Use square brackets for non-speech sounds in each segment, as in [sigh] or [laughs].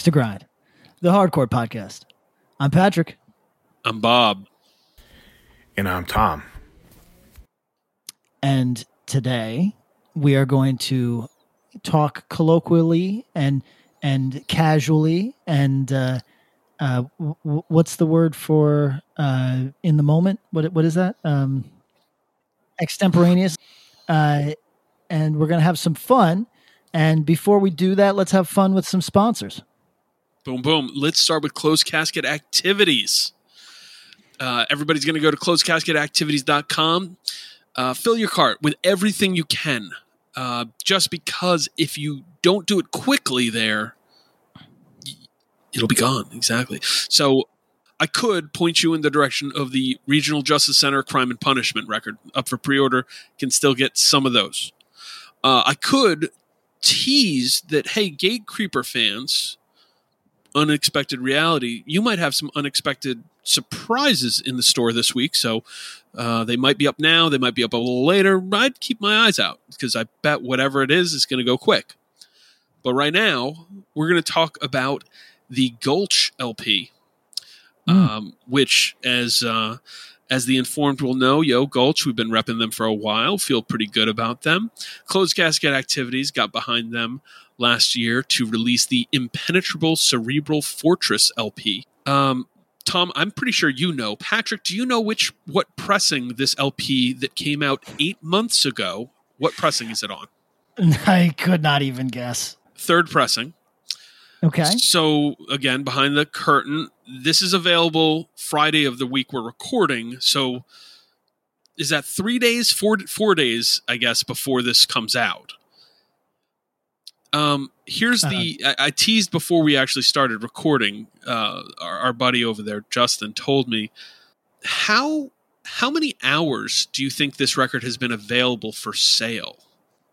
Axe to Grind, the hardcore podcast. I'm Patrick, I'm Bob. And I'm Tom. and today we are going to talk colloquially and and casually and uh, uh, w- w- what's the word for uh, in the moment? What what is that? Um, extemporaneous. Uh, and we're gonna have some fun. And before we do that, let's have fun with some sponsors. Boom, boom. Let's start with closed casket activities. Uh, everybody's going to go to closedcasketactivities.com. Uh, fill your cart with everything you can. Uh, just because if you don't do it quickly there, it'll be gone. Exactly. So I could point you in the direction of the Regional Justice Center Crime and Punishment record up for pre order. Can still get some of those. Uh, I could tease that, hey, Gate Creeper fans, unexpected reality, you might have some unexpected surprises in the store this week. So uh, they might be up now, they might be up a little later. I'd keep my eyes out because I bet whatever it is is going to go quick. But right now, we're going to talk about the Gulch LP, um, which, as uh, as the informed will know, Yo Gulch, we've been repping them for a while, feel pretty good about them. Closed Casket Activities got behind them last year to release the Impenetrable Cerebral Fortress LP. Um, Tom, I'm pretty sure you know. Patrick, do you know which what pressing this LP that came out eight months ago? What pressing is it on? [laughs] I could not even guess. Third pressing. Okay. So again, behind the curtain, this is available Friday of the week we're recording. So is that three days, four four days, I guess, before this comes out? Um, here's the I, I teased before we actually started recording. Uh, our, our buddy over there, Justin, told me how how many hours do you think this record has been available for sale?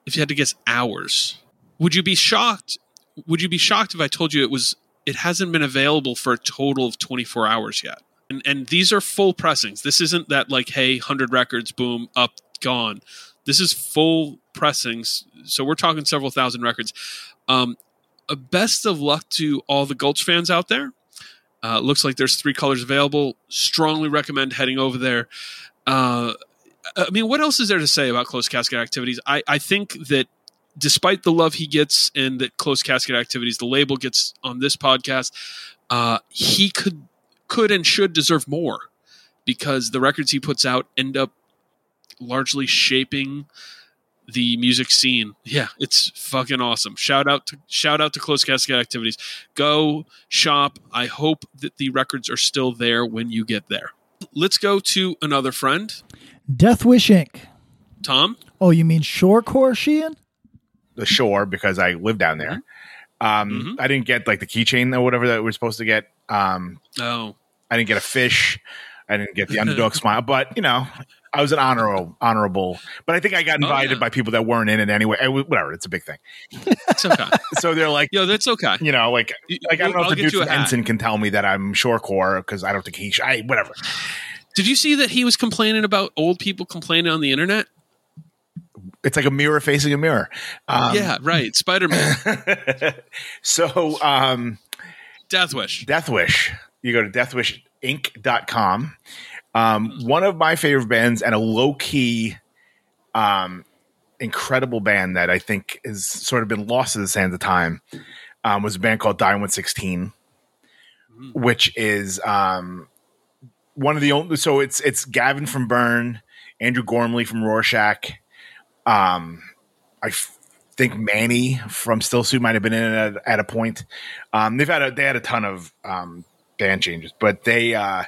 If you had to guess hours, would you be shocked would you be shocked if I told you it was it hasn't been available for a total of 24 hours yet? And and these are full pressings. This isn't that like hey, 100 records boom up gone. This is full pressings. So we're talking several thousand records. Um a best of luck to all the Gulch fans out there. Uh, looks like there's three colors available. Strongly recommend heading over there. Uh, I mean, what else is there to say about closed casket activities? I, I think that despite the love he gets and that closed casket activities the label gets on this podcast uh, he could could and should deserve more because the records he puts out end up largely shaping the music scene yeah it's fucking awesome shout out to shout out to closed casket activities go shop i hope that the records are still there when you get there let's go to another friend Death Wish Inc. tom Oh, you mean Shorecore, Sheehan? The shore because I live down there. Um, Mhm. I didn't get like the keychain or whatever that we're supposed to get. Um, oh I didn't get a fish. I didn't get the underdog [laughs] smile, but you know, I was an honorable, honorable. But I think I got Oh, invited yeah. by people that weren't in it anyway. I, whatever, it's a big thing. it's okay [laughs] So they're like, yo that's okay you know, like, like I don't know I'll if the dude from. Ensign can tell me that I'm Shore shorecore because I don't think he. I whatever. Did you see that he was complaining about old people complaining on the internet? It's like a mirror facing a mirror. Um, yeah, right. Spider Man, [laughs] so um, Death Wish. Death Wish. You go to deathwishinc.com. Um, one of my favorite bands and a low key, um, incredible band that I think has sort of been lost to the sands of time um, was a band called Die 116. which is um, one of the only. So it's it's Gavin from Burn, Andrew Gormley from Rorschach. Um, I f- think Manny from Still Suit might have been in it at, at a point. Um, they've had a they had a ton of um, band changes, but they uh,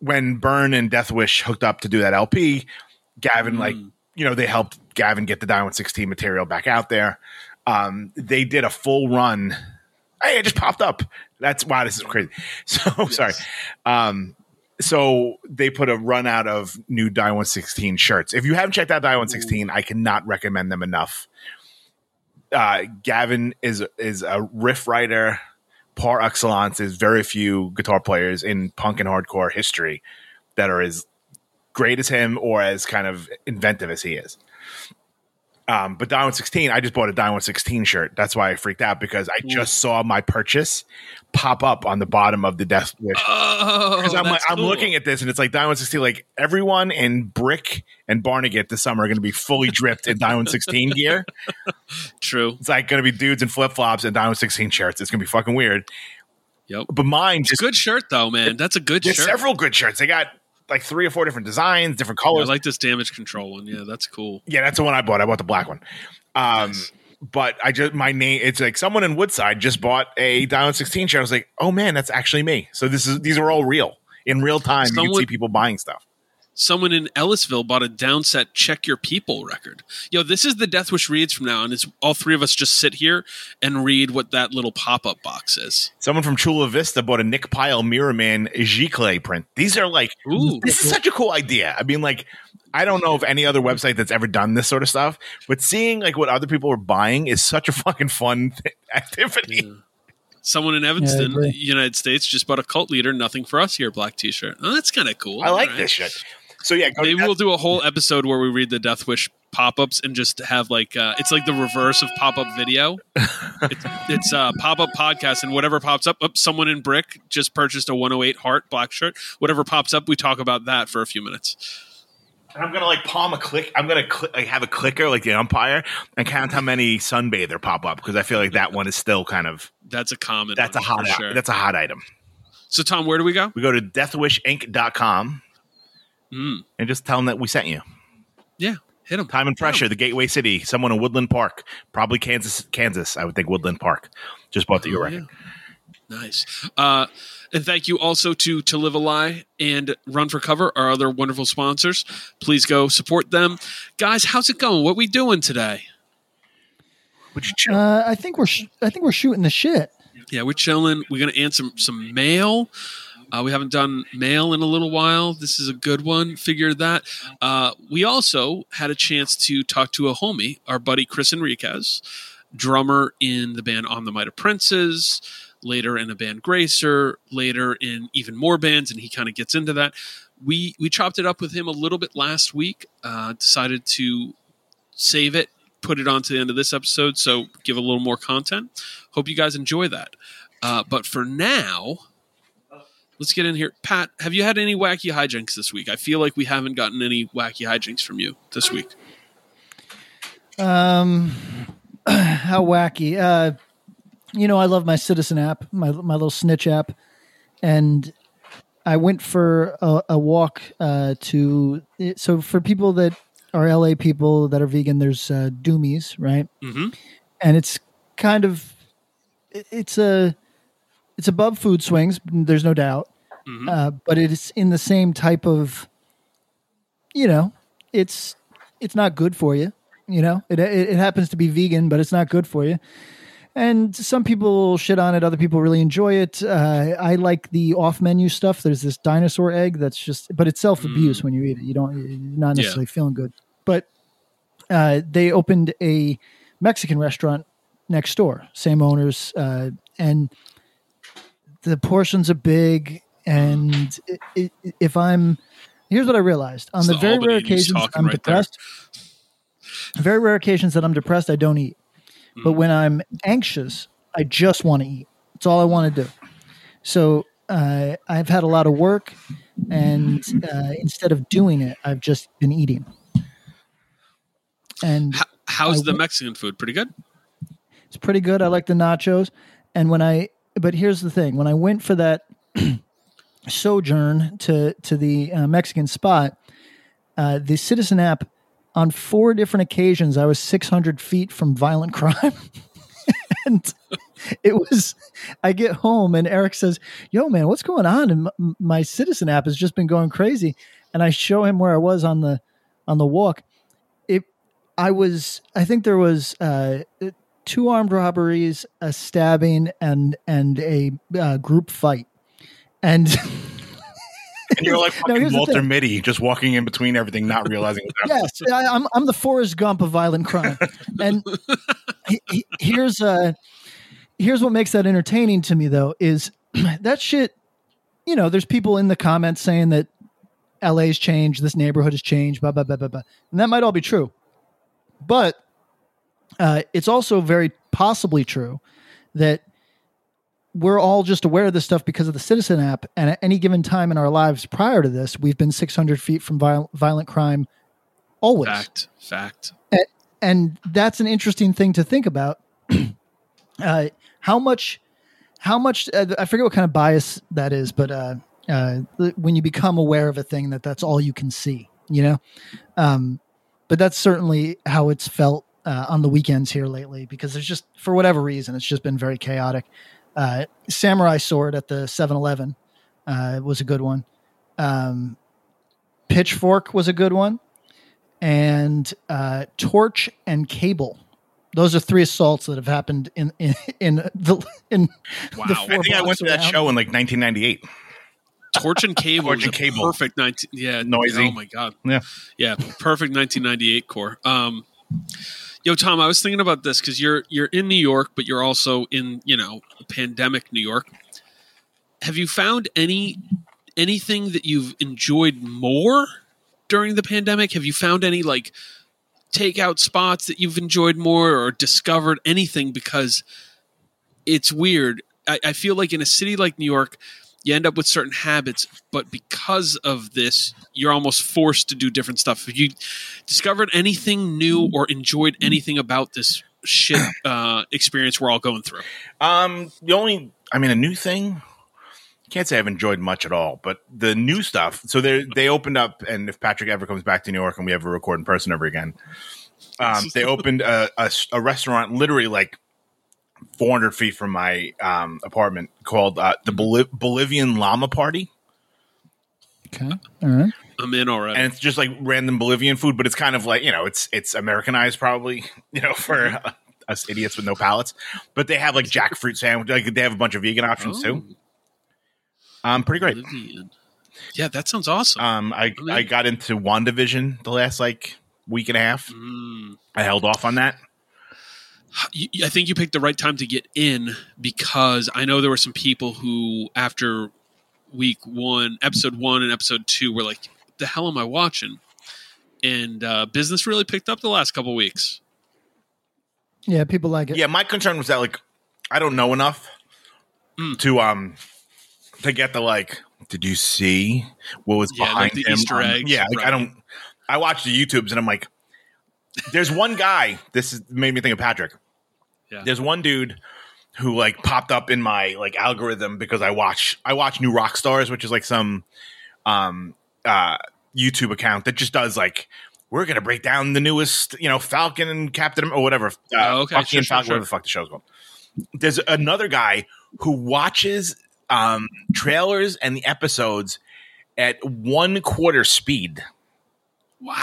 when Burn and Deathwish hooked up to do that LP, Gavin like you know they helped Gavin get the Die 116 material back out there. Um, they did a full run. Hey, it just popped up. That's wow, this is crazy. [laughs] So sorry. Um, so they put a run out of new Die 116 shirts. If you haven't checked out Die 116, I cannot recommend them enough. Uh, Gavin is is a riff writer par excellence. is very few guitar players in punk and hardcore history that are as great as him or as kind of inventive as he is. Um, but Die 116, I just bought a Die 116 shirt. That's why I freaked out because I just saw my purchase pop up on the bottom of the Death Wish Oh, because I'm like, that's I'm looking at this and it's like Die 116. Like everyone in Brick and Barnegat this summer are going to be fully dripped in Die 116 gear. [laughs] True. It's like going to be dudes in flip flops and Die 116 shirts. It's going to be fucking weird. Yep. But mine just Good shirt though, man. That's a good there's shirt. several good shirts. They got like three or four different designs, different colors. I like this damage control one. Yeah, that's cool. yeah, that's the one I bought. I bought the black one. Um, Nice. but I just my name. It's like someone in Woodside just bought a Die 116 shirt. I was like, oh man, that's actually me. So this is these are all real in real time. you can see people buying stuff. Someone in Ellisville bought a downset "Check Your People" record. Yo, this is the Death Wish reads from now, and it's all three of us just sit here and read what that little pop-up box is. Someone from Chula Vista bought a Nick Pyle Mirror Man Giclée print. These are like, Ooh, this is such a cool idea. I mean, like, I don't know of any other website that's ever done this sort of stuff, but seeing like what other people are buying is such a [laughs] fucking fun th- activity. someone in Evanston, agree. United States, just bought a cult leader. Nothing for us here. Black T-shirt. Oh, that's kind of cool. I like All right. this shit. So yeah, go to Maybe we'll do a whole episode where we read the Death Wish pop-ups and just have like uh, it's like the reverse of pop-up video. it's [laughs] it's a pop-up podcast, and whatever pops up, up someone in brick just purchased a 108 heart black shirt. Whatever pops up, we talk about that for a few minutes. And I'm gonna like palm a click. I'm gonna cl- like have a clicker like the umpire and count how many sunbather pop up because I feel like that one is still kind of That's a common. that's a hot for sure. that's a hot item. so Tom, where do we go? We go to deathwishinc.com Mm, and just tell them that we sent you. yeah, hit them. Time and pressure, the Gateway City, someone in Woodland Park, probably Kansas, Kansas. I would think Woodland Park. Just bought the Oh, record. Nice. Uh, and thank you also to To Live a Lie and Run for Cover, our other wonderful sponsors. Please go support them. Guys, how's it going? What we doing today? Would you? Uh, I think we're sh- I think we're shooting the shit. Yeah, we're chilling. We're going to answer some, some mail. Uh, we haven't done mail in a little while. This is a good one. Figure that. Uh, we also had a chance to talk to a homie, our buddy Chris Enriquez, drummer in the band On the Might of Princes, later in a band Gracer, later in even more bands, and he kind of gets into that. We we chopped it up with him a little bit last week. Uh, decided to save it, put it on to the end of this episode, so give a little more content. Hope you guys enjoy that. Uh, but for now, let's get in here. Pat, have you had any wacky hijinks this week? I feel like we haven't gotten any wacky hijinks from you this week. Um, [clears throat] how wacky. Uh, you know, I love my Citizen app, my my little snitch app, and I went for a, a walk uh, to. So for people that are LA people that are vegan, there's uh, Doomies, right? Mm-hmm. and it's kind of it's a it's above food swings there's no doubt Mhm. uh, but it's in the same type of you know it's it's not good for you you know? It, it, it happens to be vegan but it's not good for you. And some people shit on it other people really enjoy it. Uh, i like the off menu stuff. There's this dinosaur egg that's just but it's self-abuse when you eat it. You don't you're not Yeah. necessarily feeling good. But uh, they opened a Mexican restaurant next door, same owners, uh, and the portions are big. And i i if I'm, here's what I realized: on It's the, the very rare occasions I'm right there. depressed, very rare occasions that I'm depressed, I don't eat. But Mm. when I'm anxious, I just want to eat. It's all I want to do. So uh, I've had a lot of work, and uh, instead of doing it, I've just been eating. And How, how's I the Mexican food? Pretty good. It's pretty good. I like the nachos. And when I but here's the thing: when I went for that [clears throat] sojourn to to the uh, Mexican spot, uh, the Citizen app on four different occasions, I was 600 feet from violent [laughs] crime. and it was, I get home and Eric says, Yo, man, what's going on? And m- my Citizen app has just been going crazy. And I show him where I was on the, on the walk. It, I was, I think there was, uh, two armed robberies, a stabbing, and, and a uh, group fight. And, [laughs] And you're like [laughs] Now, fucking here's the Walter. Mitty, just walking in between everything, not realizing what's yes, I, I'm I'm the Forrest Gump of violent crime, [laughs] and he, he- here's uh here's what makes that entertaining to me though is [clears throat] that shit. You know, there's people in the comments saying that LA's changed, this neighborhood has changed, blah blah blah blah blah, and that might all be true, but uh, it's also very possibly true that we're all just aware of this stuff because of the Citizen app. And at any given time in our lives prior to this, we've been 600 feet from viol- violent crime always. Fact. Fact. And that's an interesting thing to think about. [clears throat] uh, how much, how much, uh, I forget what kind of bias that is, but uh, uh, when you become aware of a thing that that's all you can see, you know? Um, but that's certainly how it's felt uh, on the weekends here lately because there's just, for whatever reason, it's just been very chaotic. Uh, Samurai Sword at the 7 Eleven uh, was a good one. Um, Pitchfork was a good one. And uh, Torch and Cable. Those are three assaults that have happened in in, in the in Wow. the I four I think I went to that around. show in like 1998. Torch and Cable. Torch and Cable. Perfect 19. Yeah. Noisy. Oh my god. Yeah. Yeah. Perfect 1998 core. Um, yo, Tom, I was thinking about this because you're you're in New York, but you're also in you know pandemic New York. Have you found any anything that you've enjoyed more during the pandemic? Have you found any like takeout spots that you've enjoyed more or discovered anything? Because it's weird. I, I feel like in a city like New York, you end up with certain habits, but because of this, you're almost forced to do different stuff. Have you discovered anything new or enjoyed anything about this shit [clears throat] uh, experience we're all going through? Um, the only, I mean, a new thing. Can't say I've enjoyed much at all, but the new stuff. So they they opened up, and if Patrick ever comes back to New York and we ever record in person ever again, um, they [laughs] opened a, a, a restaurant literally like 400 feet from my um, apartment called uh, the Boliv- Bolivian Llama Party, Okay. All right. I'm in already. and it's just like random Bolivian food, but it's kind of like you know, it's it's Americanized probably, [laughs] you know, for uh, [laughs] us idiots with no palates. But they have like jackfruit sandwich, like they have a bunch of vegan options too. Um, pretty great. Bolivian. Yeah, that sounds awesome. Um, I Really? I got into WandaVision the last like week and a half. Mm. I held off on that. You- you- I think you picked the right time to get in because I know there were some people who, after week one, episode one and episode two, were like, "The hell am I watching?" And uh, business really picked up the last couple weeks. Yeah, people like it. Yeah, my concern was that like I don't know enough Mm. to um to get the like. Did you see what was Yeah, behind like the him? Easter on- eggs, yeah, like I don't. I watched the YouTubes and I'm like, there's one guy. This is, made me think of Patrick. Yeah. There's one dude who like popped up in my like algorithm because I watch I watch New Rock Stars, which is like some um uh YouTube account that just does like we're gonna break down the newest you know Falcon and Captain or whatever. Uh, Oh, okay, Bucky sure, and sure, Falcon, sure. whatever the fuck the show's called. There's another guy who watches um trailers and the episodes at one quarter speed Wow.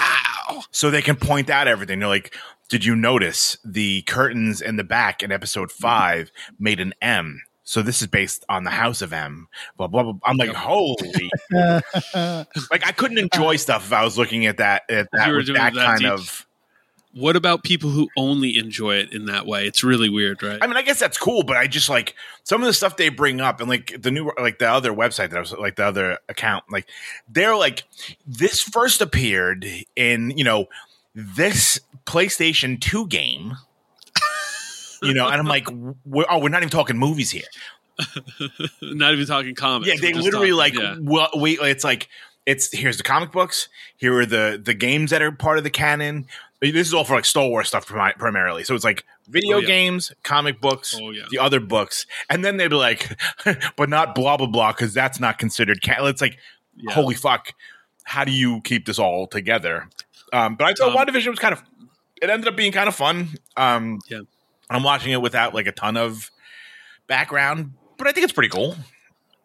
So they can point out everything. They're like, "Did you notice the curtains in the back in episode mm-hmm. five made an M?" So this is based on the House of M. Blah blah. blah. I'm like, holy! [laughs] like I couldn't enjoy [laughs] stuff if I was looking at that at that You were doing that, that kind deep. of. What about people who only enjoy it in that way? It's really weird, right? I mean, I guess that's cool, but I just like some of the stuff they bring up, and like the new, like the other website that I was like the other account, like they're like this first appeared in you know this PlayStation Two game, you know, and I'm like, we're, oh, we're not even talking movies here. [laughs] Not even talking comics. Yeah, they literally talking- like, yeah. well, wait, it's like it's here's the comic books, here are the the games that are part of the canon. This is all for like Star Wars stuff primarily. So it's like video Oh, yeah. games, comic books, Oh, yeah. the other books, and then they'd be like, [laughs] but not blah blah blah because that's not considered. Ca-. It's like, Yeah. holy fuck, how do you keep this all together? Um, but I thought Um, WandaVision was kind of. It ended up being kind of fun. Um, Yeah. I'm watching it without like a ton of background, but I think it's pretty cool.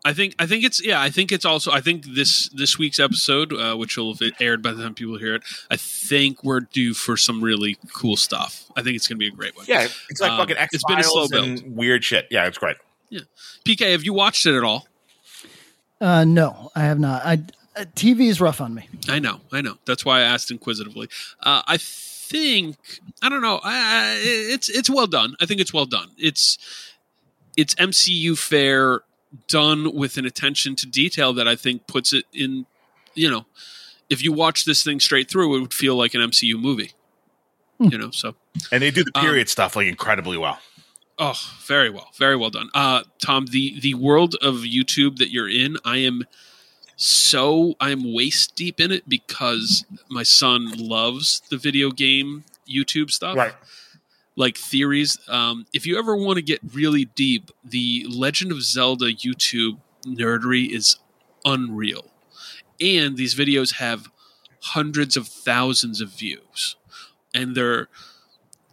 I think I think it's yeah I think it's also I think this this week's episode uh, which will have aired by the time people hear it I think we're due for some really cool stuff. I think it's gonna be a great one. Yeah, it's like Um, fucking X it's been a slow Files and weird shit. Yeah, it's great. Yeah. PK have you watched it at all? Uh, no, I have not. I uh, TV is rough on me. I know I know. That's why I asked inquisitively. Uh, I think I don't know I, I, it's it's well done. I think it's well done. It's it's MCU fair done with an attention to detail that I think puts it in you know if you watch this thing straight through it would feel like an MCU movie you know so And they do the Um, period stuff like incredibly well. Oh, very well, very well done, uh, Tom. The the world of YouTube that you're in, I am so I am waist deep in it because my son loves the video game YouTube stuff, Right. Like theories. Um, if you ever want to get really deep, the Legend of Zelda YouTube nerdery is unreal, and these videos have hundreds of thousands of views, and they're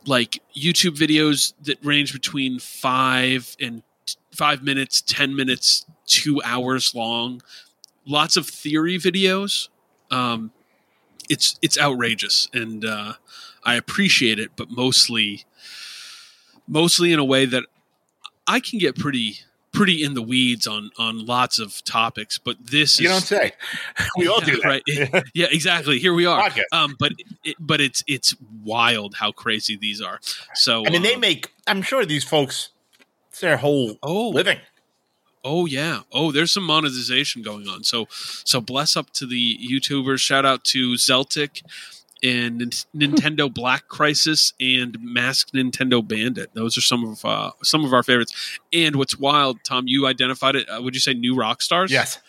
like YouTube videos that range between five and five minutes, ten minutes, two hours long. Lots of theory videos. Um, it's it's outrageous, and uh, I appreciate it, but mostly, mostly in a way that I can get pretty pretty in the weeds on on lots of topics. But this You is don't say. [laughs] We all yeah, do that. right? yeah, exactly. Here we are. Podcast. Um, but it, but it's it's wild how crazy these are. So I mean, they um, make. I'm sure these folks. It's their whole oh living. oh yeah oh there's some monetization going on. So so bless up to the YouTubers. Shout out to Zeltik and Nin- Nintendo [laughs] Black Crisis and Masked Nintendo Bandit. Those are some of uh, some of our favorites. And what's wild, Tom? You identified it. Uh, would you say new rock stars? Yes.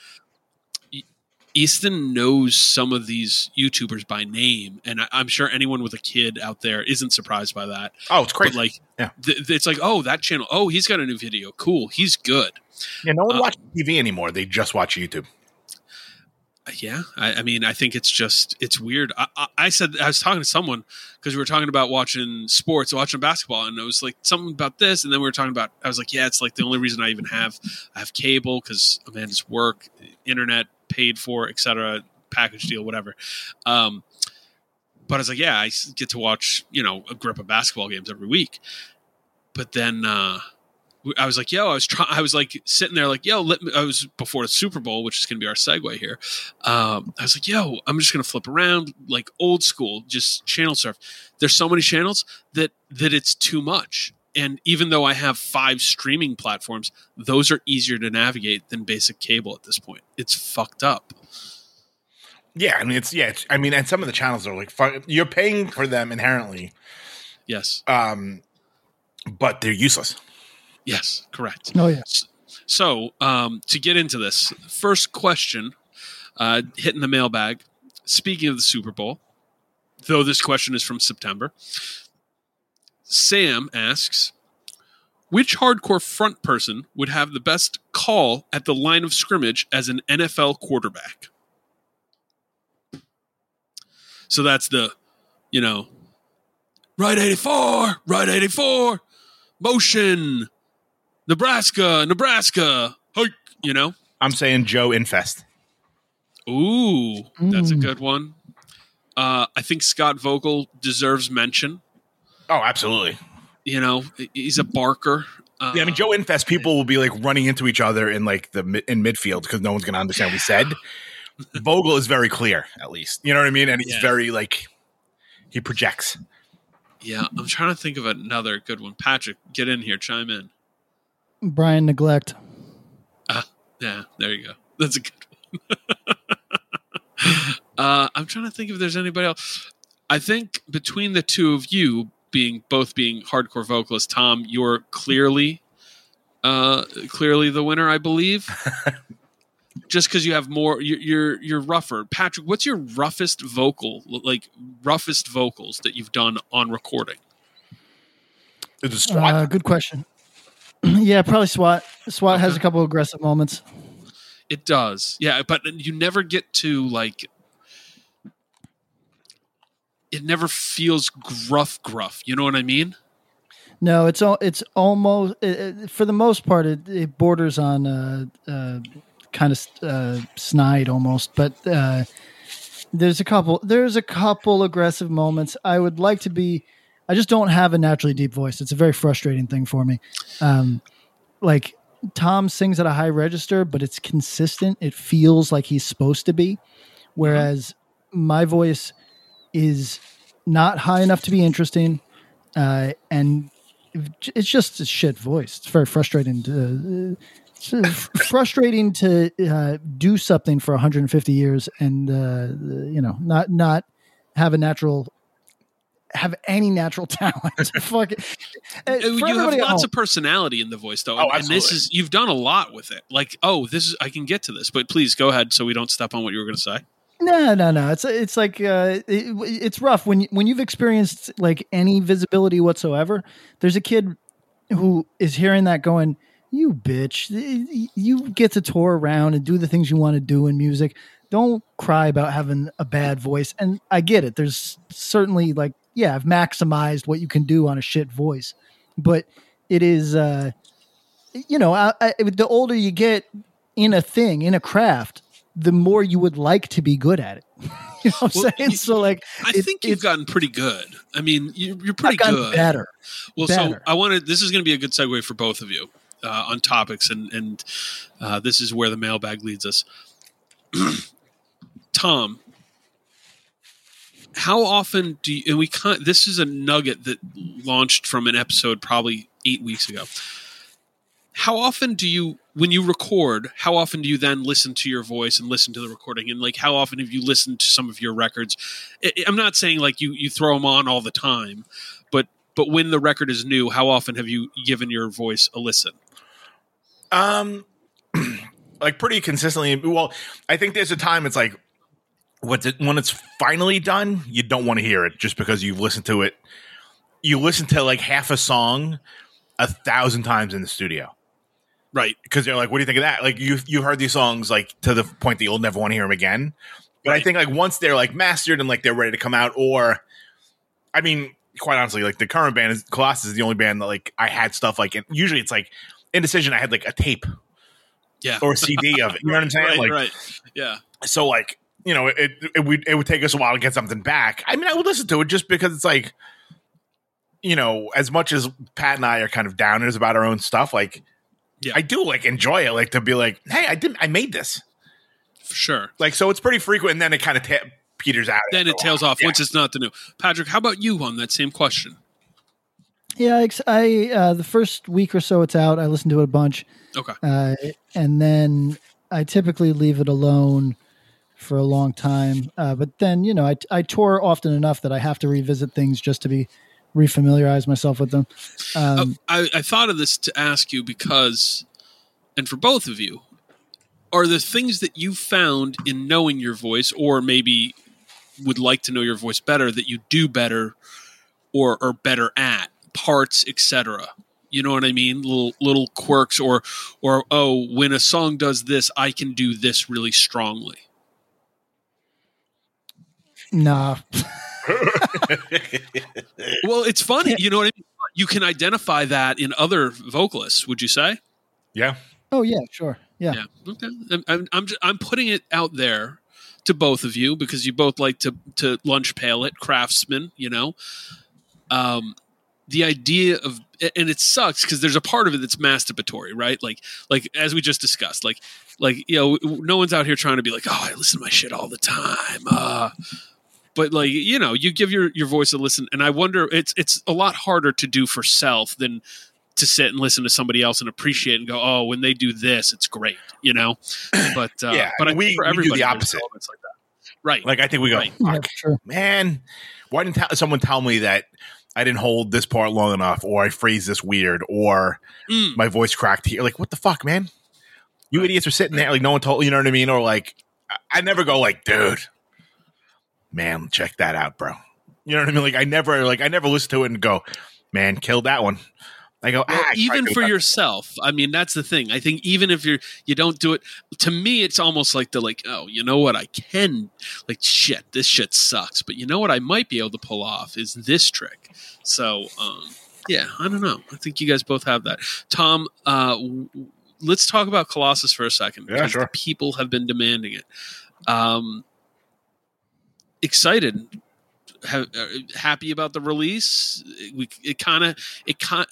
Easton knows some of these YouTubers by name, and I, I'm sure anyone with a kid out there isn't surprised by that. Oh, it's crazy. But like, Yeah. th- th- it's like, oh, that channel. Oh, he's got a new video. Cool. He's good. yeah, no one uh, watches TV anymore. They just watch YouTube. Yeah, I, I mean, I think it's just it's weird. I, I, I said I was talking to someone because we were talking about watching sports, watching basketball, and it was like something about this, and then we were talking about. I was like, yeah, it's like the only reason I even have I have cable because Amanda's work, internet paid for, etc. Package deal, whatever. Um, but I was like, yeah, I get to watch you know a grip of basketball games every week. But then uh, I was like, yo, I was trying. I was like sitting there, like, yo, let me. I was before the Super Bowl, which is going to be our segue here. Um, I was like, yo, I'm just going to flip around, like old school, just channel surf. There's so many channels that that it's too much. And even though I have five streaming platforms, those are easier to navigate than basic cable at this point. It's fucked up. Yeah, I mean, it's yeah. It's, I mean, and some of the channels are like you're paying for them inherently, Yes, um, but they're useless. Yes, correct. Oh yeah. So, um, to get into this, first question, uh, hitting the mailbag. Speaking of the Super Bowl, though this question is from September, Sam asks, which hardcore front person would have the best call at the line of scrimmage as an NFL quarterback? So that's the, you know, right 84, right 84, motion, Nebraska, Nebraska, hike, you know? I'm saying Joe Infest. Ooh, that's a Mm. good one. Uh, I think Scott Vogel deserves mention. Oh, absolutely. You know, he's a barker. Uh, Yeah, I mean, Joe Infest. People will be like running into each other in like the in midfield because no one's going to understand what we said. [laughs] Vogel is very clear, at least. You know what I mean? And he's Yeah. very like he projects. Yeah, I'm trying to think of another good one. Patrick, get in here, chime in. Brian neglect. Yeah, there you go. That's a good one. [laughs] uh, I'm trying to think if there's anybody else. I think between the two of you being both being hardcore vocalists, Tom, you're clearly uh clearly the winner, I believe. [laughs] just because you have more you're, you're you're rougher patrick what's your roughest vocal like roughest vocals that you've done on recording Is it Uh, good question. [clears throat] yeah, probably SWAT. SWAT has a Okay. couple aggressive moments. it does yeah but you never get to like it never feels gruff gruff you know what i mean No, it's al- it's almost it, it- for the most part it, it borders on uh, uh, kind of uh, snide almost, but uh, there's a couple there's a couple aggressive moments. I would like to be. I just don't have a naturally deep voice. It's a very frustrating thing for me. Um, like Tom sings at a high register, but it's consistent. It feels like he's supposed to be, whereas my voice is not high enough to be interesting, uh, and it's just a shit voice. It's very frustrating to it's, uh, frustrating to uh, do something for 150 years and uh, you know not not have a natural have any natural [laughs] talent. [laughs] Fuck it. Uh, you have lots of personality in the voice though Oh, and this is you've done a lot with it like oh this is i can get to this but please go ahead so we don't step on what you were going to say No, no, no. It's it's like uh, it, it's rough when when you've experienced like any visibility whatsoever. There's a kid who is hearing that going, "You bitch! You get to tour around and do the things you want to do in music. Don't cry about having a bad voice." And I get it. There's certainly like, yeah, I've maximized what you can do on a shit voice, but it is, uh, you know, I, I, the older you get in a thing in a craft the more you would like to be good at it. [laughs] you know what I'm Well, saying? you- so like i it- think you've gotten pretty good i mean you, you're I've pretty gotten good better. well so i wanted this is going to be a good segue for both of you uh, on topics and and uh, this is where the mailbag leads us [clears throat] tom how often do you and we kind this is a nugget that launched from an episode probably eight weeks ago. How often do you when you record how often do you then listen to your voice and listen to the recording? And like how often have you listened to some of your records? I'm not saying like you you throw them on all the time but but when the record is new how often have you given your voice a listen? Um, [clears throat] like pretty consistently. Well, I think there's a time it's like, when it's finally done, you don't want to hear it just because you've listened to it. You listen to like half a song a thousand times in the studio right because they're like, "What do you think of that?" Like you you heard these songs like to the point that you'll never want to hear them again. But I think like once they're like mastered and like they're ready to come out, or I mean, quite honestly, like the current band is Colossus is the only band that like I had stuff like. And usually it's like Indecision. I had like a tape yeah or a CD of it. You know what I'm saying? [laughs] right like right yeah so, like you know, it it would it would take us a while to get something back. I mean, I would listen to it just because it's like, you know, as much as Pat and I are kind of downers about our own stuff, like. Yeah. I do like enjoy it, like to be like, "Hey, I did, I made this." for sure Like, so it's pretty frequent, and then it kind of ta- peters out. then it tails off Yeah. once it's not the new patrick how about you on that same question Yeah, ex- I uh, the first week or so it's out. I listen to it a bunch, okay uh, and then I typically leave it alone for a long time. Uh, but then you know, I, I tour often enough that I have to revisit things just to be refamiliarize myself with them. Um, Oh, I, I thought of this to ask you because, and for both of you, are the things that you found in knowing your voice, or maybe would like to know your voice better, that you do better or are better at parts, etc. You know what I mean? Little little quirks, or or oh, when a song does this, I can do this really strongly. Nah, [laughs] Well, it's funny, you know what I mean. You can identify that in other vocalists. Would you say? yeah. oh yeah, sure, yeah. Yeah. Okay. I'm I'm I'm, just, I'm putting it out there to both of you because you both like to to lunch pail it, craftsman. You know, um, the idea of and it sucks because there's a part of it that's masturbatory, right? Like like as we just discussed, like like you know, no one's out here trying to be like, oh, I listen to my shit all the time. Uh, but like you know, you give your your voice a listen, and I wonder it's it's a lot harder to do for self than to sit and listen to somebody else and appreciate and go, oh, when they do this, it's great, you know. [clears throat] But uh, Yeah, but I we- think for we do the everybody, opposite. like that. Right. Like I think we go, Right. Yeah, sure. man. Why didn't ta- someone tell me that I didn't hold this part long enough, or I phrased this weird, or Mm. my voice cracked here? Like, what the fuck, man? You idiots are sitting there like no one told you You know what I mean, or like I, I never go like, dude, man, check that out, bro. You know what I mean? Like I never like I never listen to it and go, man, killed that one. I go, Well, ah, even for cut- yourself i mean that's the thing i think even if you're you don't do it to me it's almost like the like oh you know what i can like shit this shit sucks but you know what i might be able to pull off is this trick so um yeah i don't know i think you guys both have that tom uh w- let's talk about colossus for a second Yeah, sure. people have been demanding it um excited ha- uh, happy about the release we it kind of it kind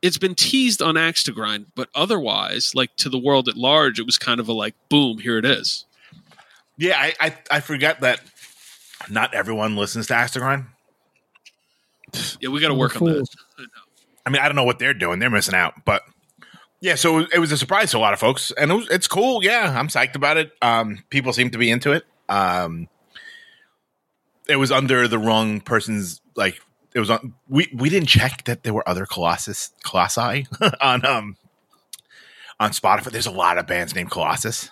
it's been teased on axe to grind but otherwise like to the world at large it was kind of a like boom here it is Yeah, I, I I forget that not everyone listens to Axe to Grind. yeah we got to work on that fools. I mean, I don't know what they're doing; they're missing out. But yeah, so it was a surprise to a lot of folks, and it was, it's cool. Yeah, I'm psyched about it. Um, people seem to be into it. Um, it was under the wrong person's like. It was on. We we didn't check that there were other Colossus Colossi [laughs] on um on Spotify. There's a lot of bands named Colossus.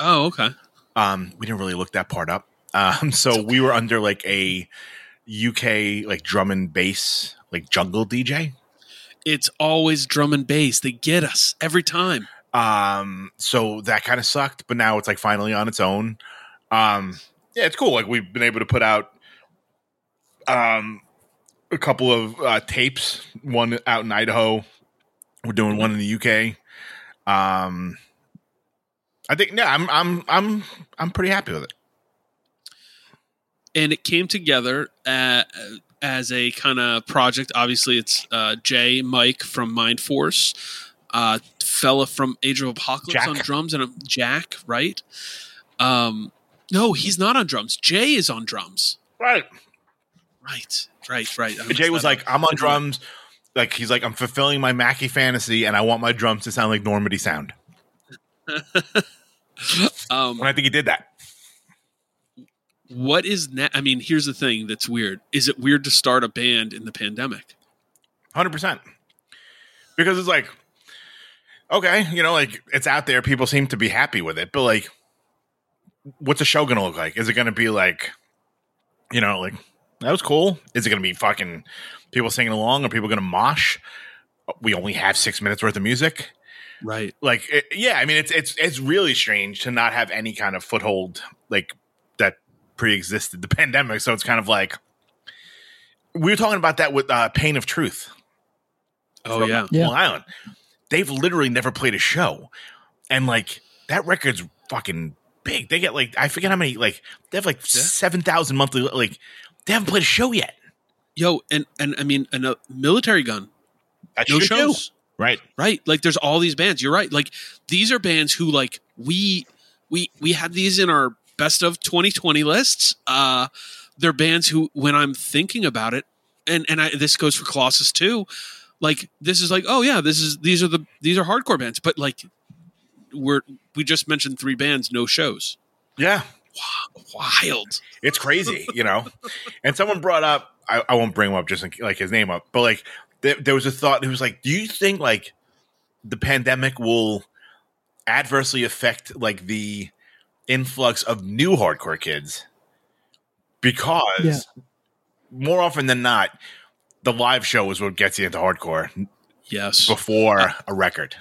oh okay Um, we didn't really look that part up. Um, so we were under like a UK like drum and bass like jungle DJ. it's always drum and bass they get us every time Um, so that kind of sucked, but now it's like finally on its own. Um, yeah, it's cool. Like we've been able to put out um a couple of uh, tapes, one out in Idaho. We're doing one in the UK. Um, I think yeah, I'm I'm I'm I'm pretty happy with it. and it came together uh, as a kind of project. Obviously, it's uh, Jay, Mike from Mind Force, uh, fella from Age of Apocalypse Jack. on drums, and um, Jack, right? Um, no, he's not on drums. Jay is on drums. Right. Right, right, right. I Jay was like, up. I'm on drums. Like he's like, I'm fulfilling my Mackie fantasy, and I want my drums to sound like Normandy sound. [laughs] Um, And I think he did that. what is ne- I mean, here's the thing that's weird. Is it weird to start a band in the pandemic? Hundred percent. Because it's like, okay, you know, like it's out there. People seem to be happy with it, but like, what's the show gonna look like? Is it gonna be like, you know, like that was cool? Is it gonna be fucking people singing along? Are people gonna mosh? We only have six minutes worth of music. Right. Like, it, yeah, I mean, it's it's it's really strange to not have any kind of foothold like that pre-existed the pandemic. So it's kind of like we were talking about that with uh, Pain of Truth. Oh from yeah. Yeah. Long Island. They've literally never played a show, and like that record's fucking big. They get like I forget how many like they have like Yeah. seven thousand monthly. Like they haven't played a show yet. Yo, and and I mean, and a Militarie Gun. That No should do. shows. right? right like there's all these bands you're right like these are bands who like we we we had these in our best of 2020 lists uh they're bands who when i'm thinking about it and and I, this goes for colossus too like this is like oh yeah this is these are the these are hardcore bands but like we're we just mentioned three bands no shows Yeah, wild it's crazy, you know. And someone brought up, I, I won't bring him up just in, like his name up, but like there, there was a thought. It was like, do you think like the pandemic will adversely affect like the influx of new hardcore kids? Because Yeah. more often than not, the live show is what gets you into hardcore yes before a record.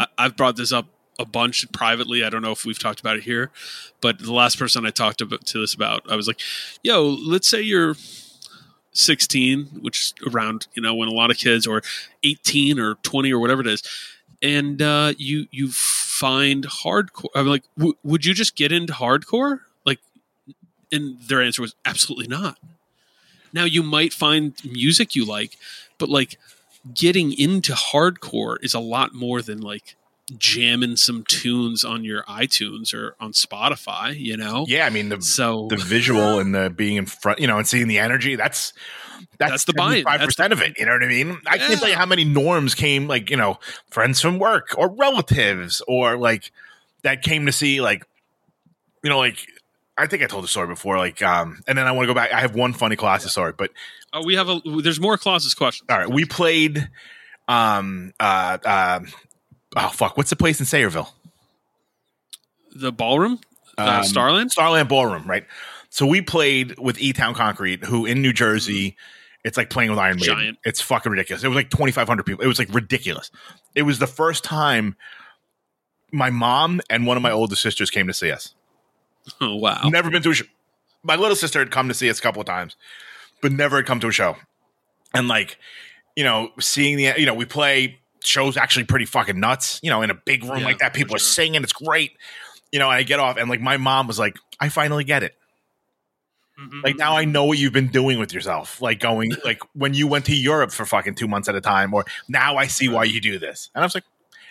I, I've brought this up a bunch privately. I don't know if we've talked about it here, but the last person I talked about, to this about, I was like, "Yo, let's say you're 16, which is around you know when a lot of kids, or 18 or 20 or whatever it is, and uh, you you find hardcore. I'm like, w- would you just get into hardcore? Like, and their answer was absolutely not. Now you might find music you like, but like getting into hardcore is a lot more than like jamming some tunes on your iTunes or on Spotify, you know? Yeah, I mean the So the visual and the being in front, you know, and seeing the energy. That's that's, That's the buy-in. Five percent of it. You know what I mean? I can't tell you how many norms came, like you know, friends from work or relatives or like that came to see, like you know, like I think I told the story before, like um, and then I want to go back. I have one funny Colossus story, but oh, we have a there's more Colossus questions. all right, we played um uh uh oh fuck, what's the place in Sayreville? the ballroom, uh, Um, Starland. Starland Ballroom, right? So we played with E Town Concrete, who in New Jersey, it's like playing with Iron Maiden. Giant. It's fucking ridiculous. It was like 2,500 people. It was like ridiculous. It was the first time my mom and one of my older sisters came to see us. [laughs] Oh wow. Never been to a show. My little sister had come to see us a couple of times, but never had come to a show. And like, you know, seeing the, you know, we play shows actually pretty fucking nuts, you know, in a big room Yeah, like that. People for are singing. It's great. You know, and I get off and like my mom was like, I finally get it. Mhm. Like now I know what you've been doing with yourself. Like going [laughs] like when you went to Europe for fucking two months at a time, or now I see why you do this. And I was like,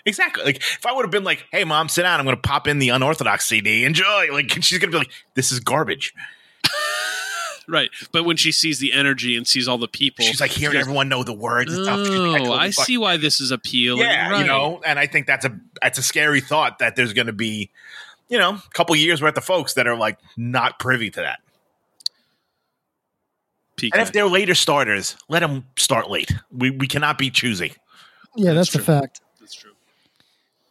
exactly. Like if I would have been like, hey mom, sit down, I'm gonna pop in the unorthodox CD, enjoy. Like [laughs] she's gonna be like, this is garbage. Right, but when she sees the energy and sees all the people, She's like hearing goes, everyone know the words and stuff. Like, Oh, totally I fuck- see why this is appealing. Yeah, right. you know, and I think that's a that's a scary thought that there's gonna be, you know, a couple years worth of folks that are like not privy to that. PK. And if they're later starters, let them start late. We we cannot be choosy. Yeah, That's that's, a fact. That's true.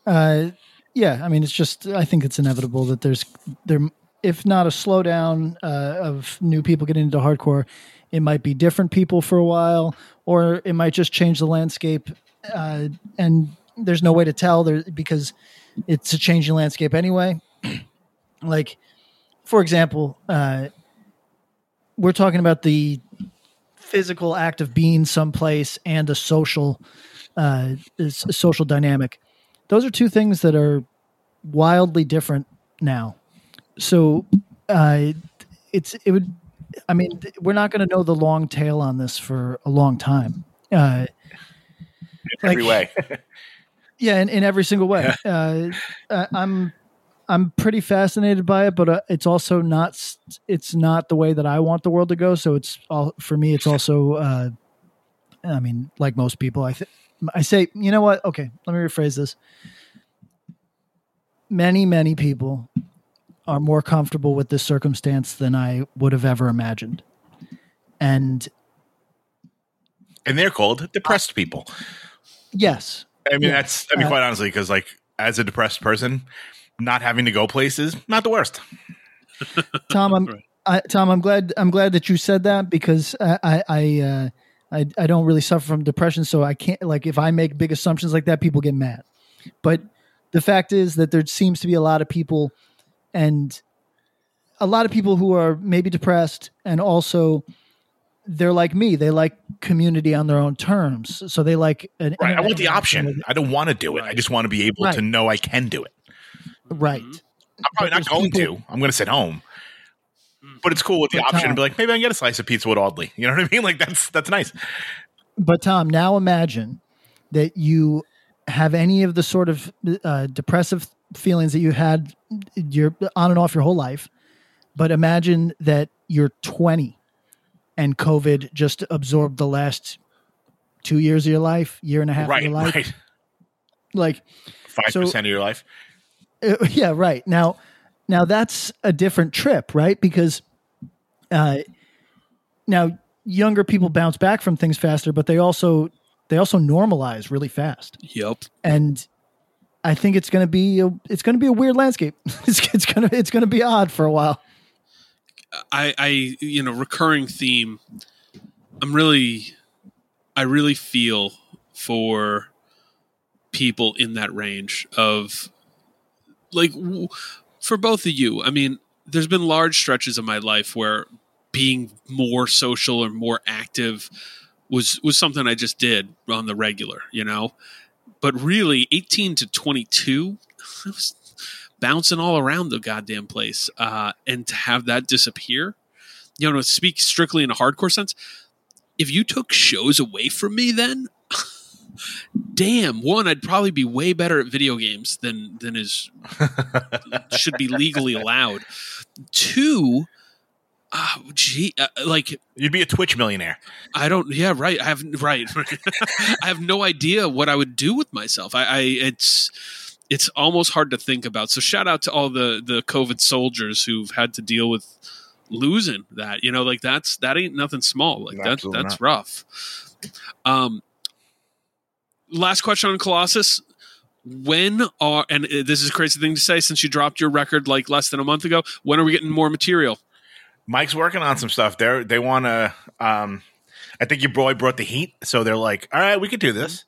Uh, yeah, I mean, it's just I think it's inevitable that there's there, if not a slowdown uh, of new people getting into hardcore, it might be different people for a while, or it might just change the landscape. Uh, and there's no way to tell there because it's a changing landscape anyway. [clears throat] like, for example, uh, we're talking about the physical act of being someplace and a social uh, a social dynamic. Those are two things that are wildly different now. So uh, it's it would. I mean, we're not going to know the long tail on this for a long time. Uh, Every way. [laughs] yeah, in, in every single way. Uh, I'm I'm pretty fascinated by it, but uh, it's also not it's not the way that I want the world to go. So it's all for me. It's also, uh, I mean, like most people, I th- I say, you know what? Okay, let me rephrase this. Many many people are more comfortable with this circumstance than I would have ever imagined, and and they're called depressed people. yes, I mean, Yeah. that's I mean, Uh, quite honestly, because like as a depressed person, not having to go places, not the worst. [laughs] Tom, I'm Right. I, Tom. I'm glad. I'm glad that you said that because I I I, uh, I I don't really suffer from depression, so I can't like if I make big assumptions like that, people get mad. But the fact is that there seems to be a lot of people, and a lot of people who are maybe depressed, and also they're like me. They like community on their own terms, so they like an, Right. I an- want the option. I don't want to do it. I just want to be able to know I can do it. right. Mhm. I'm probably But not going people- to. I'm going to sit home. But it's cool with the But option Tom- to be like, maybe I can get a slice of pizza with Audley. You know what I mean? [laughs] Like that's that's nice. But Tom, now imagine that you have any of the sort of uh, depressive feelings that you had your on and off your whole life, but imagine that you're 20 and COVID just absorbed the last two years of your life, year and a half of Right. your life. Right. Like, Five So- percent of your life. uh, yeah, right now, now that's a different trip, right? Because uh, now younger people bounce back from things faster, but they also they also normalize really fast. Yep. and I think it's going to be a, it's to be a weird landscape. [laughs] it's, it's going to it's to be odd for a while. I, I, you know, recurring theme. I'm really, I really feel for people in that range of, like, for both of you. I mean, there's been large stretches of my life where being more social or more active was was something I just did on the regular, you know. But really, 18 to 22, I was bouncing all around the goddamn place, uh, and to have that disappear, you know, to speak strictly in a hardcore sense, if you took shows away from me, then. [laughs] Damn, one, I'd probably be way better at video games than than is [laughs] should be legally allowed. Two, uh, gee, uh, like You'd be a Twitch millionaire. I don't. Yeah, right. I have right. [laughs] I have no idea what I would do with myself. I, I it's it's almost hard to think about. So shout out to all the the COVID soldiers who've had to deal with losing that. You know, like that's that ain't nothing small. Like that Absolutely that's not. rough. Um, last question on Colossus. when are and uh, this is a crazy thing to say since you dropped your record like less than a month ago. When are we getting more material? Mike's working on some stuff. They're they want to. Um, I think your boy brought the heat, so they're like, "All right, we could do this."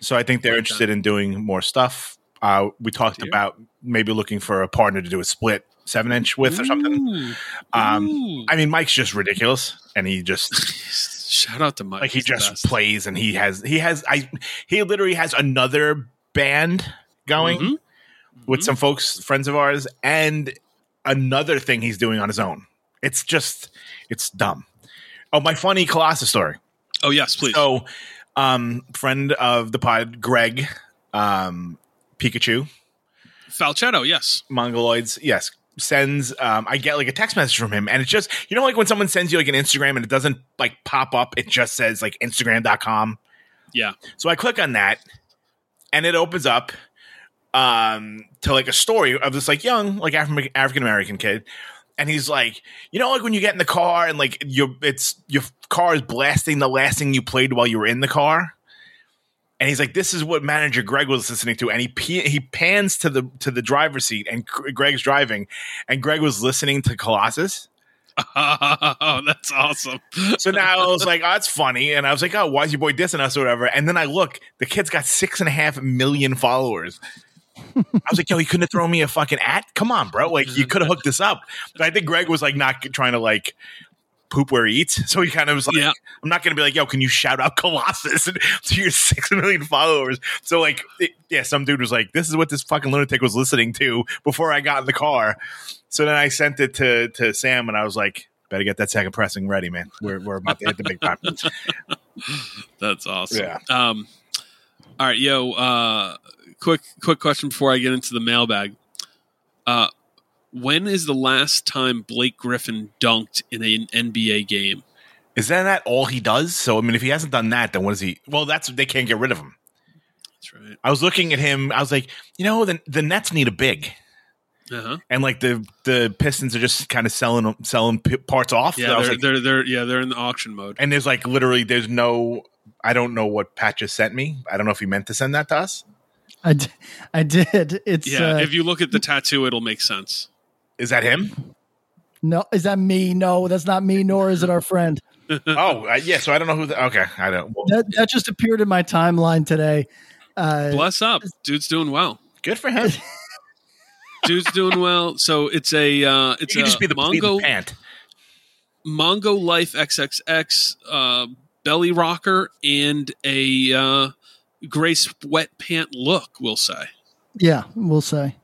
So I think they're interested in doing more stuff. Uh, we talked Dear. about maybe looking for a partner to do a split seven inch with or something. Ooh. Um, Ooh. I mean, Mike's just ridiculous, and he just [laughs] Shout out to Mike. like he just best. plays, and he has he has I he literally has another band going Mhm. with Mhm. some folks, friends of ours, and another thing he's doing on his own. It's just it's dumb. Oh, my funny Colossus story. Oh yes, please. So, um, friend of the pod, Greg, um, Pikachu, Falchetto, yes. Mongoloids, yes, sends. Um, I get like a text message from him, and it's just you know like when someone sends you like an Instagram and it doesn't like pop up, it just says like Instagram.com. Yeah. So I click on that, and it opens up um to like a story of this like young like African African American kid. And he's like, you know, like when you get in the car and like your it's your car is blasting the last thing you played while you were in the car. And he's like, this is what manager Greg was listening to, and he he pans to the to the driver's seat, and Gr- Greg's driving, and Greg was listening to Colossus. Oh, [laughs] that's awesome. So now I was like, oh, that's funny. And I was like, oh, why is your boy dissing us or whatever? And then I look, the kid's got six and a half million followers. I was like, yo, he couldn't have thrown me a fucking at? Come on, bro. Like, you could have hooked this up. But I think Greg was like not trying to like poop where he eats. So he kind of was like, Yeah. I'm not going to be like, yo, can you shout out [laughs] Colossus to your six million followers? So, like, it, yeah, some dude was like, this is what this fucking lunatic was listening to before I got in the car. So then I sent it to, to Sam and I was like, better get that second pressing ready, man. We're, we're about to hit the big time. [laughs] That's awesome. Yeah. Um, all right, yo. Uh, quick, quick question before I get into the mailbag. Uh, when is the last time Blake Griffin dunked in an NBA game? Is that not all he does? So, I mean, if he hasn't done that, then what is he? Well, that's they can't get rid of him. That's right. I was looking at him. I was like, you know, the, the Nets need a big. Uh huh. And like the the Pistons are just kind of selling selling p- parts off. Yeah, they're, like, they're they're yeah they're in the auction mode. and there's like literally there's no I don't know what Pat just sent me. I don't know if he meant to send that to us. I, d- I did. It's Yeah, uh, if you look at the tattoo, it'll make sense. Is that him? no. Is that me? No, that's not me. Nor is it our friend. [laughs] oh, uh, yeah. So I don't know who. The, okay, I don't. Well, That that just appeared in my timeline today. Uh, Bless up, dude's doing well. good for him. [laughs] Dude's doing well. So it's a uh, You it's can a just be the, be Mongo the pant. Mongo Life XXX uh, belly rocker and a uh, gray sweatpant look. We'll say. yeah, we'll say.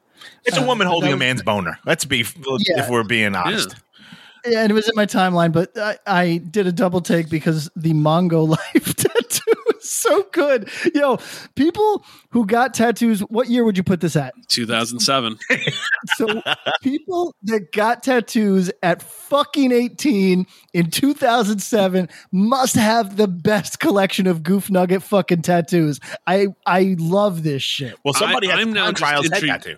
It's a uh, woman holding that a man's boner. Let's be if we're being honest. Yeah, and it was in my timeline, but I, I did a double take because the Mongo [laughs] Life tattoo is so good. Yo, people who got tattoos, what year would you put this at? 2007. [laughs] So people that got tattoos at fucking 18 in 2007 must have the best collection of goof nugget fucking tattoos. I I love this shit. Well, somebody I- has I'm now time just trials head tattoo.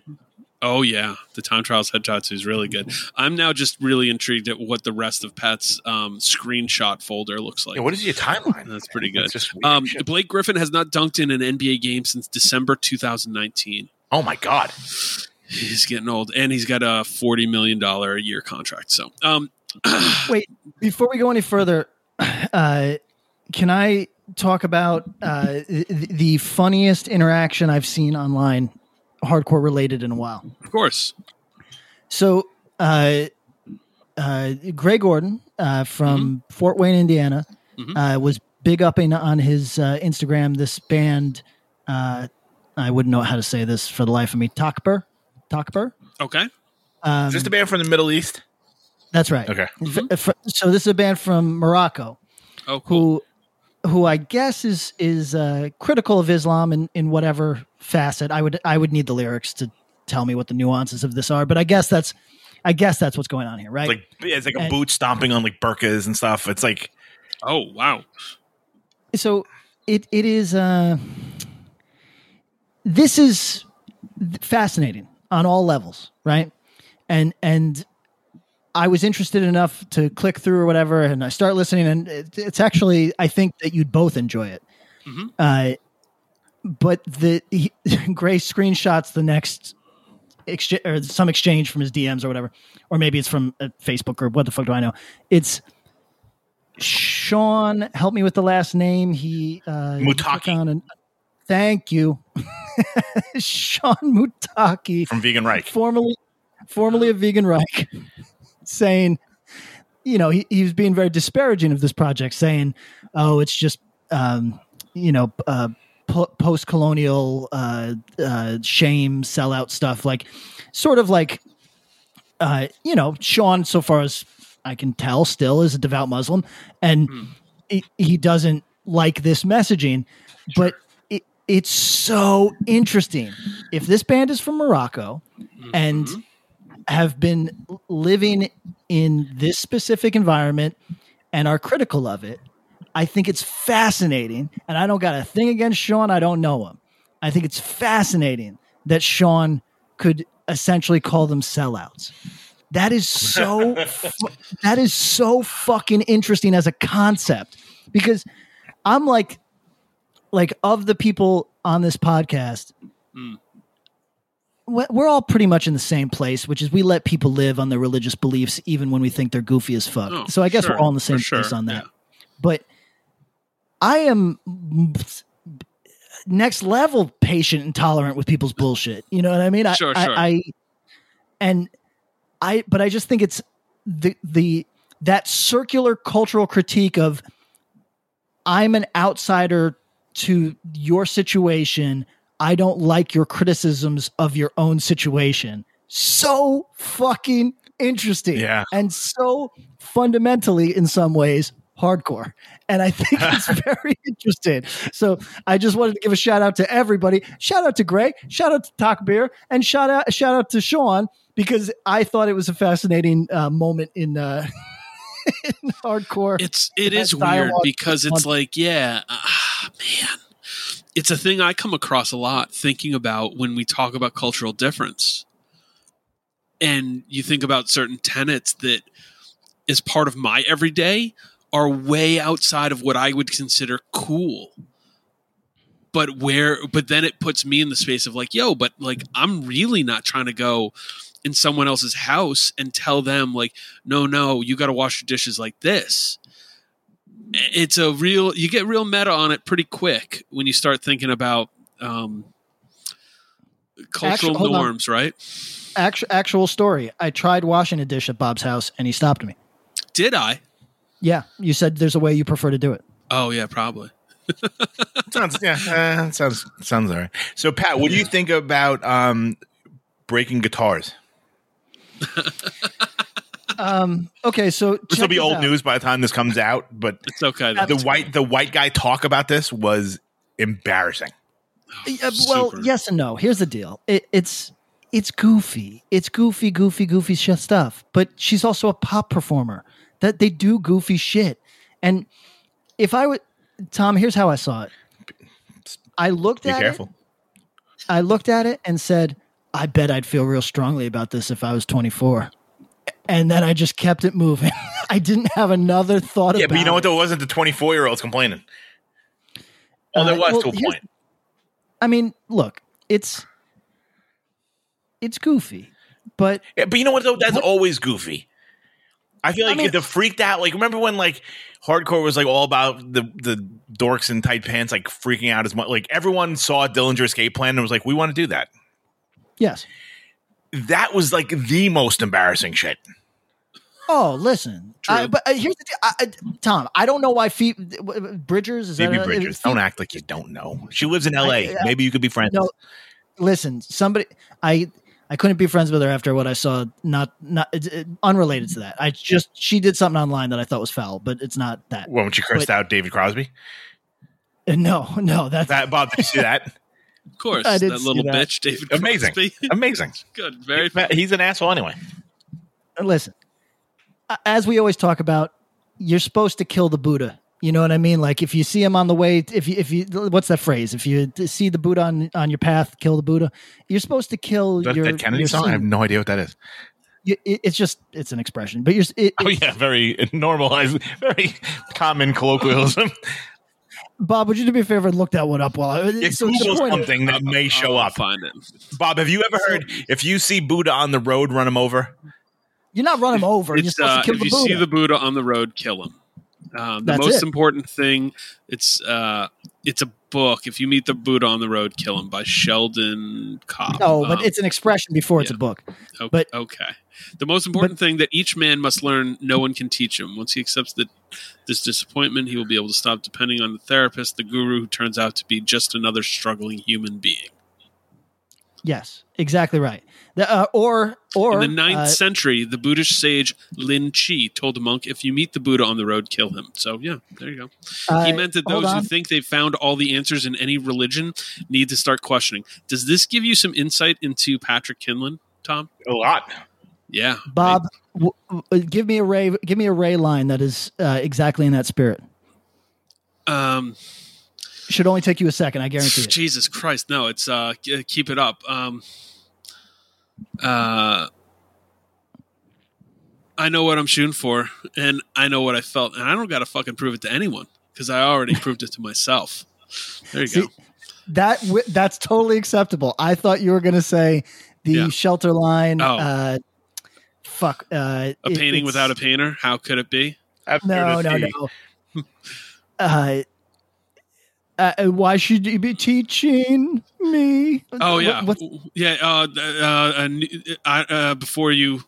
Oh yeah, the time trials head tattoo is really good. I'm now just really intrigued at what the rest of Pat's um, screenshot folder looks like. Yeah, what is your timeline? That's pretty good. That's Um. Blake Griffin has not dunked in an NBA game since December 2019. oh my god. He's getting old, and he's got a forty million dollar a year contract. So, um, [clears throat] Wait, before we go any further, uh, can I talk about uh, the, the funniest interaction I've seen online, hardcore related, in a while? of course, So, uh, uh, Greg Gordon uh, from Fort Wayne, Indiana, Mhm. uh, was big upping on his uh, Instagram this band. Uh, I wouldn't know how to say this for the life of me. Takbur, Takbur. okay, Um, Is this the band from the Middle East? that's right. Okay. F- f- so this is a band from Morocco oh cool. who, who I guess is is uh, critical of Islam in, in whatever facet. I would I would need the lyrics to tell me what the nuances of this are, but I guess that's I guess that's what's going on here, right? It's like it's like a And- boot stomping on like burkas and stuff. It's like Oh wow, so it it is uh this is fascinating on all levels right and and i was interested enough to click through or whatever and i start listening and it, it's actually i think that you'd both enjoy it Mhm. uh but the he, [laughs] Gray screenshots the next exchange or some exchange from his DMs or whatever, or maybe it's from a Facebook group. What the fuck do I know? It's Sean. Help me with the last name. He uh, he Muttaqi. an- thank you, [laughs] Sean Muttaqi from Vegan Reich. formerly formerly a vegan Reich, saying, you know, he, he was being very disparaging of this project, saying, "Oh, it's just, um, you know, uh, po- post-colonial uh, uh, shame, sellout stuff, like sort of like, uh, you know, Sean, so far as I can tell, still is a devout Muslim, and he, he doesn't like this messaging, but." It, it's so interesting. If this band is from Morocco, and have been living in this specific environment and are critical of it, I think it's fascinating. And I don't got a thing against Sean. I don't know him. I think it's fascinating that Sean could essentially call them sellouts. That is so [laughs] that is so fucking interesting as a concept because I'm like like of the people on this podcast mm. we- we're all pretty much in the same place, which is we let people live on their religious beliefs even when we think they're goofy as fuck. Oh, so I guess sure, we're all in the same sure, place on that. yeah. But I am next level patient and tolerant with people's bullshit. You know what I mean? I, Sure, I, sure. I and I but I just think it's the the that circular cultural critique of I'm an outsider to your situation. I don't like your criticisms of your own situation. So fucking interesting. Yeah. And so fundamentally, in some ways, hardcore. And I think [laughs] it's very interesting. So I just wanted to give a shout out to everybody. Shout out to Greg. Shout out to Talk Beer. And shout out shout out to Sean because I thought it was a fascinating uh, moment in, uh, [laughs] in hardcore. It's it is weird because it's like yeah, ah, man, it's a thing I come across a lot thinking about when we talk about cultural difference, and you think about certain tenets that is part of my everyday are way outside of what I would consider cool. But where, but then it puts me in the space of like, yo, but like I'm really not trying to go in someone else's house and tell them like, no, no, you got to wash your dishes like this. It's a real, you get real meta on it pretty quick when you start thinking about um, cultural Actu- hold on. norms, right? actual, actual story. I tried washing a dish at Bob's house and he stopped me. Did I? Yeah. You said there's a way you prefer to do it. Oh yeah, probably. [laughs] sounds yeah, uh, sounds sounds all right. So Pat, what do you think about um breaking guitars? [laughs] Um, okay. So This will be old out. news by the time this comes out, but It's okay. though. the white the white guy talk about this was embarrassing. Uh, well, Super. yes and no. Here's the deal. It, it's it's goofy. It's goofy, goofy, goofy stuff. But she's also a pop performer. That they do goofy shit. And if I would, Tom, here's how I saw it. I looked Be at careful. it. I looked at it and said, "I bet I'd feel real strongly about this if I was 24." And then I just kept it moving. [laughs] I didn't have another thought Yeah, but you know what? There wasn't the twenty four year olds complaining. Oh, there Uh, was well, to a point. I mean, look, it's it's goofy, but Yeah, but you know what though? That's always goofy. I feel I like mean- the freaked out. Like remember when like hardcore was like all about the the dorks in tight pants, like freaking out as much. Like everyone saw Dillinger Escape Plan and was like, we want to do that. yes. That was like the most embarrassing shit. Oh, listen. I, but uh, here's the deal, I, I, Tom. I don't know why Phoebe Bridgers is Phoebe Bridgers. uh, Don't act like you don't know. She lives in L.A. I- Maybe you could be friends. No, listen. Somebody, I I couldn't be friends with her after what I saw. Not not it, it- unrelated to that. I just she did something online that I thought was foul, but it's not that. When she cursed But- out David Crosby. Uh, No, [laughs] no, that's That Bob, did you see that? [laughs] Of course, I did that little that. bitch, David. Amazing. Crosby. [laughs] Amazing. Good, very funny. He's an asshole anyway. listen. As we always talk about, you're supposed to kill the Buddha. You know what I mean? Like if you see him on the way, if you if you what's that phrase? If you see the Buddha on on your path, kill the Buddha. You're supposed to kill That, your that Kennedy your song? I have no idea what that is. It- it's just it's an expression, but you're it, Oh yeah, very normalized, very common colloquialism. Bob, would you do me a favor and look that one up while I Yeah, so Google point is- something that may show I'll up. Find it. Bob, have you ever heard if you see Buddha on the road, run him over? You're not running him over. You're supposed uh, to kill if the you Buddha. see the Buddha on the road, kill him. Um, the That's most it. important thing. It's uh, it's a book. If you meet the Buddha on the road, kill him by Sheldon Kopp. no, but Um, it's an expression before it's yeah. a book. Okay. But- okay. The most important thing that each man must learn, no one can teach him. Once he accepts that this disappointment, he will be able to stop depending on the therapist, the guru, who turns out to be just another struggling human being. Yes, exactly right. The, uh, or or In the ninth uh, century, the Buddhist sage Lin Chi told the monk, "If you meet the Buddha on the road, kill him." So, yeah, there you go. uh, he meant that those who think they've found all the answers in any religion need to start questioning. Does this give you some insight into Patrick Kindlon, Tom? A lot. Yeah, Bob, w- w- give me a ray. Give me a ray line that is uh, exactly in that spirit. Um, Should only take you a second. I guarantee it. Jesus Christ, no! It's uh, keep it up. Um, uh, I know what I'm shooting for, and I know what I felt, and I don't got to fucking prove it to anyone because I already proved it to myself. There you See, go. That w- that's totally acceptable. I thought you were going to say the Yeah. shelter line. Oh. Uh, fuck. Uh, A it- painting without a painter. How could it be? No, no, no. [laughs] uh, uh, why should you be teaching me? Oh yeah, what's- yeah. Uh, uh, uh, n- I, uh, before you,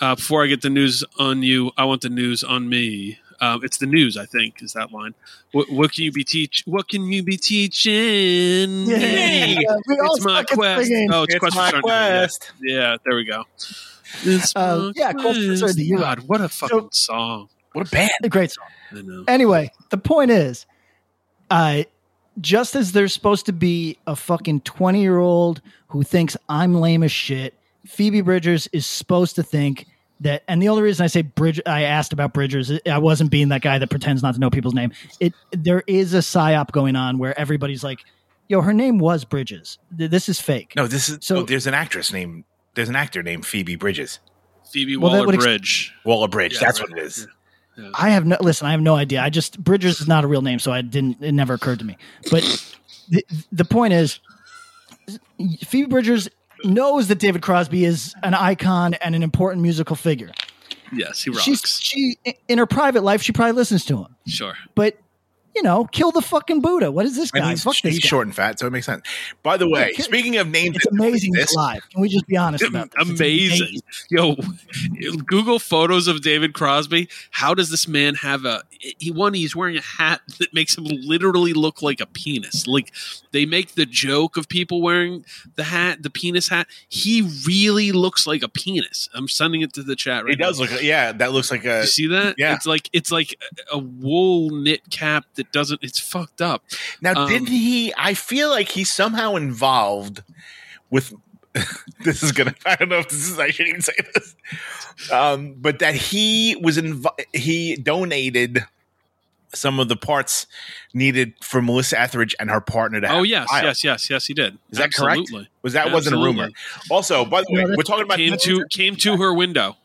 uh, before I get the news on you, I want the news on me. Um, it's the news, I think, is that line. What, what can you be teach? What can you be teaching? Yeah, me? we all It's my quest. singing. Oh, it's, It's quest my eternity. quest. Yeah, yeah, there we go. It's Uh, my yeah, Quest for quest. Eternity, you're God, what a fucking song! What a band. a great song. I know. Anyway, the point is, uh, just as there's supposed to be a fucking 20 year old who thinks I'm lame as shit, Phoebe Bridgers is supposed to think that. And the only reason I say Bridge, I asked about Bridgers, I wasn't being that guy that pretends not to know people's name. It there is a psyop going on where everybody's like, "Yo, her name was Bridges. This is fake." No, this is So- so. there's an actress named. There's an actor named Phoebe Bridges. Phoebe Well, that Waller would ex- Bridge. Waller Bridge. Yeah, that's right. what it is. I have no listen. I have no idea. I just Bridgers is not a real name, so I didn't. It never occurred to me. But the, the point is, Phoebe Bridgers knows that David Crosby is an icon and an important musical figure. Yes, he rocks. She's she in her private life, she probably listens to him. sure. But you know, kill the fucking Buddha. What is this And guy? he's, Fuck this he's guy. short and fat, so it makes sense. By the way, Yeah, speaking of names, It's amazing he's exist, alive. Can we just be honest about this? It's amazing. Yo, [laughs] Google photos of David Crosby. How does this man have a? He one. He's wearing a hat [laughs] that makes him literally look like a penis. Like they make the joke of people wearing the hat, the penis hat. He really looks like a penis. I'm sending it to the chat right It does look. Yeah, that looks like a. You see that? yeah. It's like it's like a, a wool knit cap that doesn't. It's fucked up. Now, Um, didn't he? I feel like he's somehow involved with. [laughs] this is gonna. [laughs] I don't know if this is. I shouldn't even say this. Um, but that he was inv- He donated some of the parts needed for Melissa Etheridge and her partner to have. Oh yes, yes, yes, yes. He did. Is that correct? Absolutely. Was that wasn't a rumor? Also, by the way, that's- we're talking about Came to came to her window.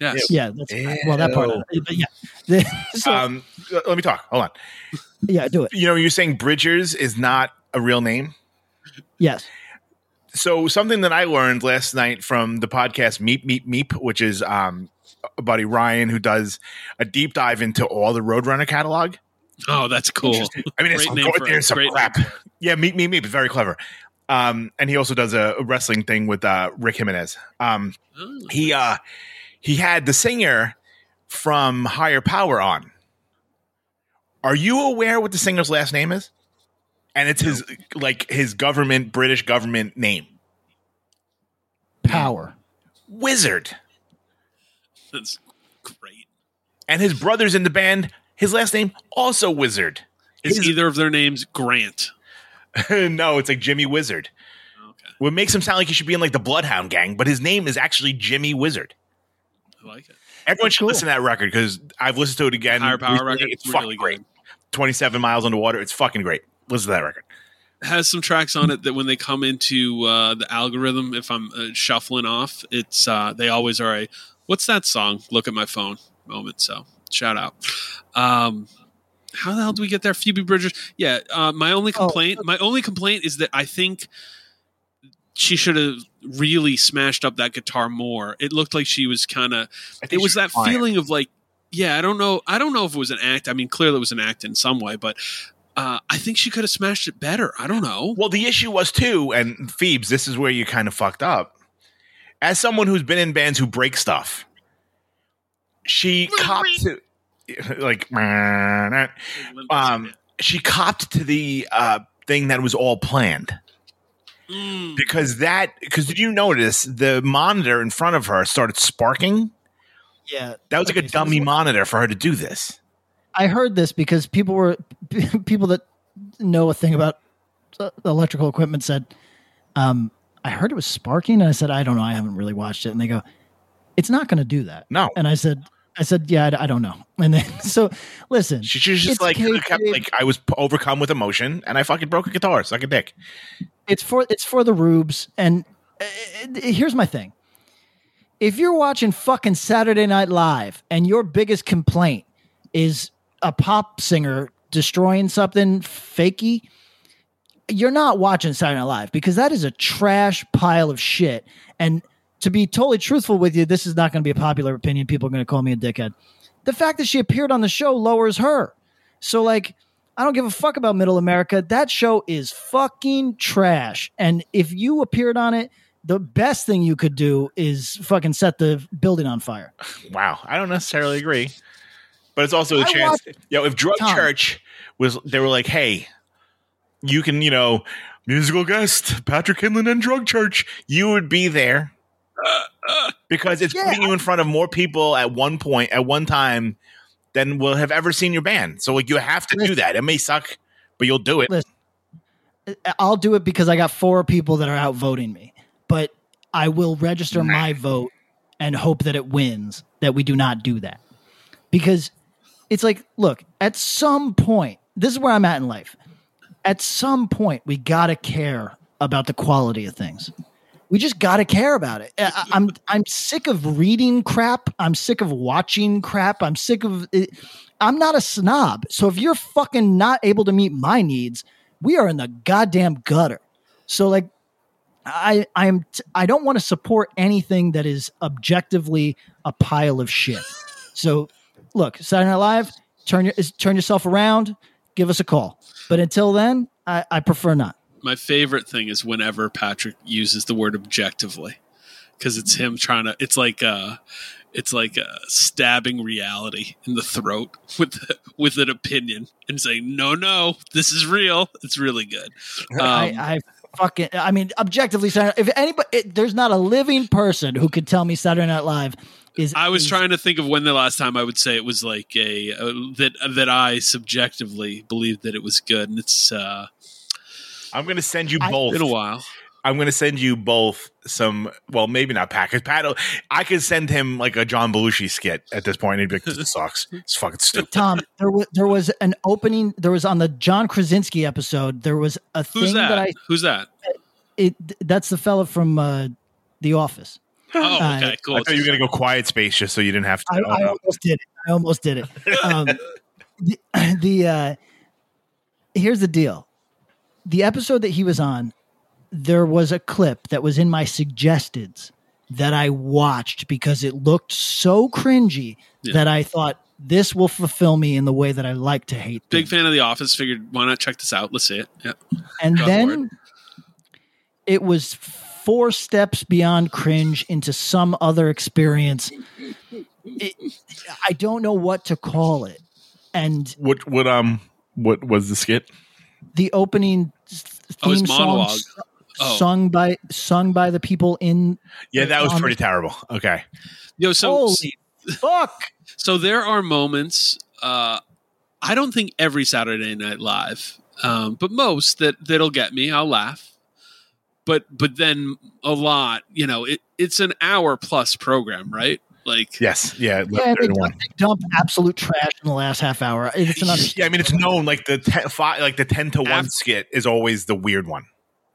Yes. Yeah, that's well that part. Of it, but yeah, [laughs] so, Um, let me talk. Hold on. yeah, do it. You know, you're saying Bridgers is not a real name. Yes. so something that I learned last night from the podcast Meep Meep Meep, which is um a buddy Ryan who does a deep dive into all the Roadrunner catalog. Oh, that's cool. I mean, it's Great some, name for there's it. some Great crap. name. Yeah, Meep Meep Meep is very clever. Um, and he also does a, a wrestling thing with uh, Rick Jimenez. Um, Oh. he uh, he had the singer from Higher Power on. Are you aware what the singer's last name is? And it's his like his government British government name, Power. Wizard. That's great. and his brothers in the band, his last name also Wizard. Is His- either of their names Grant? [laughs] no, it's like Jimmy Wizard. Okay, What makes him sound like he should be in like the Bloodhound Gang, but his name is actually Jimmy Wizard. I like it. Everyone should cool. listen to that record because I've listened to it again. Higher power recently. record. It's It's fucking really great. good. Twenty-seven miles underwater. It's fucking great. Listen to that record. Has some tracks on it that when they come into uh, the algorithm, if I'm uh, shuffling off, it's uh, they always are a what's that song? Look at my phone moment. So shout out. Um, how the hell do we get there? Phoebe Bridgers. Yeah. Uh, my only Oh. complaint. my only complaint is that I think she should have really smashed up that guitar more. It looked like she was kind of. It was that feeling of like, yeah, I don't know. I don't know if it was an act. I mean, clearly it was an act in some way, but uh, I think she could have smashed it better. I don't know. Well, the issue was too, and Phoebes, this is where you kind of fucked up. As someone who's been in bands who break stuff, she [laughs] copped to [laughs] like [laughs] um she copped to the uh thing that was all planned Mm. because that because did you notice the monitor in front of her started sparking? Yeah, That was like a so dummy this- monitor for her to do this. I heard this because people were [laughs] people that know a thing about uh, electrical equipment said, um, "I heard it was sparking," and I said, "I don't know. I haven't really watched it." And they go, "It's not going to do that." No. And I said, "I said, yeah, I, I don't know." [laughs] And then so listen, She, she was just like, kept, like I was overcome with emotion and I fucking broke a guitar, suck a dick. it's for it's for the rubes and uh, uh, here's my thing if you're watching fucking saturday night live and your biggest complaint is a pop singer destroying something fakey you're not watching saturday night live because that is a trash pile of shit and to be totally truthful with you this is not going to be a popular opinion people are going to call me a dickhead the fact that she appeared on the show lowers her so like I don't give a fuck about Middle America. That show is fucking trash. And if you appeared on it, the best thing you could do is fucking set the building on fire. [sighs] Wow, I don't necessarily agree, but it's also a I chance. watched- Yo, if Drug Tom. Church was, they were like, hey, you can, you know, musical guest Patrick Kindlon and Drug Church, you would be there because it's Yeah. putting you in front of more people at one point at one time than will have ever seen your band. So like, you have to do that. It may suck, but you'll do it. Listen. I'll do it because I got four people that are out voting me, but I will register my vote and hope that it wins that we do not do that. Because it's like, look, at some point, this is where I'm at in life. At some point, we got to care about the quality of things. We just got to care about it. I, I'm I'm sick of reading crap. I'm sick of watching crap. I'm sick of it. I'm not a snob. So if you're fucking not able to meet my needs, we are in the goddamn gutter. So like I I am t- I don't want to support anything that is objectively a pile of shit. So look, Saturday Night Live, turn your turn yourself around, give us a call. But until then, I, I prefer not. My favorite thing is whenever Patrick uses the word objectively, because it's him trying to. It's like uh, it's like uh, stabbing reality in the throat [laughs] with with an opinion and saying, "No, no, this is real." It's really good. Um, I, I fucking I mean objectively if anybody it, there's not a living person who could tell me Saturday Night Live is I was is- trying to think of when the last time I would say it was like a uh, that that I subjectively believed that it was good, and it's uh, I'm going to send you both. been a while. I'm going to send you both some. Well, maybe not Pat. Because Pat, I could send him like a John Belushi skit at this point. He'd be like, "This [laughs] sucks. It's fucking stupid." Tom, there was there was an opening. There was on the John Krasinski episode. There was a thing Who's that? that I Who's that? it that's the fella from uh, The Office. [laughs] Oh, Uh, okay, cool. I thought you were going to go quiet space just so you didn't have to. I, I almost did it. I almost did it. Um, [laughs] the the uh, here's the deal. The episode that he was on, there was a clip that was in my suggesteds that I watched because it looked so cringy Yeah. that I thought this will fulfill me in the way that I like to hate. Big things. fan of The Office. Figured why not check this out? Let's see it. Yeah. and Go for then it was four steps beyond cringe into some other experience. It, I don't know what to call it. And What? What? Um. What was the skit? The opening s- Oh, his theme song Oh. sung by sung by the people in Yeah, that was Um, pretty terrible. Okay. Yo, so holy [laughs] fuck so there are moments. Uh, I don't think every Saturday Night Live, um, but most that that'll get me. I'll laugh. But but then a lot. You know, it it's an hour plus program, right? Like Yes. Yeah. yeah they everyone. dump, they dump absolute trash in the last half hour it's an Yeah, I mean it's known like the ten, five, like the ten to one skit is always the weird one.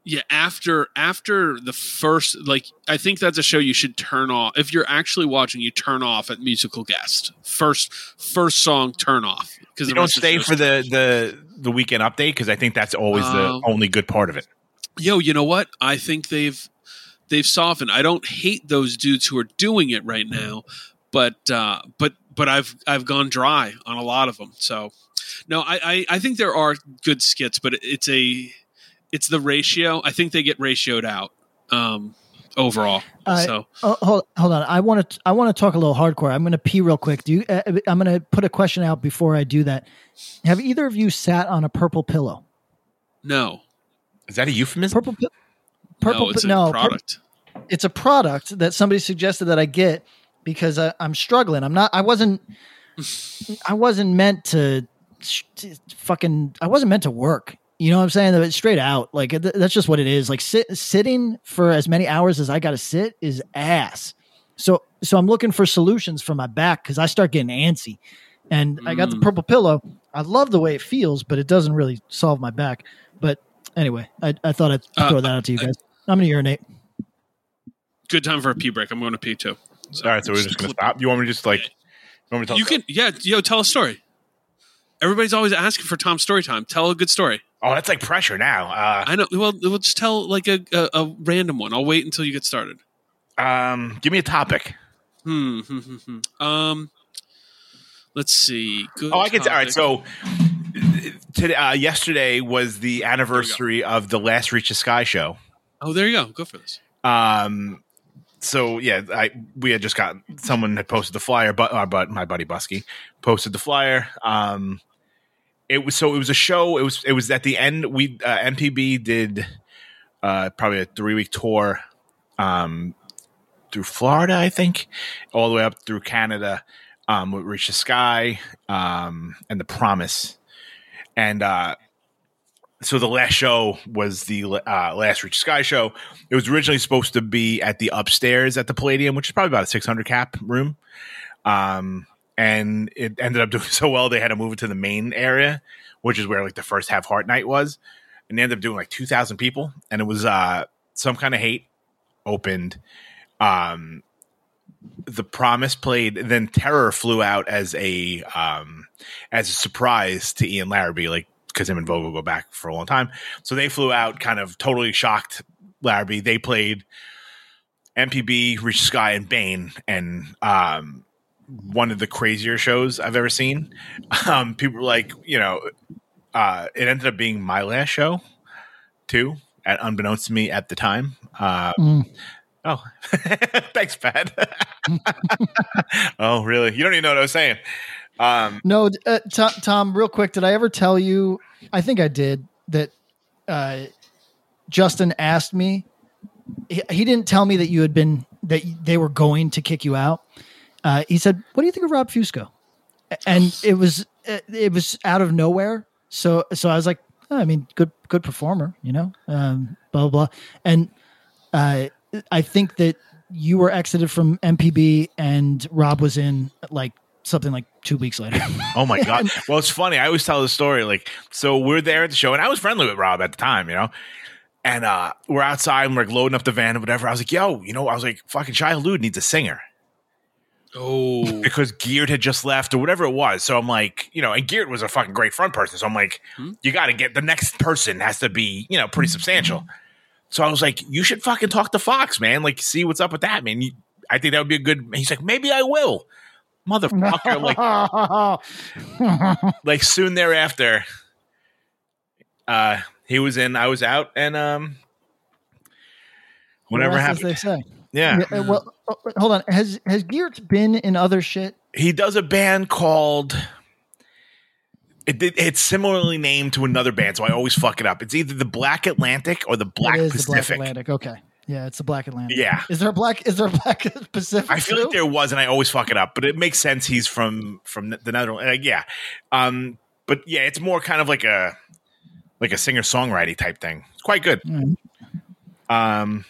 Yeah, after after the first, like I think that's a show you should turn off if you're actually watching. You turn off at musical guest first first song turn off because You don't stay for the the the weekend update because I think that's always Um, the only good part of it. yo. You know what? I think they've they've softened. I don't hate those dudes who are doing it right now, but uh, but but I've I've gone dry on a lot of them. So no, I I, I think there are good skits, but it's a it's the ratio. I think they get ratioed out um, overall. Uh, so Oh, hold, hold on. I want to. I want to talk a little hardcore. I'm going to pee real quick. Do you? Uh, I'm going to put a question out before I do that. Have either of you sat on a purple pillow? no, Is that a euphemism? Purple. pi- Purple. no, it's a no, pur- product. it's a product that somebody suggested that I get because I, I'm struggling. I'm not. I wasn't. I wasn't meant to, sh- to fucking. I wasn't meant to work. You know what I'm saying? It's straight out. Like th- that's just what it is. Like sit, sitting for as many hours as I got to sit is ass. So so I'm looking for solutions for my back because I start getting antsy. And I got the Mm. purple pillow. I love the way it feels, but it doesn't really solve my back. But anyway, I, I thought I'd Uh, throw that out to you guys. I'm gonna urinate. Good time for a pee break. I'm going to pee too. All right, so we're just gonna stop. You want me to just like? You want me to tell You can, yeah, yo, tell a story. Everybody's always asking for Tom's story time. Tell a good story. Oh, that's like pressure now. Uh, I know. Well, we'll just tell like a, a, a random one. I'll wait until you get started. um, give me a topic. Hmm. hmm, hmm, hmm. Um. Let's see. Good Oh, I can. All right, so today, uh, yesterday was the anniversary of the last Reach the Sky show. Oh, there you go. Go for this. Um, so yeah, I we had just got someone had posted the flyer, but uh, but my buddy Busky posted the flyer. Um, it was so it was a show. It was it was at the end. We uh, MPB did uh, probably a three week tour um, through Florida, I think, all the way up through Canada. Um, with Reach the Sky um, and the Promise, and uh, so the last show was the uh, last Reach Sky show. It was originally supposed to be at the upstairs at the Palladium, which is probably about a 600 cap room. Um, and it ended up [laughs] doing so well they had to move it to the main area, which is where like the first half Heart Night was. And they ended up doing like 2,000 people, and it was uh, some kind of hate opened. Um, the Promise played, then Terror flew out as a um, as a surprise to Ian Larrabee, like because him and Vogel go back for a long time. So they flew out, kind of totally shocked Larrabee. They played MPB, Reach Sky, and Bane, and um, one of the crazier shows I've ever seen. [laughs] Um, people were like, you know, uh, it ended up being my last show too, at unbeknownst to me at the time. Uh, Mm. Oh, [laughs] thanks, Pat. [laughs] oh, really? You don't even know what I was saying. Um, No, uh, Tom, Tom, real quick, did I ever tell you? I think I did that. Uh, Justin asked me. He, he didn't tell me that you had been that they were going to kick you out. Uh, he said, "What do you think of Rob Fusco?" And it was it, it was out of nowhere. So so I was like, oh, I mean, good good performer, you know, um, blah blah blah. And uh, I think that you were exited from MPB, and Rob was in like something like two weeks later. Oh my god! [laughs] Well, it's funny. I always tell the story. Like, so we're there at the show, and I was friendly with Rob at the time, you know. And uh we're outside, and we're like, loading up the van and whatever. I was like, "Yo, you know," I was like, "Fucking Shai Hulud needs a singer." Oh, because Geert had just left or whatever it was. So I'm like, you know, and Geert was a fucking great front person. So I'm like, Hmm. you got to get the next person has to be, you know, pretty substantial. So I was like, you should fucking talk to Fox, man. Like, see what's up with that, man. You, I think that would be a good. He's like, maybe I will, motherfucker. like, [laughs] like soon thereafter, uh, he was in, I was out, and um, whatever What else, happened, as they say. yeah. Yeah, uh, well, uh, hold on. Has has Geert been in other shit? he does a band called it, it- it's similarly named to another band so i always fuck it up it's either the black atlantic or the black it is pacific the Black Atlantic. Okay, yeah, it's the Black Atlantic. Yeah. Is there a black? Is there a Black [laughs] Pacific? i feel too? like there was and i always fuck it up but it makes sense he's from from the netherlands like, yeah um but yeah it's more kind of like a like a singer songwriting type thing it's quite good Mm. um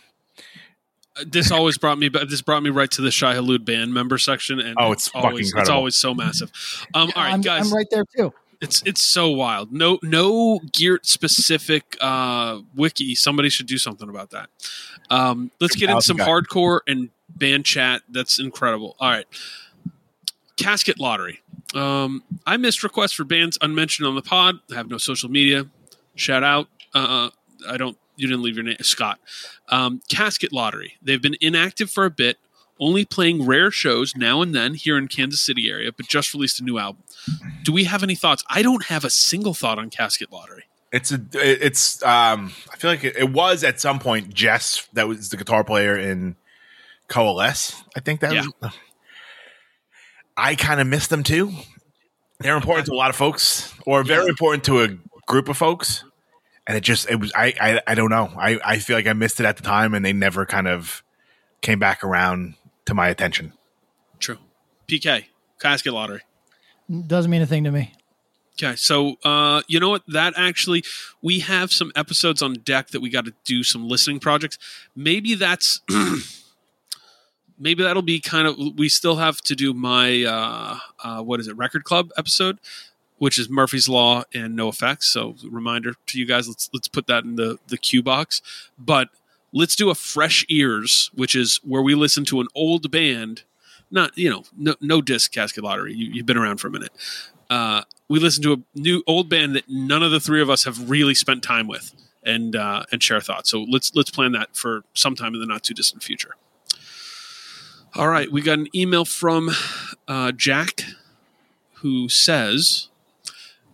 this always brought me. But this brought me right to the Shai Hulud band member section, and Oh, it's fucking always it's always so massive. Um, all right, I'm, guys. I'm right there too. It's it's so wild. No no gear specific uh, wiki. Somebody should do something about that. Um, let's get in some hardcore and band chat. That's incredible. All right, casket lottery. Um, I missed requests for bands unmentioned on the pod. I have no social media. Shout out. Uh, I don't. You didn't leave your name, Scott. Um, casket lottery. They've been inactive for a bit only playing rare shows now and then here in Kansas City area, but just released a new album. Do we have any thoughts? I don't have a single thought on Casket Lottery. It's a it's um I feel like it, it was at some point Jess that was the guitar player in Coalesce. I think that Yeah. was I kind of miss them too. They're important to a lot of folks or very Yeah. important to a group of folks. And it just it was I I, I don't know. I, I feel like I missed it at the time and they never kind of came back around to my attention. True. PK, Casket Lottery. Doesn't mean a thing to me. Okay, so uh, you know what? That actually, we have some episodes on deck that we got to do some listening projects. Maybe that's, [clears throat] maybe that'll be kind of. We still have to do my uh, uh, what is it? Record Club episode, which is Murphy's Law and NOFX. So reminder to you guys, let's let's put that in the the cue box. But let's do a fresh ears, which is where we listen to an old band. Not you know no no disc casket lottery. You, you've been around for a minute. Uh, we listen to a new old band that none of the three of us have really spent time with and uh, and share thoughts. So let's let's plan that for sometime in the not too distant future. All right, we got an email from uh, Jack who says,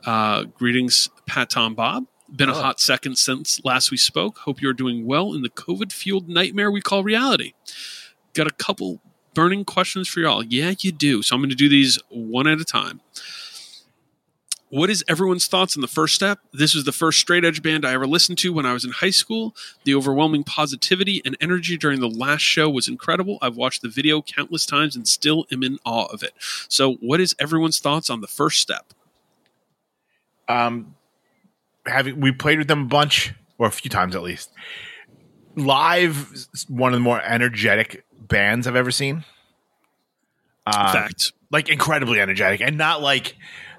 uh, "Greetings, Pat, Tom, Bob. Been a hot second since last we spoke. Hope you're doing well in the COVID fueled nightmare we call reality. Got a couple burning questions for y'all. Yeah, you do. So I'm going to do these one at a time." What is everyone's thoughts on the first step? This was the first straight edge band I ever listened to when I was in high school. The overwhelming positivity and energy during the last show was incredible. I've watched the video countless times and still am in awe of it. So, what is everyone's thoughts on the first step? Um, having we played with them a bunch or a few times at least. Live, one of the more energetic bands I've ever seen. Uh, Fact. like incredibly energetic, and not like.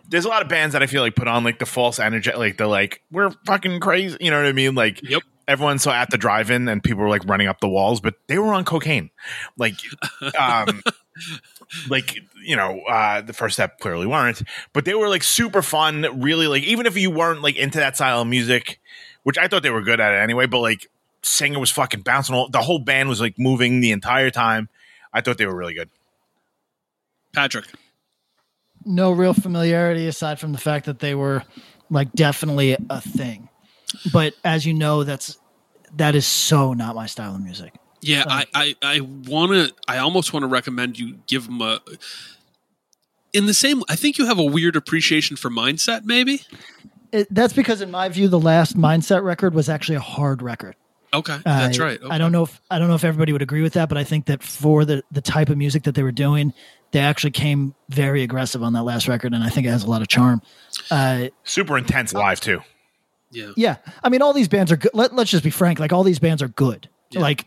There's a lot of bands that I feel like put on like the false energy, like they're like we're fucking crazy. You know what I mean? Like Yep. everyone saw at the drive-in and people were like running up the walls, but they were on cocaine. Like, [laughs] um, like you know, uh, the first step clearly weren't, but they were like super fun. Really, like even if you weren't like into that style of music, which I thought they were good at it anyway, but like singer was fucking bouncing. All, the whole band was like moving the entire time. I thought they were really good. Patrick. No real familiarity aside from the fact that they were like definitely a thing. But as you know, that's that is so not my style of music. Yeah, I, I, I want to. I almost want to recommend you give them a. In the same, I think you have a weird appreciation for mindset. Maybe. It, that's because, in my view, the last Mindset record was actually a hard record. Okay, that's I- right. I don't know if I don't know if everybody would agree with that, but I think that for the the type of music that they were doing, they actually came very aggressive on that last record, and I think it has a lot of charm. Uh, Super intense live too. Yeah, yeah, I mean, all these bands are good. Let, let's just be frank; like all these bands are good. Yeah. Like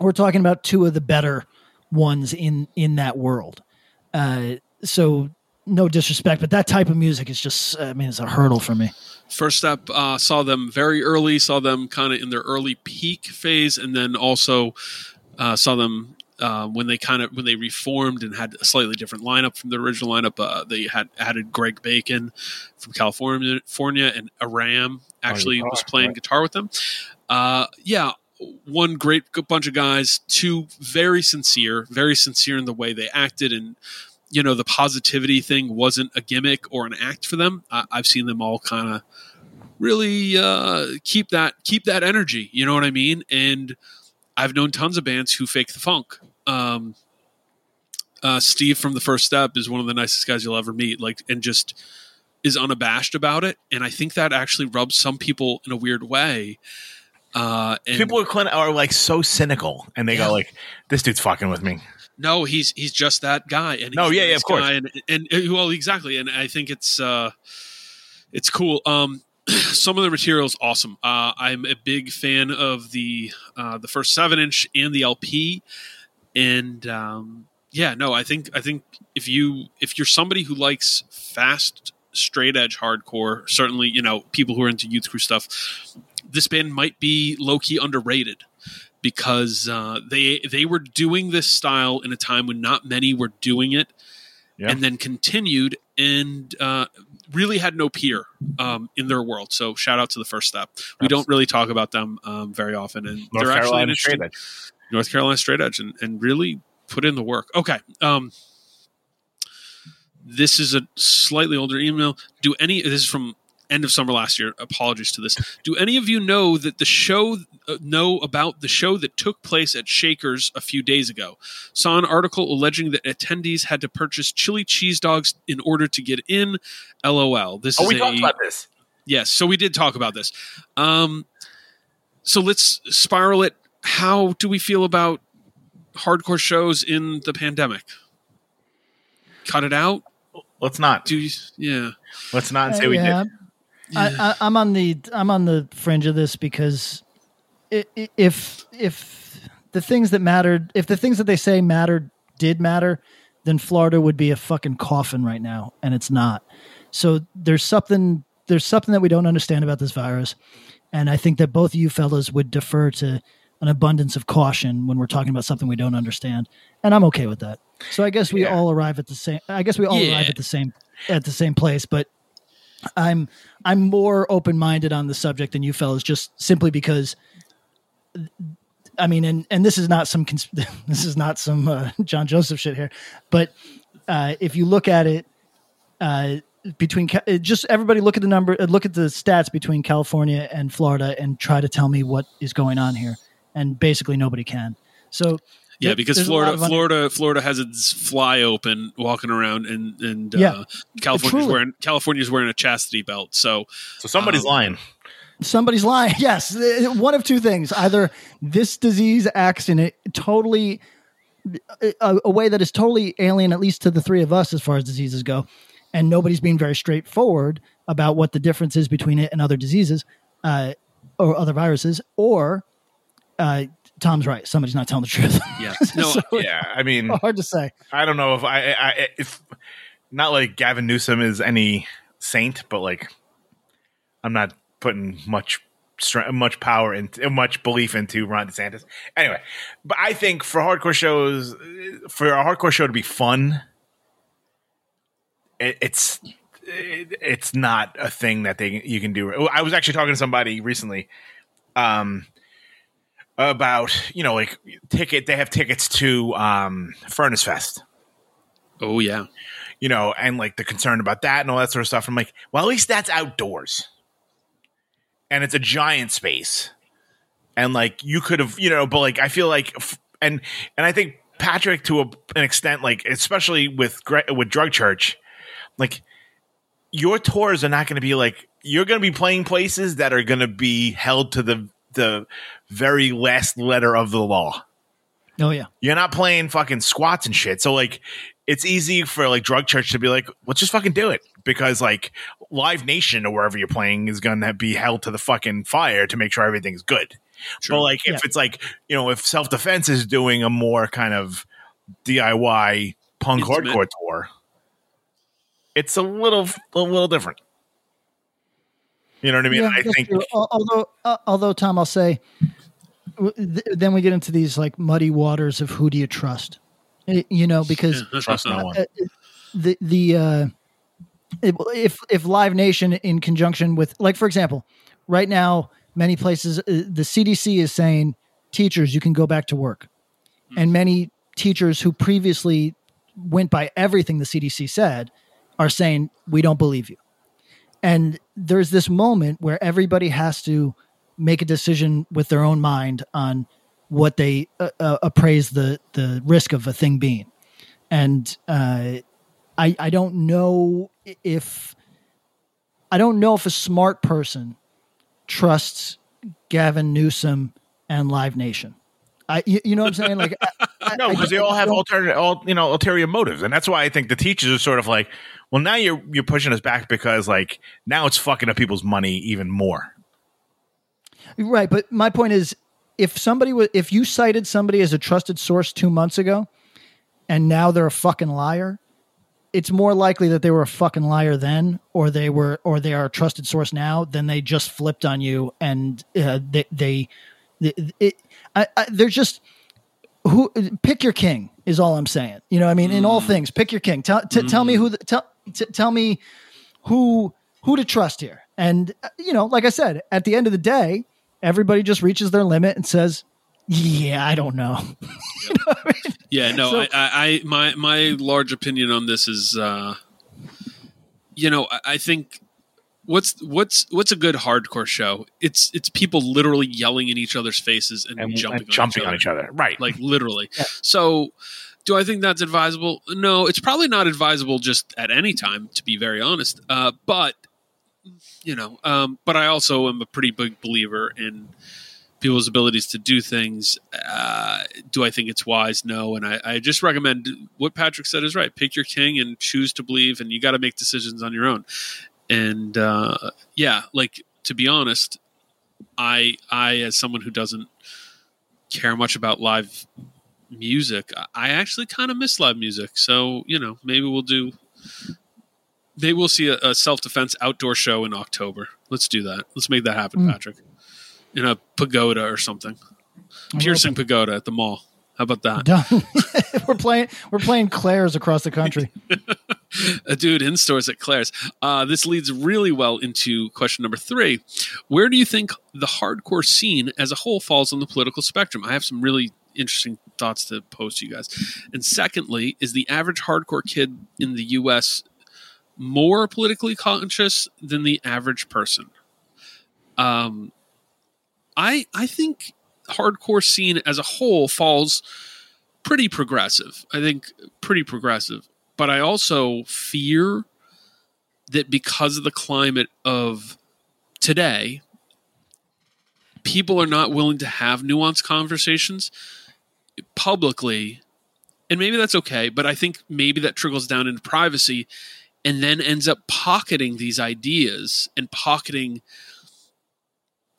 we're talking about two of the better ones in in that world. Uh, so no disrespect, but that type of music is just, I mean, it's a hurdle for me. First step uh, saw them very early, saw them kind of in their early peak phase, and then also uh, saw them uh, when they kind of when they reformed and had a slightly different lineup from the original lineup. Uh, they had added Greg Bacon from California, California and Aram actually guitar, was playing right. guitar with them. Uh, yeah, one great bunch of guys, two very sincere, very sincere in the way they acted and you know the positivity thing wasn't a gimmick or an act for them. I, I've seen them all kind of really uh, keep that keep that energy. You know what I mean? And I've known tons of bands who fake the funk. Um, uh, Steve from the First Step is one of the nicest guys you'll ever meet. Like, and just is unabashed about it. And I think that actually rubs some people in a weird way. Uh, and People are, clin- are like so cynical, and they Yeah. go like, "This dude's fucking with me." No, he's he's just that guy. And No, yeah, yeah, of course. And, and and well, exactly. And I think it's uh, it's cool. Um, [clears throat] some of the materials awesome. Uh, I'm a big fan of the uh, the first seven inch and the LP, and um, yeah, no, I think I think if you if you're somebody who likes fast straight edge hardcore, certainly you know people who are into youth crew stuff, this band might be low key underrated because uh, they they were doing this style in a time when not many were doing it, Yeah. and then continued and uh, really had no peer um, in their world. So shout out to the first step. We don't really talk about them um, very often, and North they're actually Carolina interesting- straight edge. North Carolina straight edge and, and really put in the work. Okay. Um, this is a slightly older email. Do any this is from end of summer last year. Apologies to this. Do any of you know that the show uh, know about the show that took place at Shakers a few days ago? Saw an article alleging that attendees had to purchase chili cheese dogs in order to get in. LOL. This Oh, is we a talked about this. Yes, so we did talk about this. Um, so let's spiral it. How do we feel about hardcore shows in the pandemic? Cut it out? Let's not. Do you, yeah. Let's not say we yeah, did. I, I'm on the I'm on the fringe of this because if if the things that mattered, if the things that they say mattered did matter, then Florida would be a fucking coffin right now, and it's not. So there's something there's something that we don't understand about this virus, and I think that both of you fellas would defer to an abundance of caution when we're talking about something we don't understand, and I'm okay with that. So I guess we Yeah. all arrive at the same. I guess we all Yeah. arrive at the same at the same place, but I'm I'm more open minded on the subject than you fellas, just simply because. I mean, and and this is not some [laughs] this is not some uh, John Joseph shit here, but uh, if you look at it, uh, between uh, just everybody look at the number, uh, look at the stats between California and Florida, and try to tell me what is going on here, and basically nobody can. So Yeah, there- because there's a lot Florida, Florida, Florida has its fly open, walking around, and and Yeah. uh, California's Truly. wearing California's wearing a chastity belt. So So somebody's Um, lying. somebody's lying. [laughs] Yes, uh, one of two things: either this disease acts in a totally a, a way that is totally alien, at least to the three of us, as far as diseases go, and nobody's being very straightforward about what the difference is between it and other diseases uh, or other viruses, or uh, Tom's right. Somebody's not telling the truth. yeah, [laughs] no, So- Yeah, I mean, Hard to say. I don't know if I, I if not like Gavin Newsom is any saint, but like I'm not putting much stre- much power and much belief into Ron DeSantis. Anyway, but I think for hardcore shows, for a hardcore show to be fun, it, it's it, it's not a thing that they you can do. I was actually talking to somebody recently. Um, about you know like ticket they have tickets to um furnace fest. Oh yeah, you know and like the concern about that and all that sort of stuff. I'm like well at least that's outdoors. And it's a giant space. And like you could have you know but like i feel like f- and and i think patrick to a, an extent like especially with Gre- with drug church like your tours are not going to be like you're going to be playing places that are going to be held to the the very last letter of the law Oh yeah. you're not playing fucking squats and shit. So like it's easy for like drug church to be like, let's just fucking do it. Because like Live Nation or wherever you're playing is gonna be held to the fucking fire to make sure everything's good. True. But like if Yeah. it's like, you know, if self defense is doing a more kind of DIY punk Intimate. hardcore tour, it's a little a little different. You know what I mean? Yeah, I think true. Although uh, although Tom, I'll say, w- th- then we get into these like muddy waters of who do you trust? You know, because trust no one. the the uh, if if Live Nation in conjunction with like for example, right now many places uh, the CDC is saying teachers you can go back to work, and many teachers who previously went by everything the CDC said are saying we don't believe you. And there's this moment where everybody has to make a decision with their own mind on what they uh, uh, appraise the the risk of a thing being. And uh, I I don't know if I don't know if a smart person trusts Gavin Newsom and Live Nation. I you, you know what I'm saying? Like I- [laughs] No, because they all have alternate, all you know, ulterior motives, and that's why I think the teachers are sort of like, well, now you're you're pushing us back because like now it's fucking up people's money even more. Right, but my point is, if somebody was, if you cited somebody as a trusted source two months ago, and now they're a fucking liar, it's more likely that they were a fucking liar then, or they were, or they are a trusted source now, than they just flipped on you and uh, they, they, it, it I, I, they're just who pick your king is all I'm saying. You know, I mean, in all Mm. things, pick your king. Tell t- tell me who the, tell t- tell me who who to trust here. And uh, you know, like I said, at the end of the day, everybody just reaches their limit and says, "Yeah, I don't know." [laughs] You know I mean? Yeah, no, So- I, I, I, my, my large opinion on this is, uh, you know, I, I think what's what's what's a good hardcore show? It's it's people literally yelling in each other's faces and, and jumping, and jumping on, on each other. Right. like literally. Yeah. So, do I think that's advisable? No, it's probably not advisable just at any time, to be very honest. Uh, but you know, um, but I also am a pretty big believer in people's abilities to do things. Uh, do I think it's wise? No, and I, I just recommend what Patrick said is right. Pick your king and choose to believe, and you got to make decisions on your own. And uh, yeah, like to be honest, I I as someone who doesn't care much about live music, I actually kind of miss live music. So you know, maybe we'll do. Maybe we'll see a, a self defense outdoor show in October. Let's do that. Let's make that happen, Mm. Patrick. In a pagoda or something. Piercing pagoda at the mall. How about that? Done. [laughs] we're playing. We're playing Claire's across the country. [laughs] a dude in stores at Claire's. Uh, this leads really well into question number three. Where do you think the hardcore scene as a whole falls on the political spectrum? I have some really interesting thoughts to pose to you guys. And secondly, is the average hardcore kid in the U.S. more politically conscious than the average person? Um, I I think hardcore scene as a whole falls pretty progressive. I think pretty progressive but I also fear that because of the climate of today, people are not willing to have nuanced conversations publicly. And maybe that's okay, but I think maybe that trickles down into privacy and then ends up pocketing these ideas and pocketing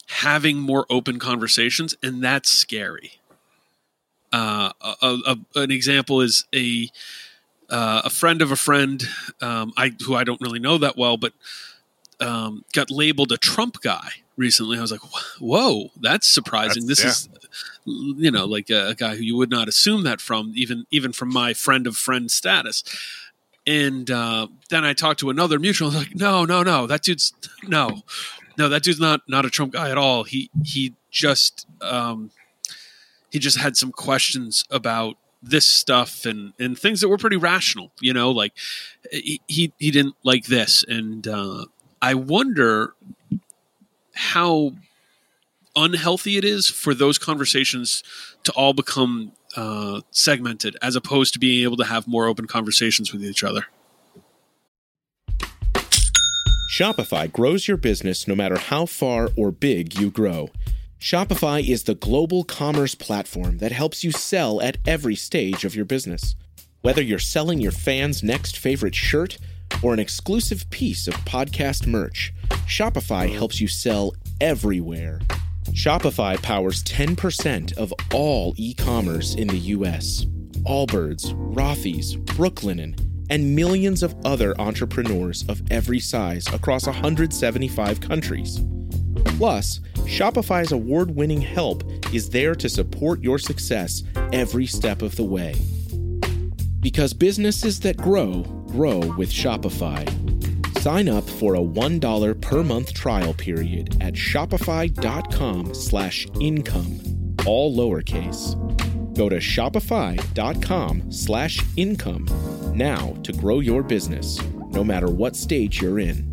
having more open conversations. And that's scary. Uh, a, a, an example is a uh, a friend of a friend, um, I who I don't really know that well, but um, got labeled a Trump guy recently. I was like, "Whoa, that's surprising." That's- this is, you know, like a, a guy who you would not assume that from, even even from my friend of friend status. And uh, then I talked to another mutual. Like, "No, no, no, that dude's no, no, that dude's not not a Trump guy at all. He he just um, he just had some questions about." this stuff and and things that were pretty rational you know like he he, he didn't like this and uh, i wonder how unhealthy it is for those conversations to all become uh, segmented as opposed to being able to have more open conversations with each other Shopify grows your business no matter how far or big you grow. Shopify is the global commerce platform that helps you sell at every stage of your business. Whether you're selling your fans' next favorite shirt or an exclusive piece of podcast merch, Shopify helps you sell everywhere. Shopify powers 10% of all e commerce in the US. Allbirds, Rothy's, Brooklinen, and millions of other entrepreneurs of every size across 175 countries. Plus, Shopify's award winning help is there to support your success every step of the way. Because businesses that grow, grow with Shopify. Sign up for a $1 per month trial period at shopify.com slash income, all lowercase. Go to shopify.com slash income now to grow your business, no matter what stage you're in.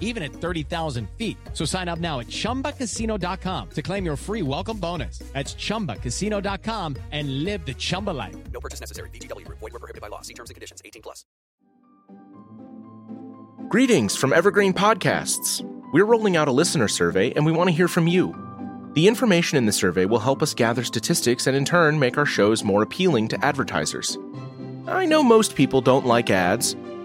even at 30,000 feet. So sign up now at ChumbaCasino.com to claim your free welcome bonus. That's ChumbaCasino.com and live the Chumba life. No purchase necessary. VGW Group. Void were prohibited by law. See terms and conditions. 18 plus. Greetings from Evergreen Podcasts. We're rolling out a listener survey and we want to hear from you. The information in the survey will help us gather statistics and in turn make our shows more appealing to advertisers. I know most people don't like ads,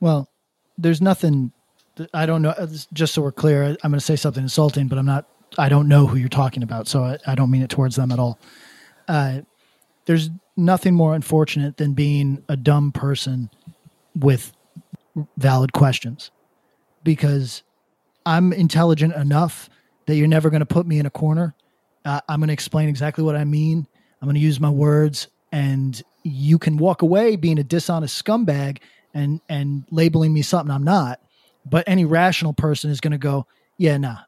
Well, there's nothing. I don't know. uh, Just so we're clear, I'm going to say something insulting, but I'm not. I don't know who you're talking about, so I, I don't mean it towards them at all. Uh, there's nothing more unfortunate than being a dumb person with valid questions, because I'm intelligent enough that you're never going to put me in a corner. Uh, I'm going to explain exactly what I mean. I'm going to use my words, and you can walk away being a dishonest scumbag and and labeling me something I'm not. But any rational person is going to go, yeah, nah.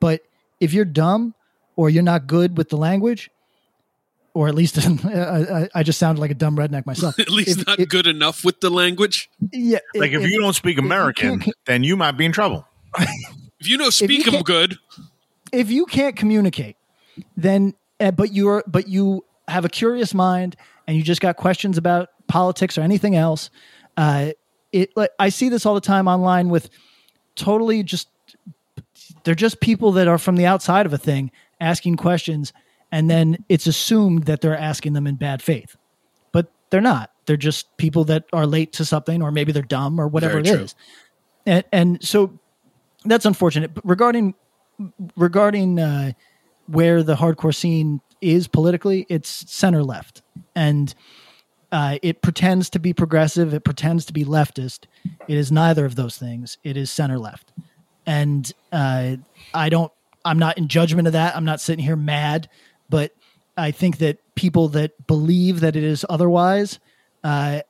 But if you're dumb or you're not good with the language, or at least [laughs] I, I- I just sounded like a dumb redneck myself. [laughs] At least If- not if- good enough with the language. Yeah, Like if, you don't speak American, can't- then you might be in trouble. If you know [laughs] you speak 'em can't- good, if you can't communicate, then uh, but you're but you have a curious mind and you just got questions about politics or anything else. Uh, it like I see this all the time online with totally just they're just people that are from the outside of a thing asking questions, and then it's assumed that they're asking them in bad faith, but they're not. They're just people that are late to something, or maybe they're dumb, or whatever Very it true. is. And, and so that's unfortunate. But regarding regarding uh, where the hardcore scene is politically, it's center left, and uh, it pretends to be progressive. It pretends to be leftist. It is neither of those things. It is center left, and uh, I don't. I'm not in judgment of that. I'm not sitting here mad, but I think that people that believe that it is otherwise. Uh,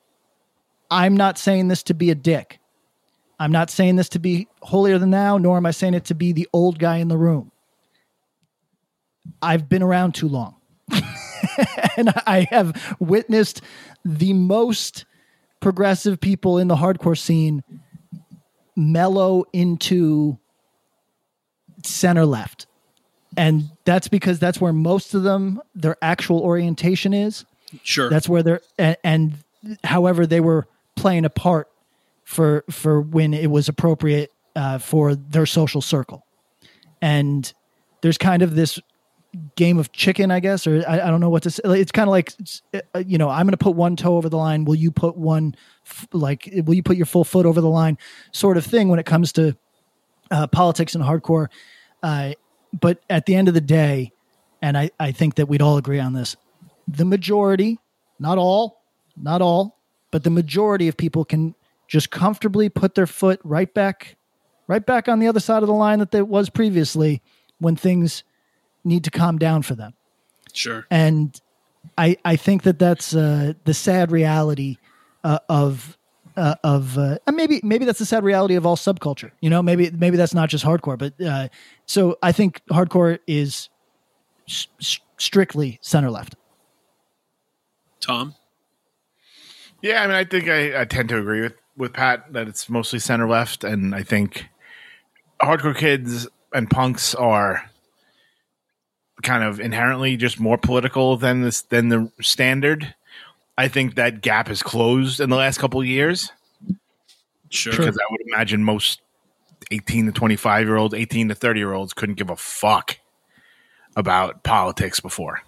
I'm not saying this to be a dick. I'm not saying this to be holier than thou, nor am I saying it to be the old guy in the room. I've been around too long. [laughs] [laughs] and I have witnessed the most progressive people in the hardcore scene mellow into center left. And that's because that's where most of them, their actual orientation is. sure. That's where they're and, and however they were playing a part for for when it was appropriate uh, for their social circle. And there's kind of this game of chicken, I guess, or I, I don't know what to say. It's kind of like uh, you know, I'm going to put one toe over the line. Will you put one like will you put your full foot over the line, sort of thing when it comes to uh, politics and hardcore. Uh, but at the end of the day, and I, I think that we'd all agree on this, the majority, not all, not all, but the majority of people can just comfortably put their foot right back, right back on the other side of the line that it was previously when things need to calm down for them sure. and I I think that that's uh, the sad reality uh, of uh, of uh, and maybe maybe that's the sad reality of all subculture. You know, maybe maybe that's not just hardcore, but uh, so I think hardcore is s- s- strictly center left. Tom. Yeah, I mean, I think I, I tend to agree with with Pat that it's mostly center left, and I think hardcore kids and punks are kind of inherently just more political than this than the standard. I think that gap has closed in the last couple of years Sure. because I would imagine most eighteen to twenty five year olds, eighteen to thirty year olds couldn't give a fuck about politics before.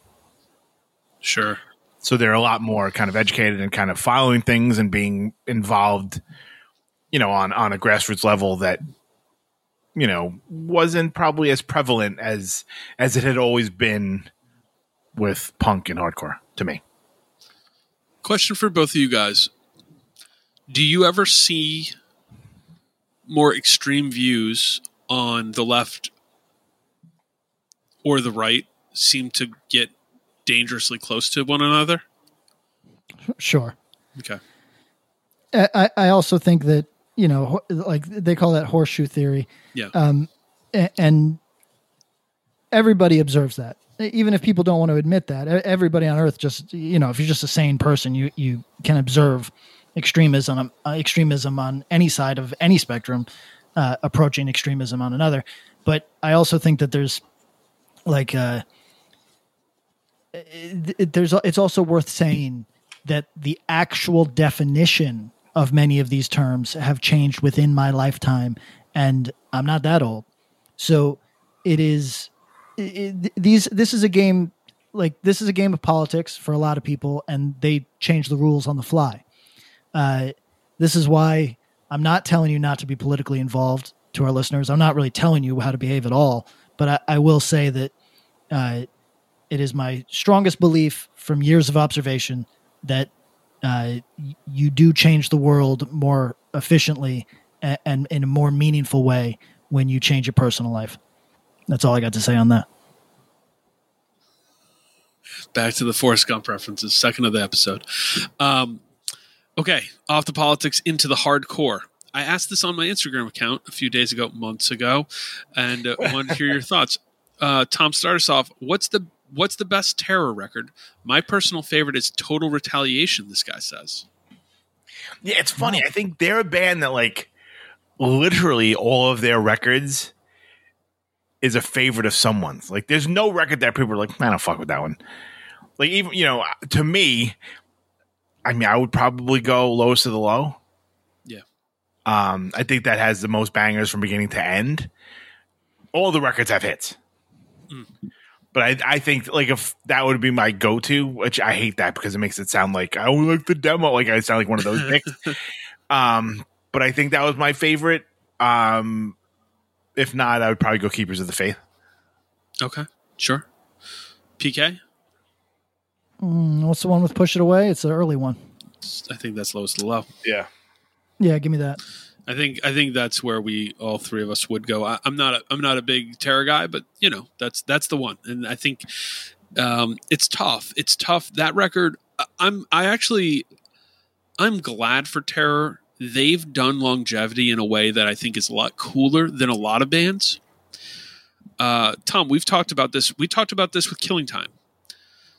Sure. so they're a lot more kind of educated and kind of following things and being involved you know on on a grassroots level that you know wasn't probably as prevalent as as it had always been with punk and hardcore to me Question for both of you guys. Do you ever see more extreme views on the left or the right seem to get dangerously close to one another? Sure. Okay. I, I- I also think that you know, like they call that horseshoe theory. Yeah. Um, and everybody observes that. Even if people don't want to admit that, everybody on Earth just you know, if you're just a sane person, you you can observe extremism uh, extremism on any side of any spectrum, uh, approaching extremism on another. But I also think that there's like uh, it- it- there's it's also worth saying that the actual definition of many of these terms have changed within my lifetime and I'm not that old. So it is it, these this is a game like this is a game of politics for a lot of people and they change the rules on the fly. Uh, this is why I'm not telling you not to be politically involved to our listeners. I'm not really telling you how to behave at all, but I, I will say that uh, it is my strongest belief from years of observation that uh, you do change the world more efficiently and, and in a more meaningful way when you change your personal life. That's all I got to say on that. Back to the Forrest Gump references, second of the episode. Um, okay, off the politics into the hardcore. I asked this on my Instagram account a few days ago, months ago, and uh, I wanted to hear your [laughs] thoughts. Uh, Tom, start us off. What's the what's the best terror record? My personal favorite is Total Retaliation. This guy says. Yeah, it's funny. I think they're a band that like literally all of their records is a favorite of someone's. Like there's no record that people are like, I don't fuck with that one. Like even you know, to me, I mean, I would probably go lowest of the low. Yeah. Um, I think that has the most bangers from beginning to end. All the records have hits. But I, I think like if that would be my go-to, which I hate that because it makes it sound like I only like the demo, like I sound like one of those [laughs] picks. um, but I think that was my favorite. Um, if not, I would probably go Keepers of the Faith. Okay, sure. PK, Mm, what's the one with Push It Away? It's the early one. I think that's lowest of low. Yeah, Yeah, give me that. I think I think that's where we all three of us would go. I, I'm not a, I'm not a big terror guy, but you know that's that's the one, and I think um, it's tough. It's tough. That record, I- I'm I actually I'm glad for terror. They've done longevity in a way that I think is a lot cooler than a lot of bands. Uh, Tom, we've talked about this. We talked about this with Killing Time.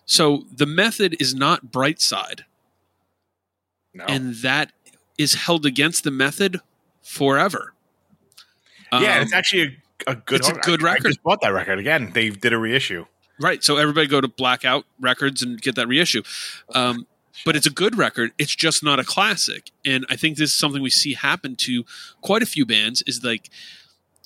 So the method is not bright side no, and that is held against the method forever. yeah, Um, it's actually a, a good. it's a good I- I record. just bought that record again. They did a reissue. right. So everybody go to Blackout Records and get that reissue. Um, but it's a good record. It's just not a classic, and I think this is something we see happen to quite a few bands. Is like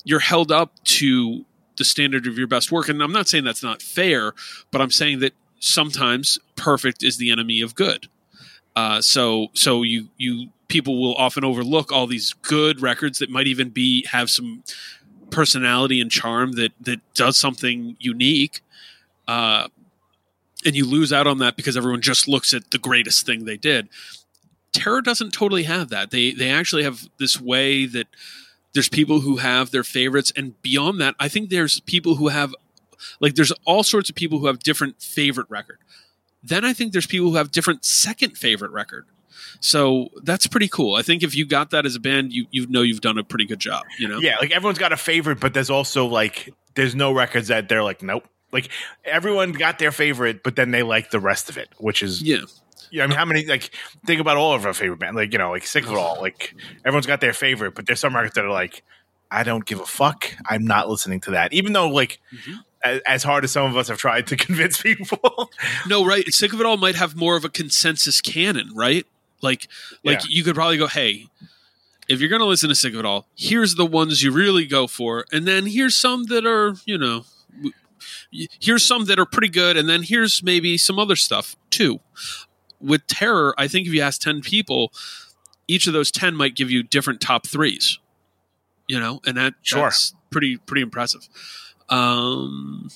you're held up to the standard of your best work, and I'm not saying that's not fair, but I'm saying that sometimes perfect is the enemy of good. Uh, so so you you people will often overlook all these good records that might even be have some personality and charm that that does something unique. Uh, and you lose out on that because everyone just looks at the greatest thing they did. Terror doesn't totally have that. They they actually have this way that there's people who have their favorites, and beyond that, I think there's people who have like there's all sorts of people who have different favorite record. Then I think there's people who have different second favorite record. So that's pretty cool. I think if you got that as a band, you you know you've done a pretty good job. You know, Yeah, like everyone's got a favorite, but there's also like there's no records that they're like, nope. Like everyone got their favorite, but then they like the rest of it, which is yeah. Yeah, I mean, how many like think about all of our favorite band. like you know, like Sick of It All. Like everyone's got their favorite, but there's some records that are like, I don't give a fuck. I'm not listening to that, even though like mm-hmm. as, as hard as some of us have tried to [laughs] convince people. No, right. Sick of it all might have more of a consensus canon, right? Like, like Yeah. you could probably go, hey, if you're going to listen to Sick of It All, here's the ones you really go for, and then here's some that are, you know, here's some that are pretty good, and then here's maybe some other stuff too. With Terror, I think if you ask ten people, each of those ten might give you different top threes. You know, and that Sure. that's pretty pretty impressive. Um,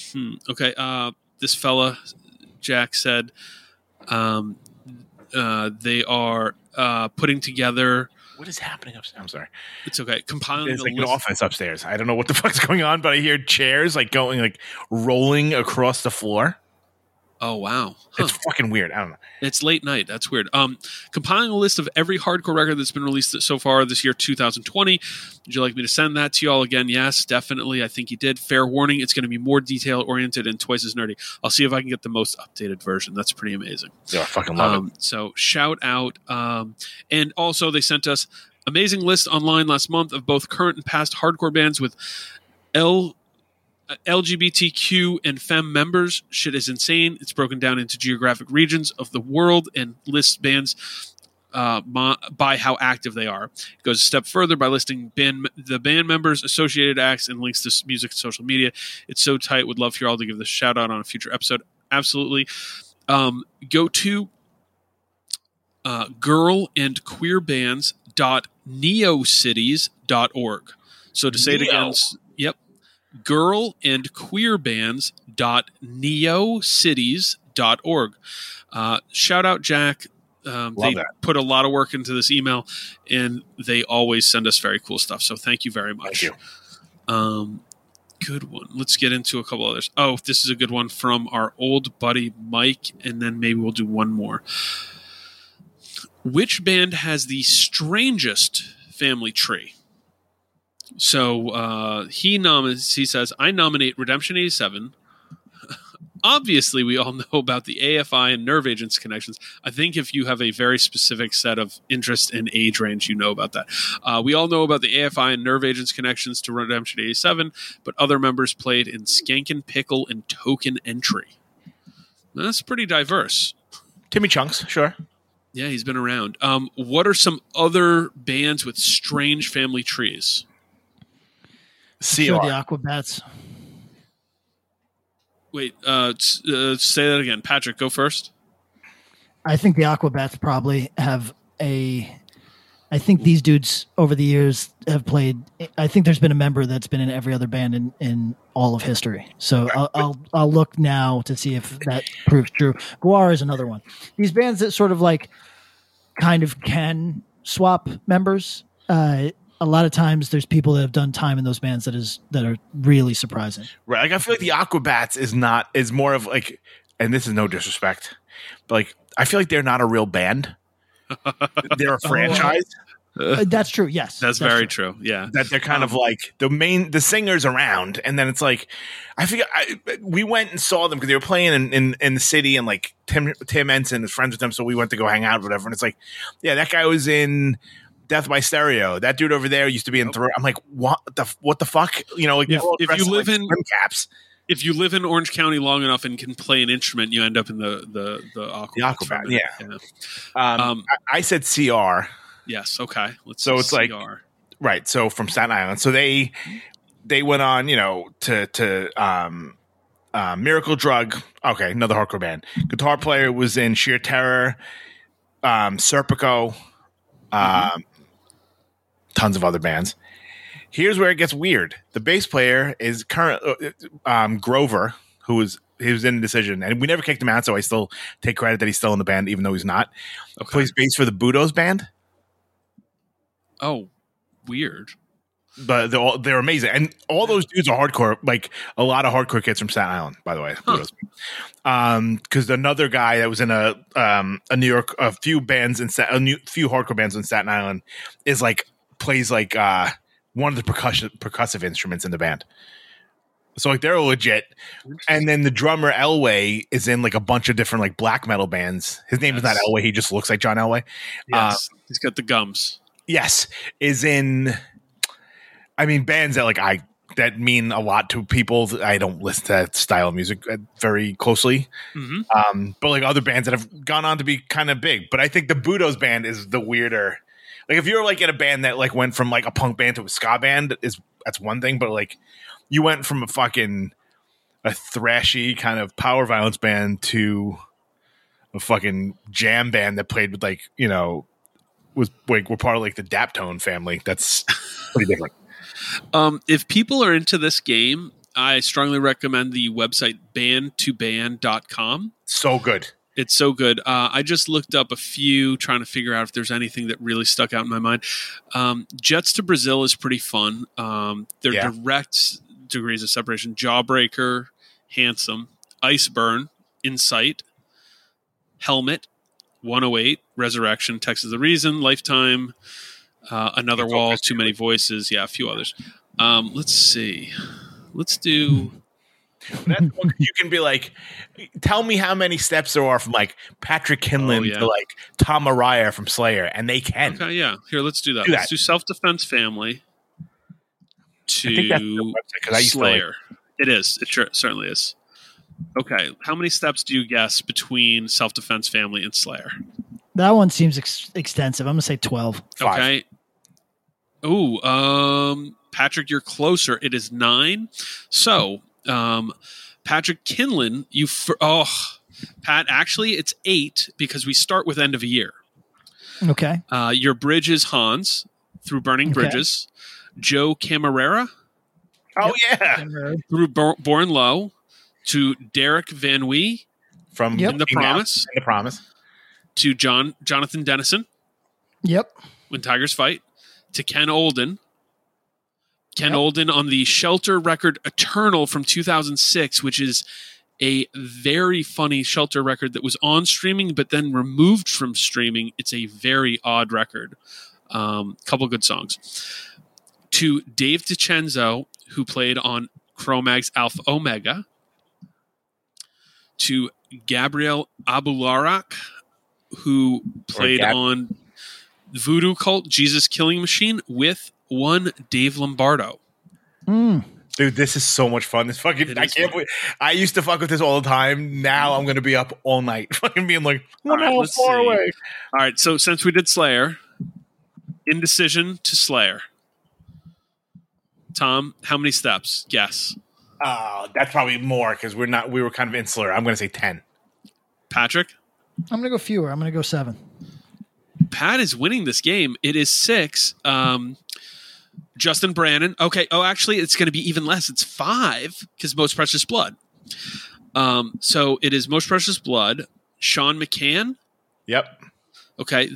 [laughs] okay, uh, this fella Jack said um, uh, they are uh, putting together. what is happening upstairs? I'm sorry. It's okay. Compiling There's a like an office upstairs. I don't know what the [laughs] fuck's going on, but I hear chairs like going like rolling across the floor. Oh wow, Huh. It's fucking weird. I don't know. It's late night. That's weird. Um, compiling a list of every hardcore record that's been released so far this year, 2020. Would you like me to send that to y'all again? Yes, definitely. I think you did. Fair warning: it's going to be more detail oriented and twice as nerdy. I'll see if I can get the most updated version. That's pretty amazing. Yeah, I fucking love Um, so shout out. Um, and also they sent us amazing list online last month of both current and past hardcore bands with L. uh, LGBTQ and femme members. Shit is insane. It's broken down into geographic regions of the world and lists bands uh, by how active they are. It goes a step further by listing band, the band members, associated acts, and links to music and social media. It's so tight. Would love for y'all to give this shout out on a future episode. Absolutely. Um, go to uh, girl and queer bands So to say it again, girl and queer bands dot neocities.org. Uh, shout out Jack. Um, they that. put a lot of work into this email, and they always send us very cool stuff. So thank you very much. Thank you. Um, good one. Let's get into a couple others. Oh, this is a good one from our old buddy Mike, and then maybe we'll do one more. Which band has the strangest family tree? So uh, he nominates. He says, "I nominate Redemption '87." [laughs] Obviously, we all [laughs] know about the AFI and Nerve Agents connections. I think if you have a very specific set of interest and age range, you know about that. Uh, we all know about the AFI and Nerve Agents connections to Redemption 87, but other members played in Skankin' Pickle and Token Entry. That's pretty diverse. Timmy Chunks, sure. Yeah, he's been around. Um, what are some other bands with strange family trees? Sure, CR. the Aquabats. Wait, uh, s- uh, say that again. Patrick, go first. I think the Aquabats probably have a. I think these dudes over the years have played. I think there's been a member that's been in every other band in, in all of history. So I'll, I'll I'll look now to see if that proves true. GWAR is another one. These bands that sort of like kind of can swap members. Uh, a lot of times there's people that have done time in those bands that is that are really surprising. Right. Like I feel like the Aquabats is not is more of like and this is no disrespect, but like I feel like they're not a real band. [laughs] they're a franchise Uh, that's true. Yes, That's, very true. Yeah. that they're kind of Um, like the main the singers around and then it's like I think I, we went and saw them because they were playing in, in, in the city and like Tim Tim Ensign is friends with them so we went to go hang out or whatever and it's like yeah that guy was in Death by Stereo that dude over there used to be in Throw I'm like what the what the fuck you know like If- if you live like in- caps If you live in Orange County long enough and can play an instrument, you end up in the the the Aquabats. The Aquabat, minute. yeah. um, Um, I, I said CR Yes. Okay. Let's So it's like- CR. right so from staten island so they they went on you know to to um uh, miracle drug okay another hardcore band guitar player was in sheer terror um serpico um tons of other bands here's where it gets weird the bass player is current uh, um grover who was he was in Decision, and we never kicked him out, so I still take credit that he's still in the band, even though he's not. Okay. Plays bass for the Budos band. Oh, weird. but they're, all, they're amazing, and all those dudes are hardcore. Like a lot of hardcore kids from Staten Island, by the way. Huh. Um, because another guy that was in a um a New York, a few bands in a new, few hardcore bands in Staten Island, is like plays like uh one of the percussion percussive instruments in the band. So like they're legit, and then the drummer Elway is in like a bunch of different like black metal bands. His name is not Elway; he just looks like John Elway. Yes. He's got the gums. yes is in i mean bands that like i that mean a lot to people i don't listen to that style of music uh, very closely hmm um but like other bands that have gone on to be kind of big but i think the budos band is the weirder like if you're like in a band that like went from like a punk band to a ska band is that's one thing but like you went from a fucking a thrashy kind of power violence band to a fucking jam band that played with like you know was like we're part of like the Daptone family. That's pretty different. [laughs] Um, if people are into this game, I strongly recommend the website bandtoband.com. So good. It's so good. Uh, I just looked up a few, trying to figure out if there's anything that really stuck out in my mind. Um, Jets to Brazil is pretty fun. Um, they're Yeah. direct degrees of separation. Jawbreaker, handsome, Iceburn, Insight, Helmet, 108, Resurrection, Texas the Reason, Lifetime, uh, Another Wall, Too Many Voices. Yeah, a few others. Um, let's see. Let's do. That's one you can be like, tell me how many steps there are from like Patrick Kindlon Oh, yeah. to like Tom Araya from Slayer, and they can. Okay, yeah. Here, let's do that. Do let's do Self Defense Family I think that's to website because I used to like, Slayer. It is. It sure, certainly is. Okay, how many steps do you guess between Self Defense Family and Slayer? That one seems ex- extensive. I'm gonna say twelve. Five. Okay. Ooh, um, Patrick, you're closer. It is nine. So, um, Patrick Kindlon, you for oh, Pat. Actually, it's eight because we start with end of a year. Okay. Uh, your bridge is Hans through Burning Okay. Bridges. Joe Camarera oh yeah, through Bor- Born Low to Derek Van Wee from Yep. in The Promise in the promise. to John Jonathan Dennison Yep. when Tigers fight to Ken Olden. Ken Olden on the Shelter record Eternal from 2006, which is a very funny Shelter record that was on streaming but then removed from streaming. It's a very odd record. Um, couple good songs. To Dave DiCenso, who played on Cro-Mag's Alpha Omega. To Gabriel Abularach, who played Gab- on Voodoo Cult Jesus Killing Machine with one Dave Lombardo. Mm. Dude, this is so much fun. This fucking It I can't fun. believe I used to fuck with this all the time. Now I'm gonna be up all night, [laughs] fucking being like, what All right, how let's far see. away? All right, so since we did Slayer, indecision to Slayer. Tom, how many steps? Guess. Oh, that's probably more because we're not. We were kind of insular. I'm gonna say ten. Patrick? I'm gonna go fewer. I'm gonna go seven. Pat is winning this game. It is six. Um, Justin Brannan. Okay. Oh, actually, it's going to be even less. It's five because Most Precious Blood. Um, so it is Most Precious Blood. Sean McCann. Yep. Okay.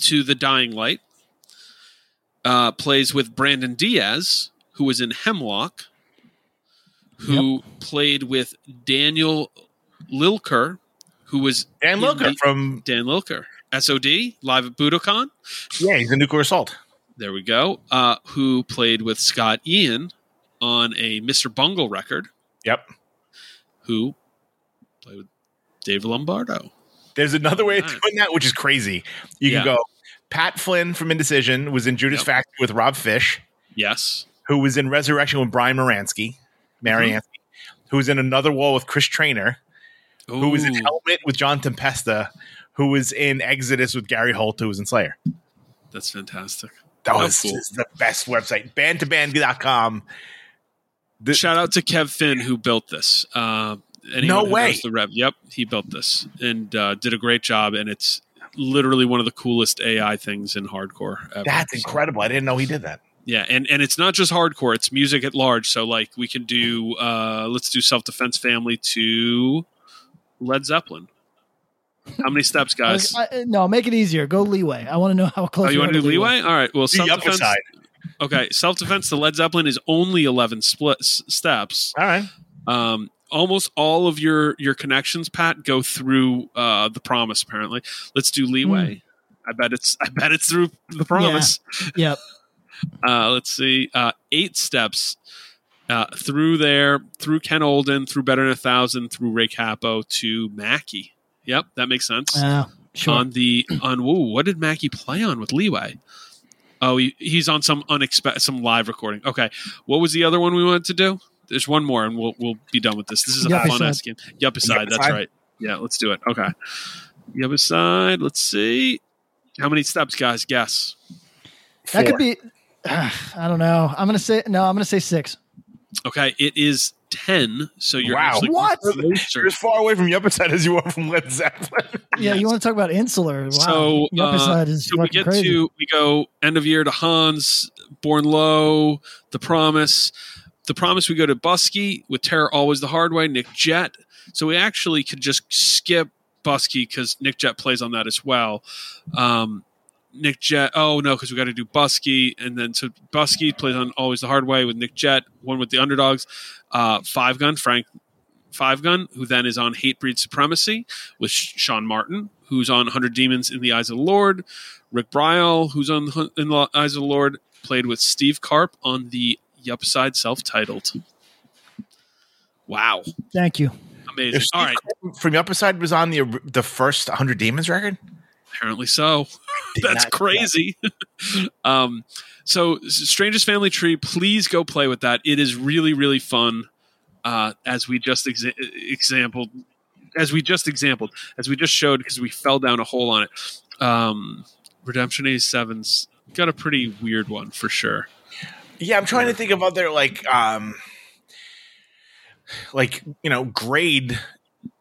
To the Dying Light. Uh, plays with Brandon Diaz, who was in Hemlock, who played with Daniel Lilker, who was Dan Lilker the- from Dan Lilker. SOD, live at Budokan. yeah, he's a nuclear assault. There we go. Uh, who played with Scott Ian on a Mr. Bungle record, Yep. who played with Dave Lombardo. There's another way of doing that, which is crazy. You Yeah. can go. Pat Flynn from Indecision was in Judas Yep. Factory with Rob Fish, Yes. who was in Resurrection with Brian Moransky, Mariansky, who was in Another Wall with Chris Traynor, who was in Helmet with John Tempesta, who was in Exodus with Gary Holt, who was in Slayer. That's fantastic. That was cool. the best website. Bandtoband.com. The- Shout out to Kev Finn who built this. Uh, No way. The Rev. Yep, he built this and uh, did a great job. And it's literally one of the coolest AI things in hardcore. Ever. That's incredible. I didn't know he did that. Yeah, and and it's not just hardcore; it's music at large. So like we can do, uh, let's do self defense family to Led Zeppelin. How many steps, guys? I- I- no, make it easier. Go leeway. I want to know how close. Oh, you are want to do leeway? All right. Well, self defense. side. Okay, self defense The Led Zeppelin is only eleven split s- steps. All right. Um, almost all of your your connections, Pat, go through uh, the Promise. Apparently, let's do leeway. I bet it's I bet it's through the Promise. Yep. [laughs] Uh, let's see, uh, eight steps uh, through there, through Ken Olden, through Better Than a Thousand, through Ray Cappo to Mackie. Yep, that makes sense. Uh, sure. On the [clears throat] on, whoa, what did Mackie play on with Leeway? Oh, he, he's on some unexpected, some live recording. Okay, what was the other one we wanted to do? There's one more, and we'll we'll be done with this. This is a Yuppie fun side. ass game. Yuppie side, that's right. Yeah, let's do it. Okay, Yuppie side. Let's see. How many steps, guys? Guess. that Four. could be. [sighs] I don't know. I'm gonna say no. I'm gonna say six. Okay, it is ten. So you're Wow. actually What? You're as far away from the upper side as you are from Led Zeppelin. Yeah, you want to talk about insular? Wow. So, the upper uh, side is So we get crazy. to we go end of year to Hans, Born Low, The Promise. The Promise we go to Busky with Terror Always the Hard Way, Nick Jett. So we actually could just skip Busky because Nick Jett plays on that as well. Um, Nick Jett. Oh no, because we got to do Busky, and then so Busky plays on Always the Hard Way with Nick Jett. One with the Underdogs. Uh, Five Gun Frank Five Gun, who then is on Hatebreed Supremacy with Sh- Sean Martin, who's on 100 Demons in the Eyes of the Lord. Rick Bryall, who's on In the Eyes of the Lord, played with Steve Karp on the Yup side self titled. Wow. Thank you. Amazing. If All Steve from the upper side was on the the first 100 Demons record. Apparently so. [laughs] That's not know that. crazy. [laughs] um, so, Strangest Family Tree, please go play with that. It is really, really fun. Uh, as we just exa- exampled, as we just exampled, as we just showed, because we fell down a hole on it. Um, Redemption 87's got a pretty weird one for sure. Yeah, I'm trying to think of other like um like you know, Grade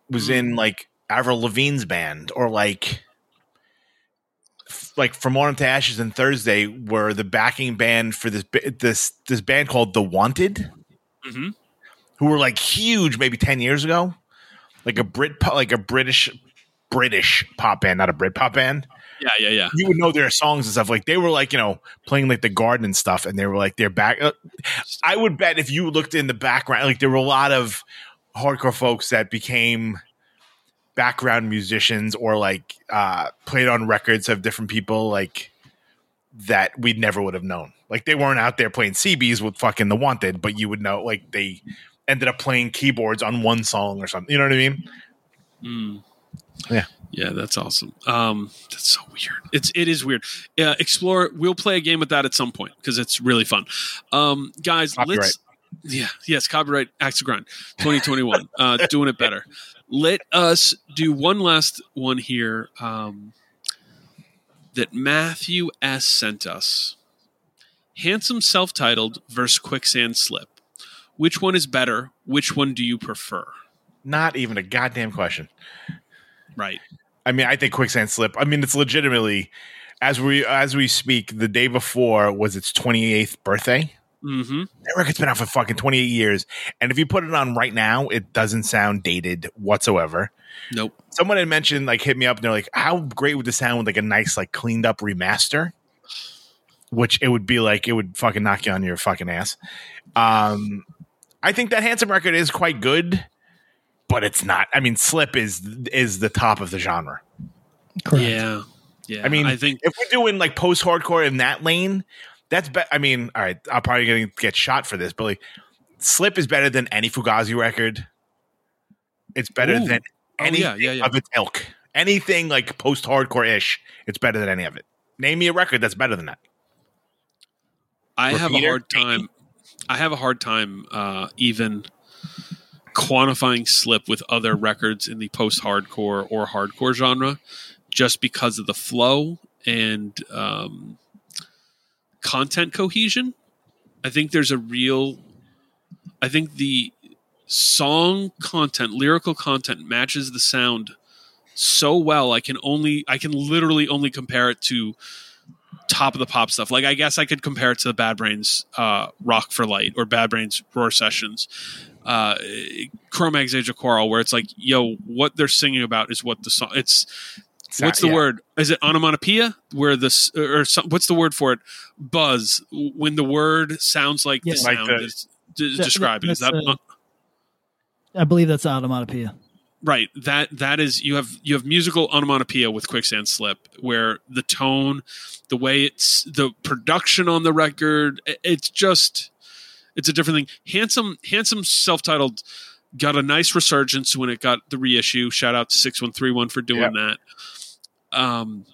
was in like Avril Lavigne's band or like like From Morning to Ashes and Thursday were the backing band for this this this band called The Wanted hmm who were like huge maybe 10 years ago. Like a Brit like a British British pop band, not a Brit pop band. Yeah, yeah, yeah. you would know their songs and stuff. Like they were like, you know, playing like the garden and stuff, and they were like their back. uh, I would bet if you looked in the background, like there were a lot of hardcore folks that became background musicians or like uh played on records of different people like that we never would have known. Like they weren't out there playing CBs with fucking the wanted, but you would know like they ended up playing keyboards on one song or something. You know what I mean? Mm. Yeah. Yeah, that's awesome. Um, that's so weird. It's it is weird. Uh, explore. We'll play a game with that at some point because it's really fun. Um, guys, Copyright. let's. Yeah. Yes. Copyright. Axe grind. Twenty twenty one. Uh, doing it better. Let us do one last one here. Um, that Matthew S sent us. Handsome self-titled versus quicksand slip. Which one is better? Which one do you prefer? Not even a goddamn question. Right. I mean, I think quicksand slip. I mean, it's legitimately as we as we speak. The day before was its 28th birthday. Mm-hmm. That record's been out for fucking 28 years, and if you put it on right now, it doesn't sound dated whatsoever. Nope. Someone had mentioned, like, hit me up, and they're like, "How great would this sound with like a nice, like, cleaned up remaster?" Which it would be like it would fucking knock you on your fucking ass. Um, I think that handsome record is quite good, but it's not. I mean, Slip is is the top of the genre. Correct. Yeah. Yeah. I mean, I think if we're doing like post hardcore in that lane, that's be- I mean, all right, I'm probably going to get shot for this, but like, Slip is better than any Fugazi record. It's better Ooh. than Oh, any yeah, yeah, yeah. of its ilk. Anything like post hardcore ish, it's better than any of it. Name me a record that's better than that. I have a hard time. I have a hard time uh, even quantifying slip with other records in the post hardcore or hardcore genre, just because of the flow and um, content cohesion. I think there's a real. I think the song content, lyrical content, matches the sound so well. I can only, I can literally only compare it to top of the pop stuff. Like I guess I could compare it to the Bad Brains uh, Rock for Light or Bad Brains ROIR Sessions, uh, Cro-Mag's Age of Quarrel, where it's like, yo, what they're singing about is what the song. It's Sa- what's the yeah. word? Is it onomatopoeia? Where this or some, what's the word for it? Buzz when the word sounds like Yeah. the Like sound the- is d- That- describing. Is that uh, I believe that's onomatopoeia. right that that is you have you have musical onomatopoeia with quicksand slip where the tone the way it's the production on the record it's just it's a different thing handsome handsome self-titled got a nice resurgence when it got the reissue shout out to 6131 for doing Yep. that um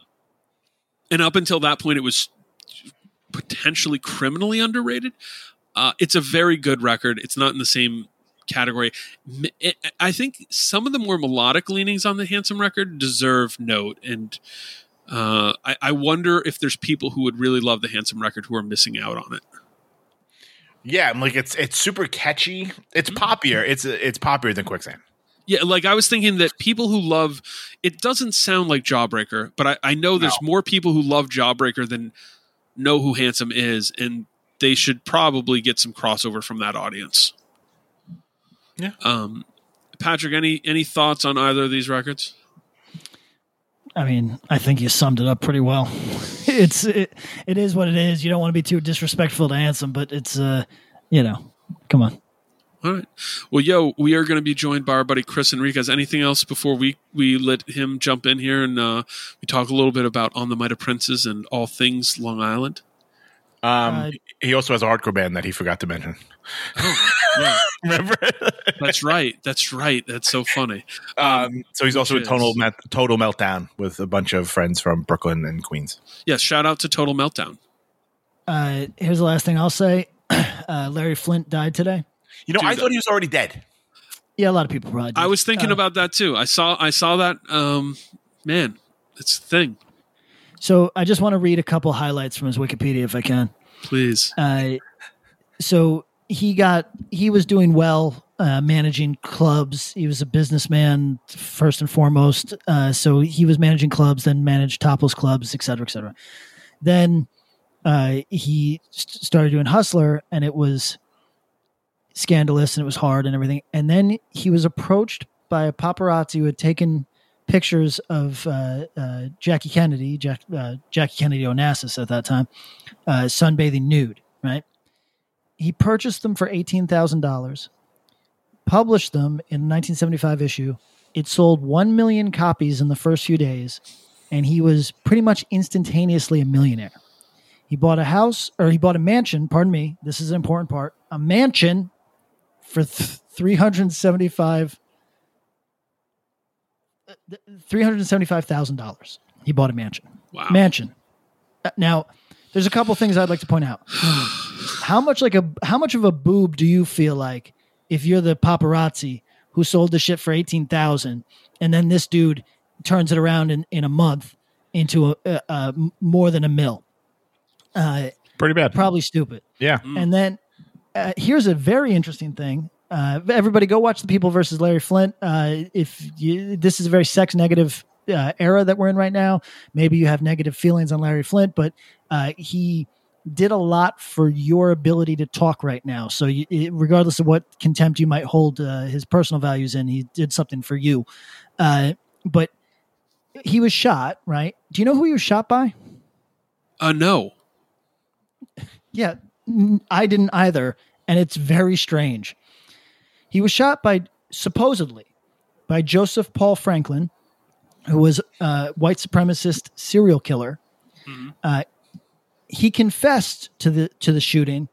and up until that point it was potentially criminally underrated uh, it's a very good record it's not in the same category. I think some of the more melodic leanings on the Handsome record deserve note, and uh, I, I wonder if there's people who would really love the Handsome record who are missing out on it. Yeah, I'm like it's it's super catchy. It's Mm-hmm. poppier. It's it's poppier than quicksand. Yeah, like I was thinking that people who love it doesn't sound like Jawbreaker, but I, I know there's more people who love Jawbreaker than know who Handsome is, and they should probably get some crossover from that audience. Yeah. Um, Patrick, any any thoughts on either of these records? I mean, I think you summed it up pretty well. [laughs] it's it, it is what it is. You don't want to be too disrespectful to Handsome, but it's uh, you know, come on. All All right. Well, yo, we are going to be joined by our buddy Chris Enriquez. Anything else before we we let him jump in here and uh, we talk a little bit about on the Might of Princes and all things Long Island? Um, Uh, he also has a hardcore band that he forgot to mention. [laughs] Yeah, Remember? that's right. That's right. That's so funny. um, so he's also a total met, total meltdown with a bunch of friends from Brooklyn and Queens. Yes. Shout out to Total Meltdown. Uh, here's the last thing I'll say. [clears throat] Uh, Larry Flynt died today. You know, Dude, I thought he was already dead. Yeah, a lot of people probably. Did. I was thinking Uh, about that too. I saw I saw that. Um, man, it's a thing. So I just want to read a couple highlights from his Wikipedia, if I can. Please. Uh, so he got he was doing well uh, managing clubs. He was a businessman first and foremost. Uh, so he was managing clubs, then managed topless clubs, et cetera, et cetera. Then uh, he st- started doing Hustler, and it was scandalous and it was hard and everything. And then he was approached by a paparazzi who had taken pictures of uh, uh, Jackie Kennedy, Jack, uh, Jackie Kennedy Onassis at that time, uh, sunbathing nude. Right? He purchased them for eighteen thousand dollars, published them in a 1975 issue. It sold one million copies in the first few days, and he was pretty much instantaneously a millionaire. He bought a house, or he bought a mansion. Pardon me. This is an important part. A mansion for th- three hundred seventy-five. Three hundred seventy-five thousand dollars. He bought a mansion. Wow. Mansion. Uh, Now, there's a couple things I'd like to point out. how much like a how much of a boob do you feel like if you're the paparazzi who sold the shit for eighteen thousand, and then this dude turns it around in, in a month into a, a, a more than a mill? Uh, Pretty bad. probably stupid. yeah. And then uh, here's a very interesting thing. Uh, everybody, go watch the People versus Larry Flynt. Uh, if you, this is a very sex negative uh, era that we're in right now, maybe you have negative feelings on Larry Flynt, but uh, he did a lot for your ability to talk right now. So, you, it- regardless of what contempt you might hold uh, his personal values in, he did something for you. Uh, but he was shot, right? Do you know who he was shot by? Uh, no. [laughs] Yeah, n- I didn't either, and it's very strange. He was shot by supposedly by Joseph Paul Franklin, who was a white supremacist serial killer. Uh, he confessed to the to the shooting,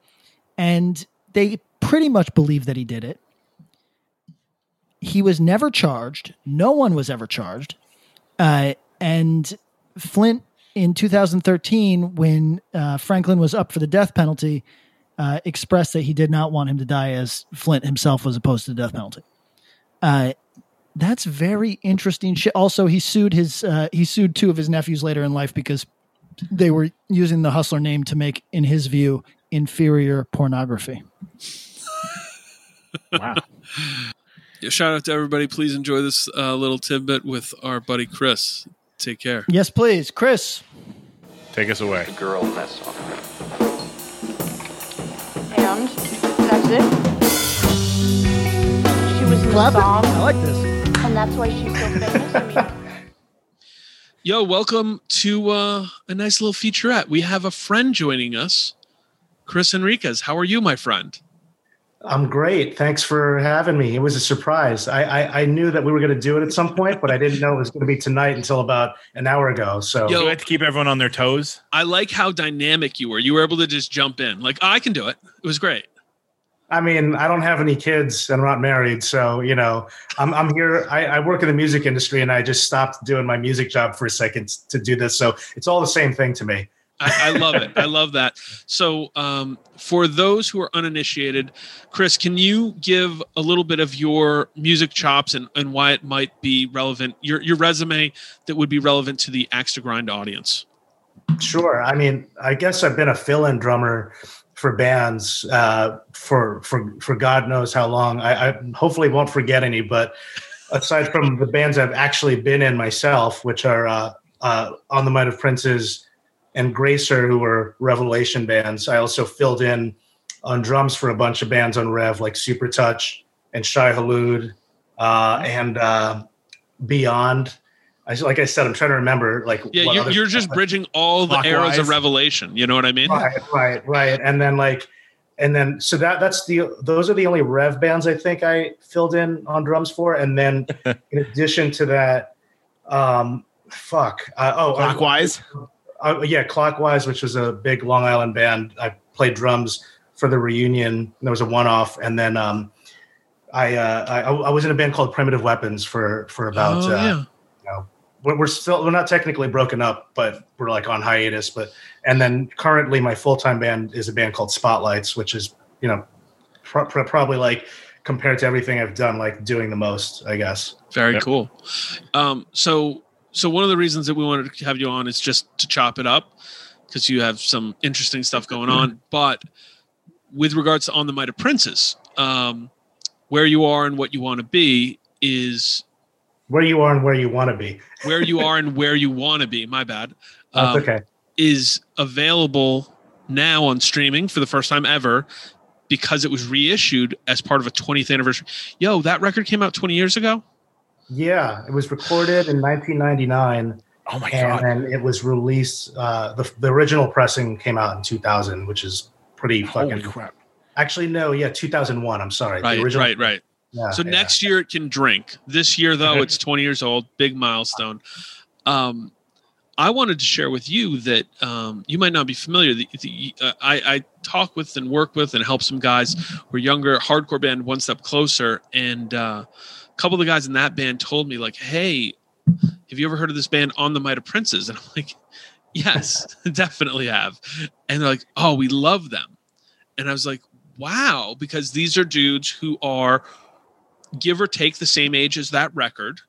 and they pretty much believe that he did it. He was never charged. No one was ever charged. Uh, and Flynt in 2013, when uh, Franklin was up for the death penalty, uh, expressed that he did not want him to die as Flynt himself was opposed to the death penalty. Uh, that's very interesting shit. Also, he sued his uh, he sued two of his nephews later in life because they were using the hustler name to make, in his view, inferior pornography. [laughs] Wow. Yeah, shout out to everybody. Please enjoy this uh, little tidbit with our buddy Chris. Take care. Yes, please, Chris. Take us away. girl in that song. That's it. She was in the Clap it. song, I like this. and that's why she's so famous. I mean, [laughs] Yo, welcome to uh, a nice little featurette. We have a friend joining us, Chris Enriquez. How are you, my friend? I'm great. Thanks for having me. It was a surprise. I, I, I knew that we were going to do it at some point, but I didn't know it was going to be tonight until about an hour ago. So Yo. We have to keep everyone on their toes. I like how dynamic you were. You were able to just jump in. Like, I can do it. It was great. I mean, I don't have any kids and I'm not married, so you know, I'm I'm here. I, I work in the music industry, and I just stopped doing my music job for a second to do this. So it's all the same thing to me. I, I love it. I love that. So, um, for those who are uninitiated, Chris, can you give a little bit of your music chops and, and why it might be relevant, your, your resume that would be relevant to the Axe to Grind audience? Sure. I mean, I guess I've been a fill-in drummer for bands uh, for for for God knows how long. I, I hopefully won't forget any, but aside from the bands I've actually been in myself, which are uh, uh, On the Might of Princes and Gracer, who were Revelation bands, I also filled in on drums for a bunch of bands on Rev, like Super Touch and Shai Hulud uh, and uh, Beyond. I, like I said, I'm trying to remember like Yeah, what you're, you're just bridging all the eras of Revelation. You know what I mean? Right, right, right. And then like and then so that that's the those are the only rev bands I think I filled in on drums for, and then [laughs] in addition to that, um, fuck, uh, oh, Clockwise. uh, yeah, Clockwise, which was a big Long Island band. I played drums for the reunion. There was a one-off, and then um, I, uh, I I was in a band called Primitive Weapons for for about. oh, uh, yeah. you know, we're, we're still we're not technically broken up, but we're like on hiatus. But and then currently my full-time band is a band called Spotlights, which is you know pro- pro- probably like compared to everything I've done, like doing the most, I guess. Very Yep. cool. Um, so, so one of the reasons that we wanted to have you on is just to chop it up because you have some interesting stuff going on. [clears throat] But with regards to on the Might of Princes, um, where you are and what you want to be is Where you are and where you want to be. where you are and [laughs] where you want to be. My bad. That's Um, okay. is available now on streaming for the first time ever because it was reissued as part of a 20th anniversary. Yo, that record came out 20 years ago. Yeah, it was recorded in 1999. Oh my and god. then it was released. Uh, the the original pressing came out in 2000, which is pretty Holy fucking. crap. Actually, no, yeah, 2001. I'm sorry. The Right, original- right, right. Yeah, So yeah. next year it can drink. This year though, [laughs] it's 20 years old, big milestone. Um, I wanted to share with you that um, you might not be familiar. The, the, uh, I, I talk with and work with and help some guys who are younger, hardcore band, one step closer, and uh, a couple of the guys in that band told me like, "Hey, have you ever heard of this band On the Might of Princes?" And I'm like, "Yes, [laughs] [laughs] definitely have." And they're like, "Oh, we love them," and I was like, "Wow," because these are dudes who are give or take the same age as that record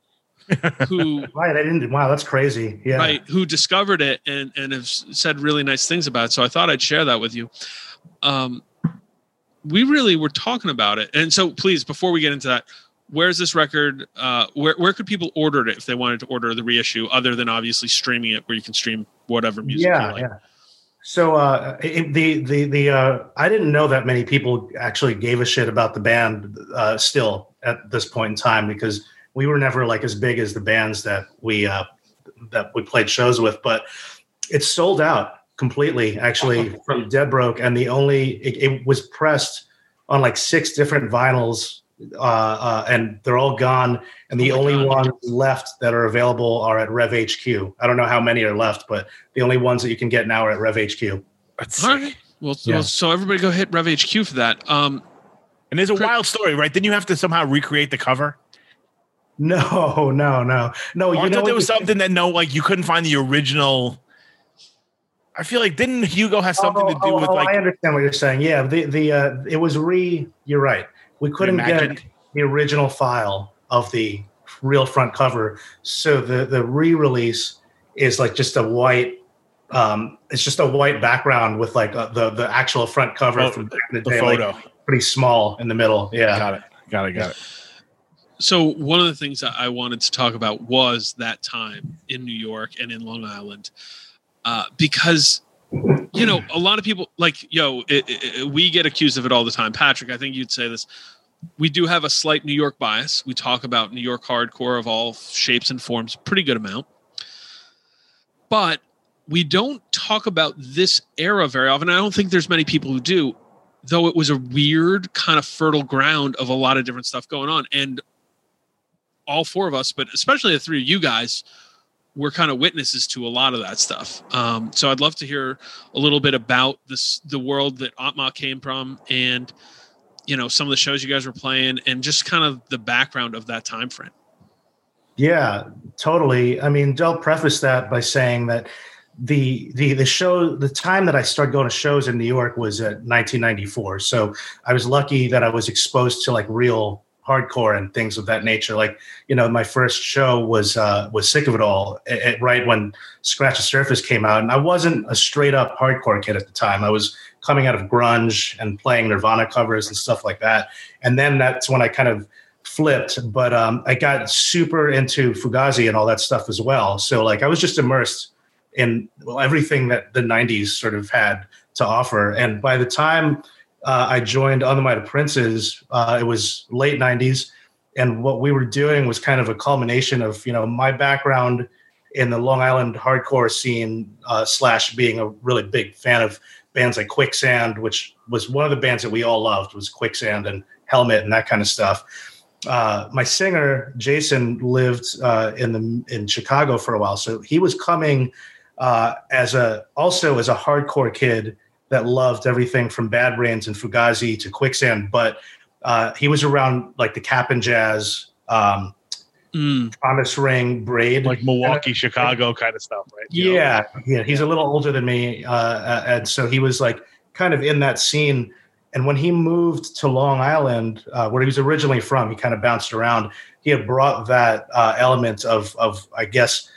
who [laughs] Right, I didn't. Wow, that's crazy. Yeah, right who discovered it and and have said really nice things about it so i thought i'd share that with you um we really were talking about it and so please before we get into that where's this record uh where, where could people order it if they wanted to order the reissue other than obviously streaming it where you can stream whatever music yeah, you like yeah. So uh, it, the the the uh, I didn't know that many people actually gave a shit about the band uh, still at this point in time because we were never like as big as the bands that we uh, that we played shows with, but it's sold out completely actually [laughs] from Dead Broke, and the only it, it was pressed on like six different vinyls, uh, uh, and they're all gone. And the Oh only God. ones left that are available are at Rev HQ. I don't know how many are left, but the only ones that you can get now are at Rev HQ. That's all well, Yeah. well so everybody go hit rev hq for that um And there's a Cri- wild story, right? Didn't you have to somehow recreate the cover? [laughs] No, no, no, no. Oh, You I know thought there was the- something that no, like you couldn't find the original. I feel like didn't Hugo have something to do Oh, with oh, like I understand what you're saying. Yeah, the the uh, it was re. You're right. We couldn't Reimagined? get the original file of the real front cover, so the the re-release is like just a white. Um, it's just a white background with like uh, the the actual front cover Oh, from back in the, the day, like, pretty small in the middle. Yeah, Got it. Got it. Got it. so one of the things that I wanted to talk about was that time in New York and in Long Island, uh, because you know a lot of people like yo, it, it, we get accused of it all the time. Patrick, I think you'd say this. We do have a slight New York bias. We talk about New York hardcore of all shapes and forms, pretty good amount, but we don't talk about this era very often. I don't think there's many people who do, though it was a weird kind of fertile ground of a lot of different stuff going on. And all four of us, but especially the three of you guys, were kind of witnesses to a lot of that stuff. Um, so I'd love to hear a little bit about this, the world that Atma came from, and you know some of the shows you guys were playing, and just kind of the background of that time frame. Yeah, totally. I mean, Del prefaced that by saying that the the the show the time that I started going to shows in New York was at 1994. So I was lucky that I was exposed to like real hardcore and things of that nature. Like you know, my first show was uh, was Sick of It All at, at- right when Scratch the Surface came out, and I wasn't a straight up hardcore kid at the time. I was coming out of grunge and playing Nirvana covers and stuff like that. And then that's when I kind of flipped, but um, I got super into Fugazi and all that stuff as well. So like I was just immersed in well, everything that the '90s sort of had to offer. And by the time uh, I joined On the Might of Princes, uh, it was late '90s, and what we were doing was kind of a culmination of you know my background in the Long Island hardcore scene uh, slash being a really big fan of bands like Quicksand, which was one of the bands that we all loved, was Quicksand and Helmet and that kind of stuff. Uh, my singer Jason lived uh, in the in Chicago for a while, so he was coming uh, as a also as a hardcore kid that loved everything from Bad Brains and Fugazi to Quicksand, but uh, he was around like the Cap'n Jazz, um, Mm. Promise Ring, Braid, like Milwaukee, Chicago kind of stuff, right? You know? yeah, yeah. He's a little older than me, uh, and so he was like kind of in that scene. And when he moved to Long Island, uh, where he was originally from, he kind of bounced around. He had brought that uh, element of, of I guess,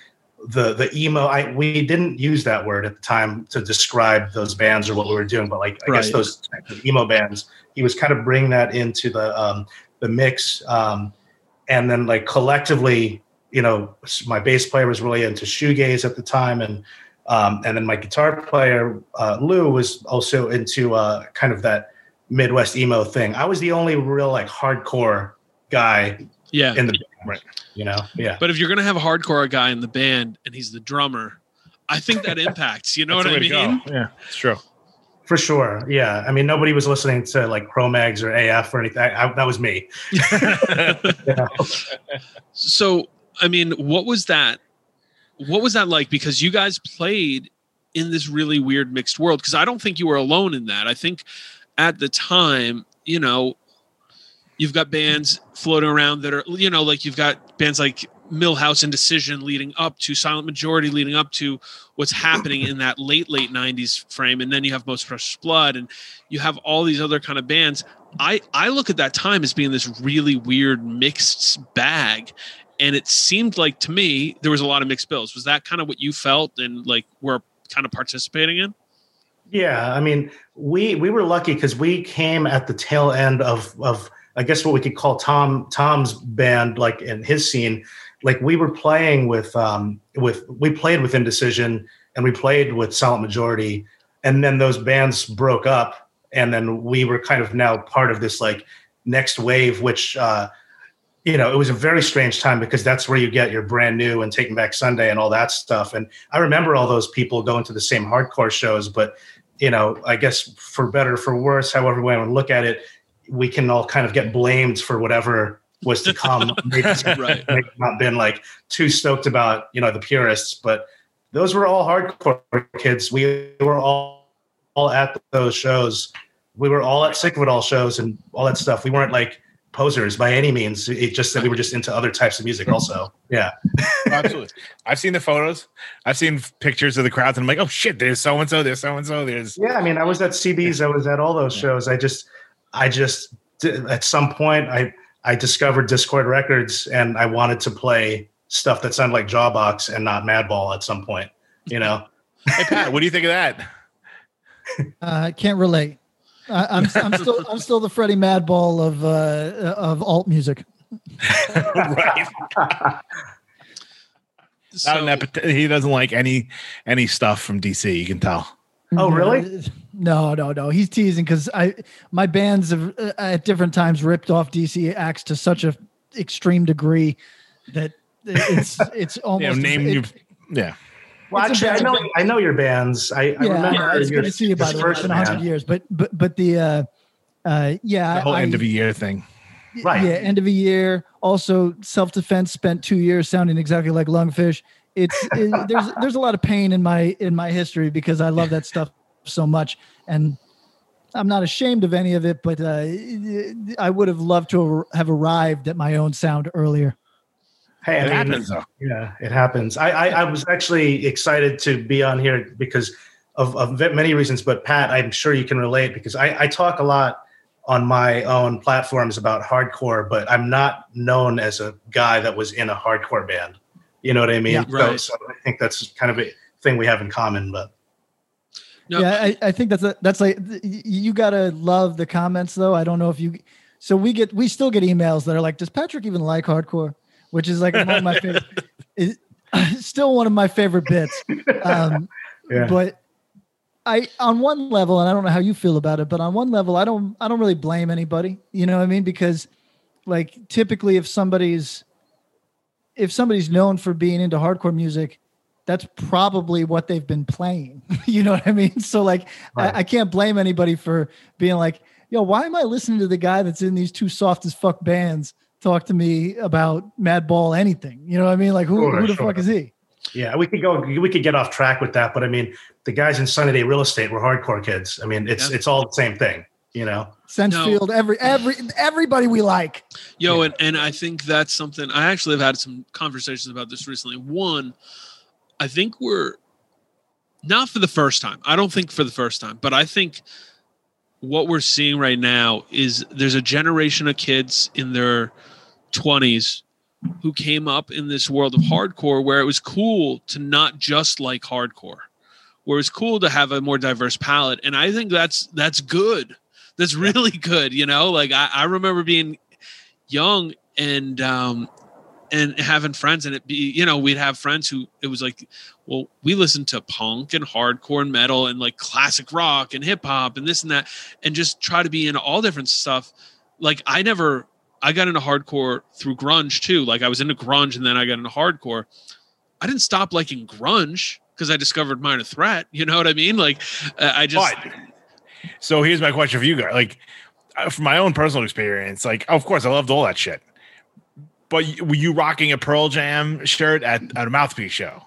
the the emo. I we didn't use that word at the time to describe those bands or what we were doing, but like I guess those types of emo bands. He was kind of bringing that into the um, the mix, um, and then like collectively, you know, my bass player was really into shoegaze at the time, and um, and then my guitar player uh, Lou was also into uh, kind of that Midwest emo thing. I was the only real like hardcore guy Yeah. in the right? You know, yeah. But if you're gonna have a hardcore guy in the band and he's the drummer, I think that impacts. You know what I mean? Yeah, it's true. For sure, yeah. I mean, nobody was listening to like Cro-Mags or AF or anything. I, that was me. [laughs] So, I mean, what was that? What was that like? Because you guys played in this really weird mixed world. Because I don't think you were alone in that. I think at the time, you know, you've got bands floating around that are, you know, like you've got bands like Milhouse and Decision leading up to Silent Majority, leading up to what's happening in that late late '90s frame, and then you have Most Precious Blood, and you have all these other kind of bands. I I look at that time as being this really weird mixed bag, and it seemed like to me there was a lot of mixed bills. Was that kind of what you felt and like were kind of participating in? Yeah, I mean, we we were lucky because we came at the tail end of of I guess what we could call Tom Tom's band, like in his scene. Like we were playing with um with we played with Indecision and we played with Silent Majority, and then those bands broke up, and then we were kind of now part of this like next wave, which uh you know, it was a very strange time because that's where you get your brand new and Taking Back Sunday and all that stuff. And I remember all those people going to the same hardcore shows, but you know, I guess for better or for worse, however we want to look at it, we can all kind of get blamed for whatever was to come. [laughs] maybe, Right. maybe not been like too stoked about, you know, the purists, but those were all hardcore kids. We were all all at those shows. We were all at Sick of It All shows and all that stuff. We weren't like posers by any means. It just that we were just into other types of music also. Yeah. [laughs] Absolutely. I've seen the photos. I've seen pictures of the crowds, and I'm like, oh shit, there's so and so, there's so and so, there's Yeah, I mean, I was at CBs. I was at all those shows. I just, I just, at some point, I I discovered Dischord Records, and I wanted to play stuff that sounded like Jawbox and not Madball at some point. You know, Hey Pat, what do you think of that? [laughs] Uh, can't relate. I, I'm I'm still I'm still the Freddie Madball of uh, of alt music. [laughs] right. So, Not an epit- he doesn't like any any stuff from DC. You can tell. Oh, really? No, no, no. He's teasing because I my bands have uh, at different times ripped off DC acts to such a extreme degree that it's [laughs] it's You know, almost name it- you. Yeah. well, It's actually, I know, embarrassing. I know your bands. I, I yeah, remember it's your, good to see you. By the way, it's first been a hundred years, but but but the uh, uh, yeah, The whole I, end of a year thing. Right. Yeah, end of a year. Also, self defense. Spent two years sounding exactly like Lungfish. It's it, there's there's a lot of pain in my in my history because I love that stuff so much, and I'm not ashamed of any of it. But uh, I would have loved to have arrived at my own sound earlier. Hey, I It mean, happens though. Yeah, it happens. I, I, I was actually excited to be on here because of, of many reasons. But Pat, I'm sure you can relate because I, I talk a lot on my own platforms about hardcore, but I'm not known as a guy that was in a hardcore band. You know what I mean? Yeah. So- Right. So, I think that's kind of a thing we have in common. But no, yeah, I, I think that's a, that's like you gotta love the comments though. I don't know if you. So we get we still get emails that are like, does Patrick even like hardcore? Which is like one of my [laughs] favorite. Is [laughs] still one of my favorite bits. Um, [laughs] Yeah. But I on one level, and I don't know how you feel about it, but on one level, I don't I don't really blame anybody. You know what I mean? Because like typically, if somebody's if somebody's known for being into hardcore music, that's probably what they've been playing. [laughs] you know what I mean? So like, Right. I, I can't blame anybody for being like, yo, why am I listening to the guy that's in these two soft as fuck bands talk to me about Madball anything? You know what I mean? Like, who, Sure, who the sure. fuck is he? Yeah, we could go. We could get off track with that, but I mean, the guys in Sunny Day Real Estate were hardcore kids. I mean, it's Yeah. it's all the same thing, you know. Sensefield, every every everybody we like. Yo, and, and I think that's something I actually have had some conversations about this recently. One, I think we're not for the first time. I don't think for the first time, but I think what we're seeing right now is there's a generation of kids in their 20s who came up in this world of hardcore where it was cool to not just like hardcore where it's cool to have a more diverse palette. And i think that's that's good. That's really [laughs] good you know? Like i, I remember being young and um and having friends and it be you know we'd have friends who it was like well we listened to punk and hardcore and metal and like classic rock and hip hop and this and that and just try to be in all different stuff like i never i got into hardcore through grunge too like i was into grunge and then i got into hardcore i didn't stop liking grunge because i discovered minor threat [laughs] you know what i mean like uh, i just But so here's my question for you guys. Like, uh, from my own personal experience, like, of course, I loved all that shit. But were you rocking a Pearl Jam shirt at, at a mouthpiece show?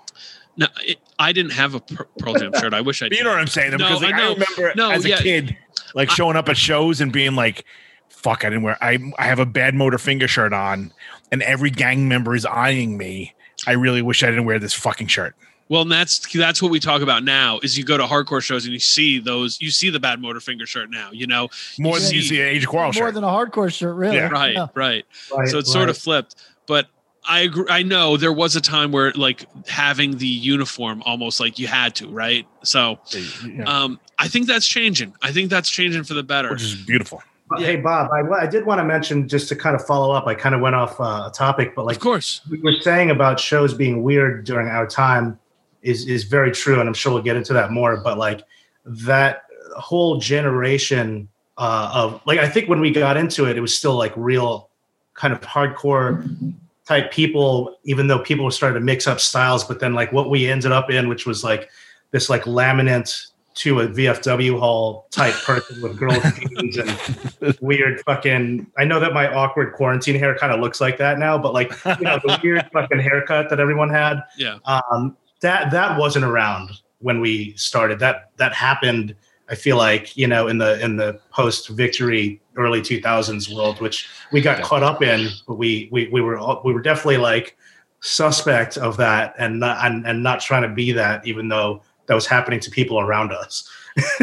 no it, i didn't have a pearl jam shirt i wish i did [laughs] you know what I'm saying? No, because like, I I, remember No, as a yeah. kid, like showing up at shows and being like, "Fuck, I didn't wear. I I have a Badmotorfinger shirt on, and every gang member is eyeing me. I really wish I didn't wear this fucking shirt." Well, and that's that's what we talk about now. Is you go to hardcore shows and you see those, you see the Badmotorfinger shirt now. You know, More than you see an Age Quarrel More shirt. More than a hardcore shirt, really. right, Yeah. right. Right, So it's sort of flipped. But I agree. I know there was a time where like having the uniform almost like you had to, right? So Yeah. um, I think that's changing. I think that's changing for the better. which is beautiful. But Hey Bob, I, I did want to mention just to kind of follow up. I kind of went off uh, topic, but like of course, we were saying about shows being weird during our time is is very true, and I'm sure we'll get into that more. But like that whole generation uh, of like, I think when we got into it, it was still like real kind of hardcore type people. Even though people were starting to mix up styles, but then like what we ended up in, which was like this like laminate to a VFW hall type person with girl [laughs] jeans and weird fucking. I know that my awkward quarantine hair kind of looks like that now, but like you know the weird fucking haircut that everyone had. yeah. Um, that that wasn't around when we started. That that happened. I feel like you know in the in the post victory early two thousands world, which we got caught up in, but we we we were all- we were definitely like suspect of that and not and, and not trying to be that, even though that was happening to people around us. [laughs]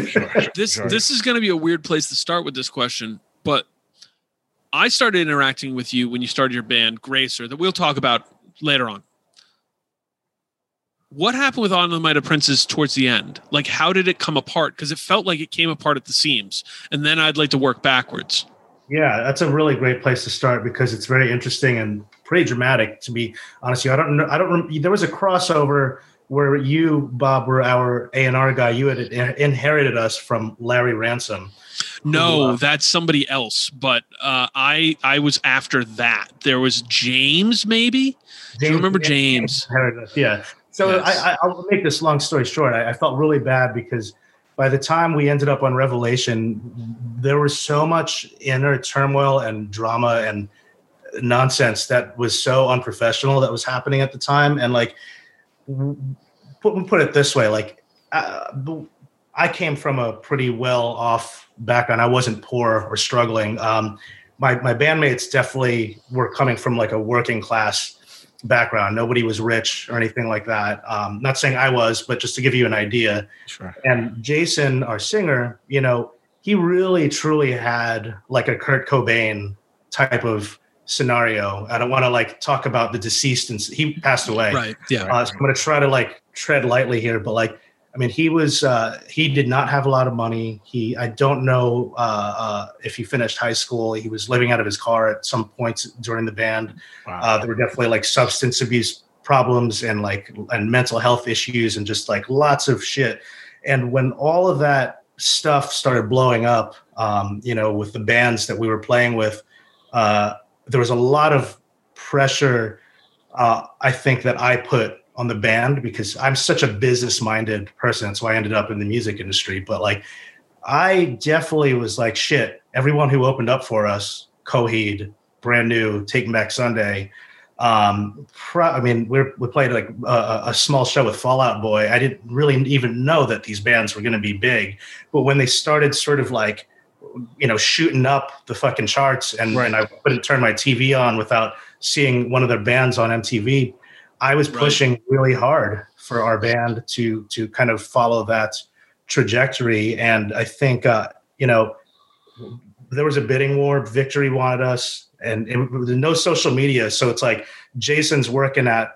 this Sure. this is going to be a weird place to start with this question, but I started interacting with you when you started your band Gracer that we'll talk about later on. What happened with On the Might of Princes towards the end? Like, how did it come apart? Because it felt like it came apart at the seams, and then I'd like to work backwards. Yeah, that's a really great place to start because it's very interesting and pretty dramatic. To be honest, with you I don't know. I don't. There was a crossover where you, Bob, were our A and R guy. You had in- inherited us from Larry Ransom. No, Who, uh, that's somebody else. But uh, I I was after that. There was James, maybe. Do you remember James? Yeah. So Yes. I, I, I'll make this long story short. I, I felt really bad because by the time we ended up on Revelation, there was so much inner turmoil and drama and nonsense that was so unprofessional that was happening at the time. And like, put put it this way, like, uh, I came from a pretty well off background. I wasn't poor or struggling. Um, my my bandmates definitely were coming from like a working class background. Nobody was rich or anything like that. Um, not saying I was, but just to give you an idea. Sure. And Jason, our singer, you know, he really truly had like a Kurt Cobain type of scenario. I don't want to like talk about the deceased and he passed away. Right. Yeah. Uh, so I'm going to try to like tread lightly here, but like, I mean, he was uh, he did not have a lot of money. He I don't know uh, uh, if he finished high school. He was living out of his car at some points during the band. Wow. Uh, there were definitely like substance abuse problems and like and mental health issues and just like lots of shit. And when all of that stuff started blowing up, um, you know, with the bands that we were playing with, uh, there was a lot of pressure. Uh, I think that I put on the band because I'm such a business minded person. That's why I ended up in the music industry. But like, I definitely was like, shit, everyone who opened up for us, Coheed, brand new, Taking Back Sunday. Um, pro- I mean, we we played like a, a small show with Fallout Boy. I didn't really even know that these bands were going to be big, but when they started sort of like, you know, shooting up the fucking charts, and, and I couldn't turn my TV on without seeing one of their bands on MTV. I was Right. pushing really hard for our band to to kind of follow that trajectory, and I think uh, you know there was a bidding war. Victory wanted us, and it, was no social media, so it's like Jason's working at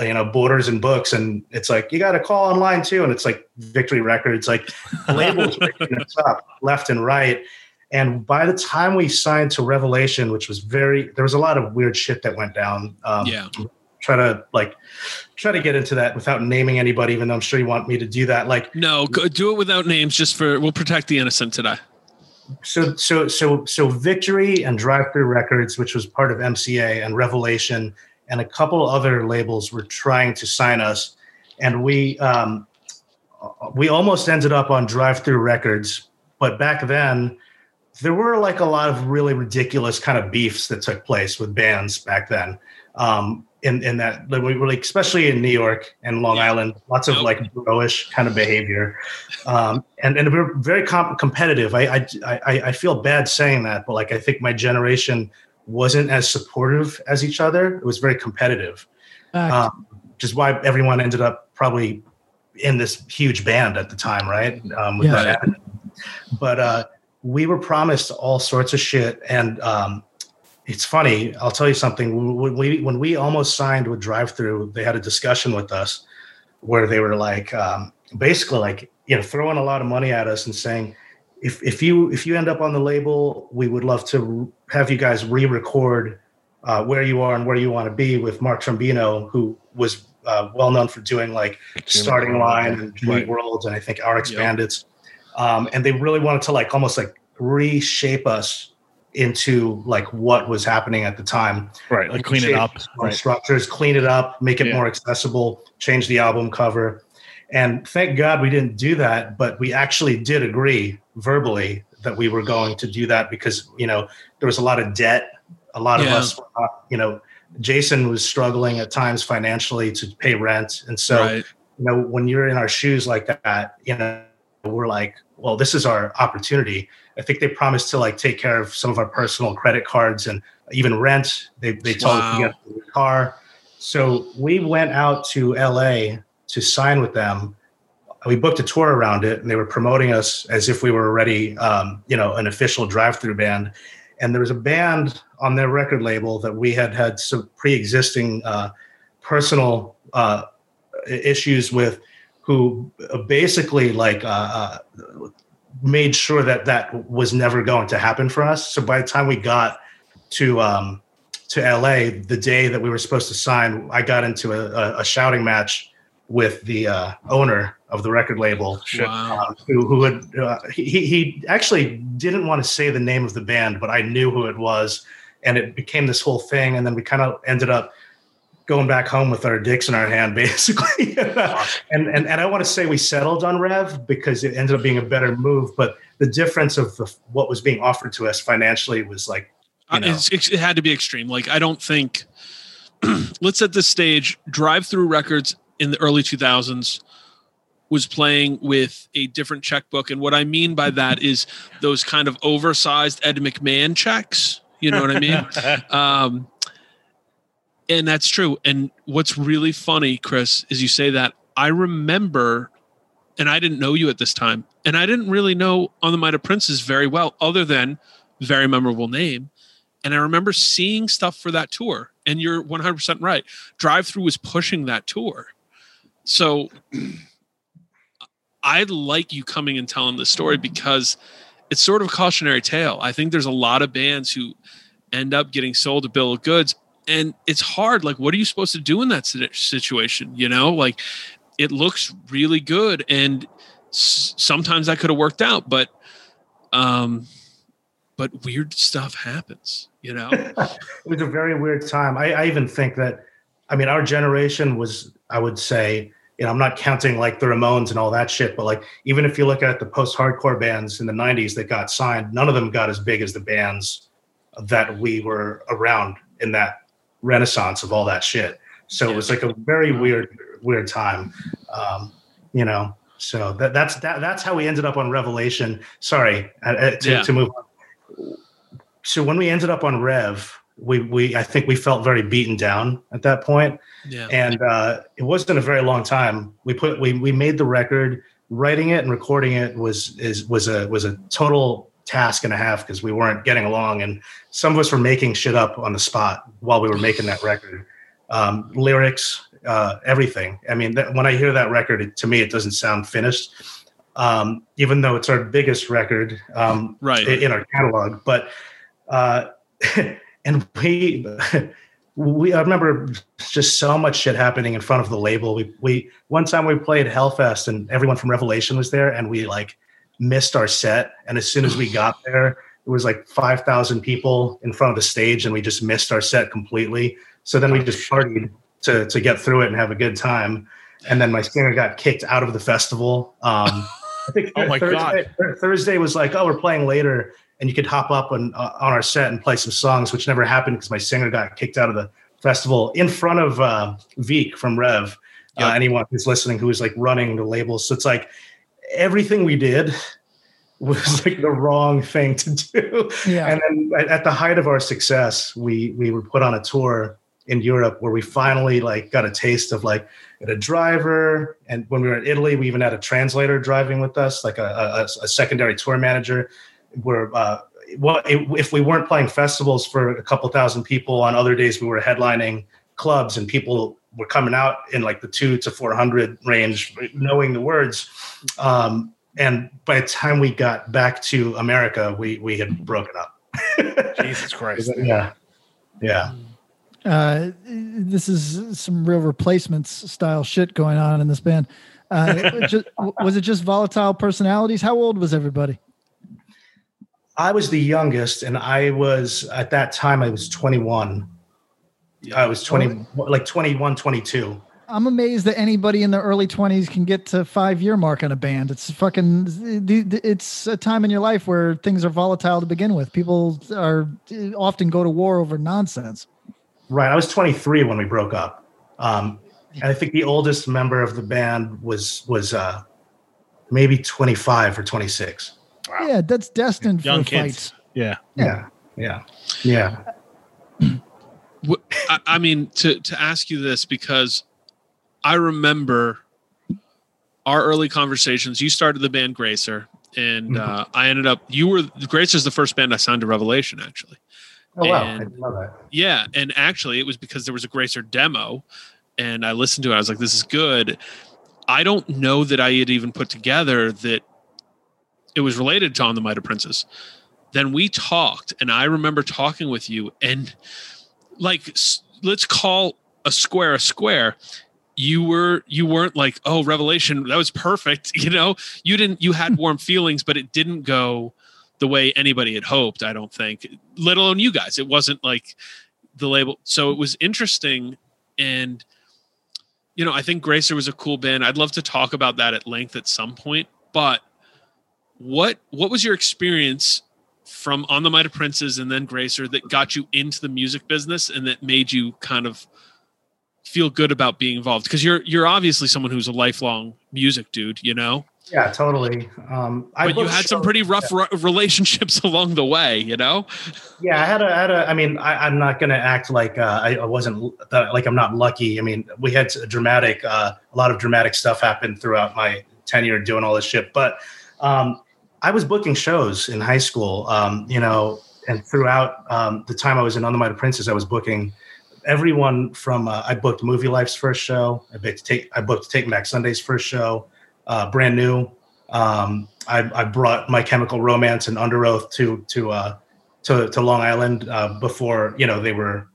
you know Borders and Books, and it's like you got to call online too, and it's like Victory Records, like [laughs] labels picking us up left and right. And by the time we signed to Revelation, which was very, there was a lot of weird shit that went down. Um, Yeah. Try to like try to get into that without naming anybody, even though I'm sure you want me to do that. Like No, go, do it without names, just for we'll protect the innocent today. so so so so victory and Drive-Thru Records which was part of mca and revelation and a couple other labels were trying to sign us and we um we almost ended up on Drive-Thru Records but back then there were like a lot of really ridiculous kind of beefs that took place with bands back then um in, in that like, we were like especially in new york and long island lots of like bro-ish kind of behavior um, and and we're very comp- competitive. I, I I I feel bad saying that, but like I think my generation wasn't as supportive as each other. It was very competitive, Fact. um, which is why everyone ended up probably in this huge band at the time, right? Um, with Yeah. that but uh, we were promised all sorts of shit, and um, it's funny. I'll tell you something. When we when we almost signed with Drive-Thru, they had a discussion with us where they were like, um, basically like you know throwing a lot of money at us and saying, if if you if you end up on the label, we would love to have you guys re-record uh, where you are and where you want to be with Mark Trombino, who was uh, well known for doing like Starting Line and Dream Right. Worlds and I think RX Bandits. Um, and they really wanted to like almost like reshape us into like what was happening at the time. Right, like clean it up. Right. Structures, clean it up, make it Yeah. more accessible, change the album cover. And thank God we didn't do that, but we actually did agree verbally that we were going to do that because, you know, there was a lot of debt. A lot of us, were not- you know, Jason was struggling at times financially to pay rent. And so, Right. you know, when you're in our shoes like that, you know, we're like, well, this is our opportunity. I think they promised to like take care of some of our personal credit cards and even rent. They they told us to get a car. So we went out to LA to sign with them. We booked a tour around it, and they were promoting us as if we were already, um, you know, an official Drive-Thru band. And there was a band on their record label that we had had some pre-existing uh, personal uh, issues with, who uh, basically like uh, uh, made sure that that was never going to happen for us. So by the time we got to um, to LA, the day that we were supposed to sign, I got into a, a, shouting match with the uh, owner of the record label, Wow. um, who who had uh, he he actually didn't want to say the name of the band, but I knew who it was, and it became this whole thing. And then we kind of ended up going back home with our dicks in our hand, [laughs] basically. and, and and I want to say we settled on Rev because it ended up being a better move, but the difference of the, what was being offered to us financially was like Uh, it's, it's- it had to be extreme. Like I don't think. [clears throat] let's set this stage. Drive-Thru Records in the early 2000s was playing with a different checkbook, and what I mean by that is those kind of oversized Ed McMahon checks. You know what I mean? [laughs] um, and that's true. And what's really funny, Chris, is you say that. I remember, and I didn't know you at this time, and I didn't really know On the Might of Princes very well, other than very memorable name. And I remember seeing stuff for that tour. And you're 100% right. Drive-Thru was pushing that tour. So [clears throat] I like you coming and telling this story because it's sort of a cautionary tale. I think there's a lot of bands who end up getting sold a bill of goods and it's hard like what are you supposed to do in that situation you know like it looks really good and s- sometimes that could have worked out but um but weird stuff happens you know [laughs] it was a very weird time. I, I even think that, I mean, our generation was I would say, you know, I'm not counting like the Ramones and all that shit, but like even if you look at the post-hardcore bands in the '90s that got signed, none of them got as big as the bands that we were around in that renaissance of all that shit. So it was like a very weird, weird time, um, you know. So that, that's that, that's how we ended up on Revelation. Sorry uh, uh, to, Yeah. to move on. So when we ended up on Rev, we we I think we felt very beaten down at that point Yeah. and uh, it wasn't a very long time. We put we we made the record. Writing it and recording it was is was a was a total task and a half because we weren't getting along, and some of us were making shit up on the spot while we were making that record. Um, lyrics, uh, everything. I mean, that, when I hear that record, it, to me, it doesn't sound finished. Um, even though it's our biggest record um, Right. in, in our catalog, but uh, [laughs] and we we I remember just so much shit happening in front of the label. We we one time we played Hellfest and everyone from Revelation was there and we like missed our set and as soon as we got there it was like 5000 people in front of the stage and we just missed our set completely. So then we just partied to to get through it and have a good time. And then my singer got kicked out of the festival. Um [laughs] I think Oh my Thursday, Thursday was like, oh, we're playing later, and you could hop up on uh, on our set and play some songs, which never happened because my singer got kicked out of the festival in front of uh, Veek from Rev. Uh, anyone who's listening who is like running the labels, so it's like everything we did was like the wrong thing to do. Yeah. And then at- the height of our success, we we were put on a tour in Europe where we finally like got a taste of like a driver. And when we were in Italy, we even had a translator driving with us, like a, a, a secondary tour manager. Where uh, well, if we weren't playing festivals for a couple thousand people, on other days we were headlining clubs, and people were coming out in like the two to four hundred range, knowing the words. Um, and by the time we got back to America, we we had broken up. [laughs] Jesus Christ. Yeah, yeah. Uh, this is some real replacements style shit going on in this band. Uh, [laughs] it just, was it just volatile personalities? How old was everybody? I was the youngest, and I was at that time I was 21. I was 20, like 21, 22. I'm amazed that anybody in their early 20s can get to five year mark on a band. It's fucking, it's a time in your life where things are volatile to begin with. People are often go to war over nonsense. Right. I was 23 when we broke up. Um, and I think the oldest member of the band was was uh, maybe 25 or 26. Wow. Yeah, that's destined Young for kids. fights. Yeah. Yeah. Yeah. Yeah. Wh- I, I mean, to to ask you this because I remember our early conversations. You started the band Gracer, and uh, I ended up. You were Gracer's the first band I signed to Revelation, actually. Oh, wow. I And- didn't know that. Yeah, and actually, it was because there was a Gracer demo, and I listened to it. I was like, "This is good." I don't know that I had even put together that it was related to On the Might of Princes. Then we talked, and I remember talking with you, and like, let's call a square a square. You were you weren't like, "Oh, Revelation, that was perfect." [laughs] You know, you didn't. You had [laughs] warm feelings, but it didn't go the way anybody had hoped. I don't think, let alone you guys. It wasn't like the label. So it was interesting, and you know, I think Gracer was a cool band. I'd love to talk about that at length at some point. But what what was your experience from On the Might of Princes and then Gracer that got you into the music business and that made you kind of feel good about being involved? Because you're you're obviously someone who's a lifelong music dude, you know. Yeah, totally. Um, I But you had some pretty rough re- relationships [laughs] along the way, you know. Yeah, I had a, I had a I mean, I, I'm not going to act like uh, I, wasn't like I'm not lucky. I mean, we had a dramatic, uh, a lot of dramatic stuff happen throughout my tenure doing all this shit. But um, I was booking shows in high school, um, you know, and throughout um, the time I was in On the Might of Princes, I was booking everyone from. Uh, I booked Movielife's first show. I booked take I booked Take Back Sunday's first show, uh, brand new. Um, I, I brought My Chemical Romance and Underoath to to uh, to, to Long Island uh, before you know they were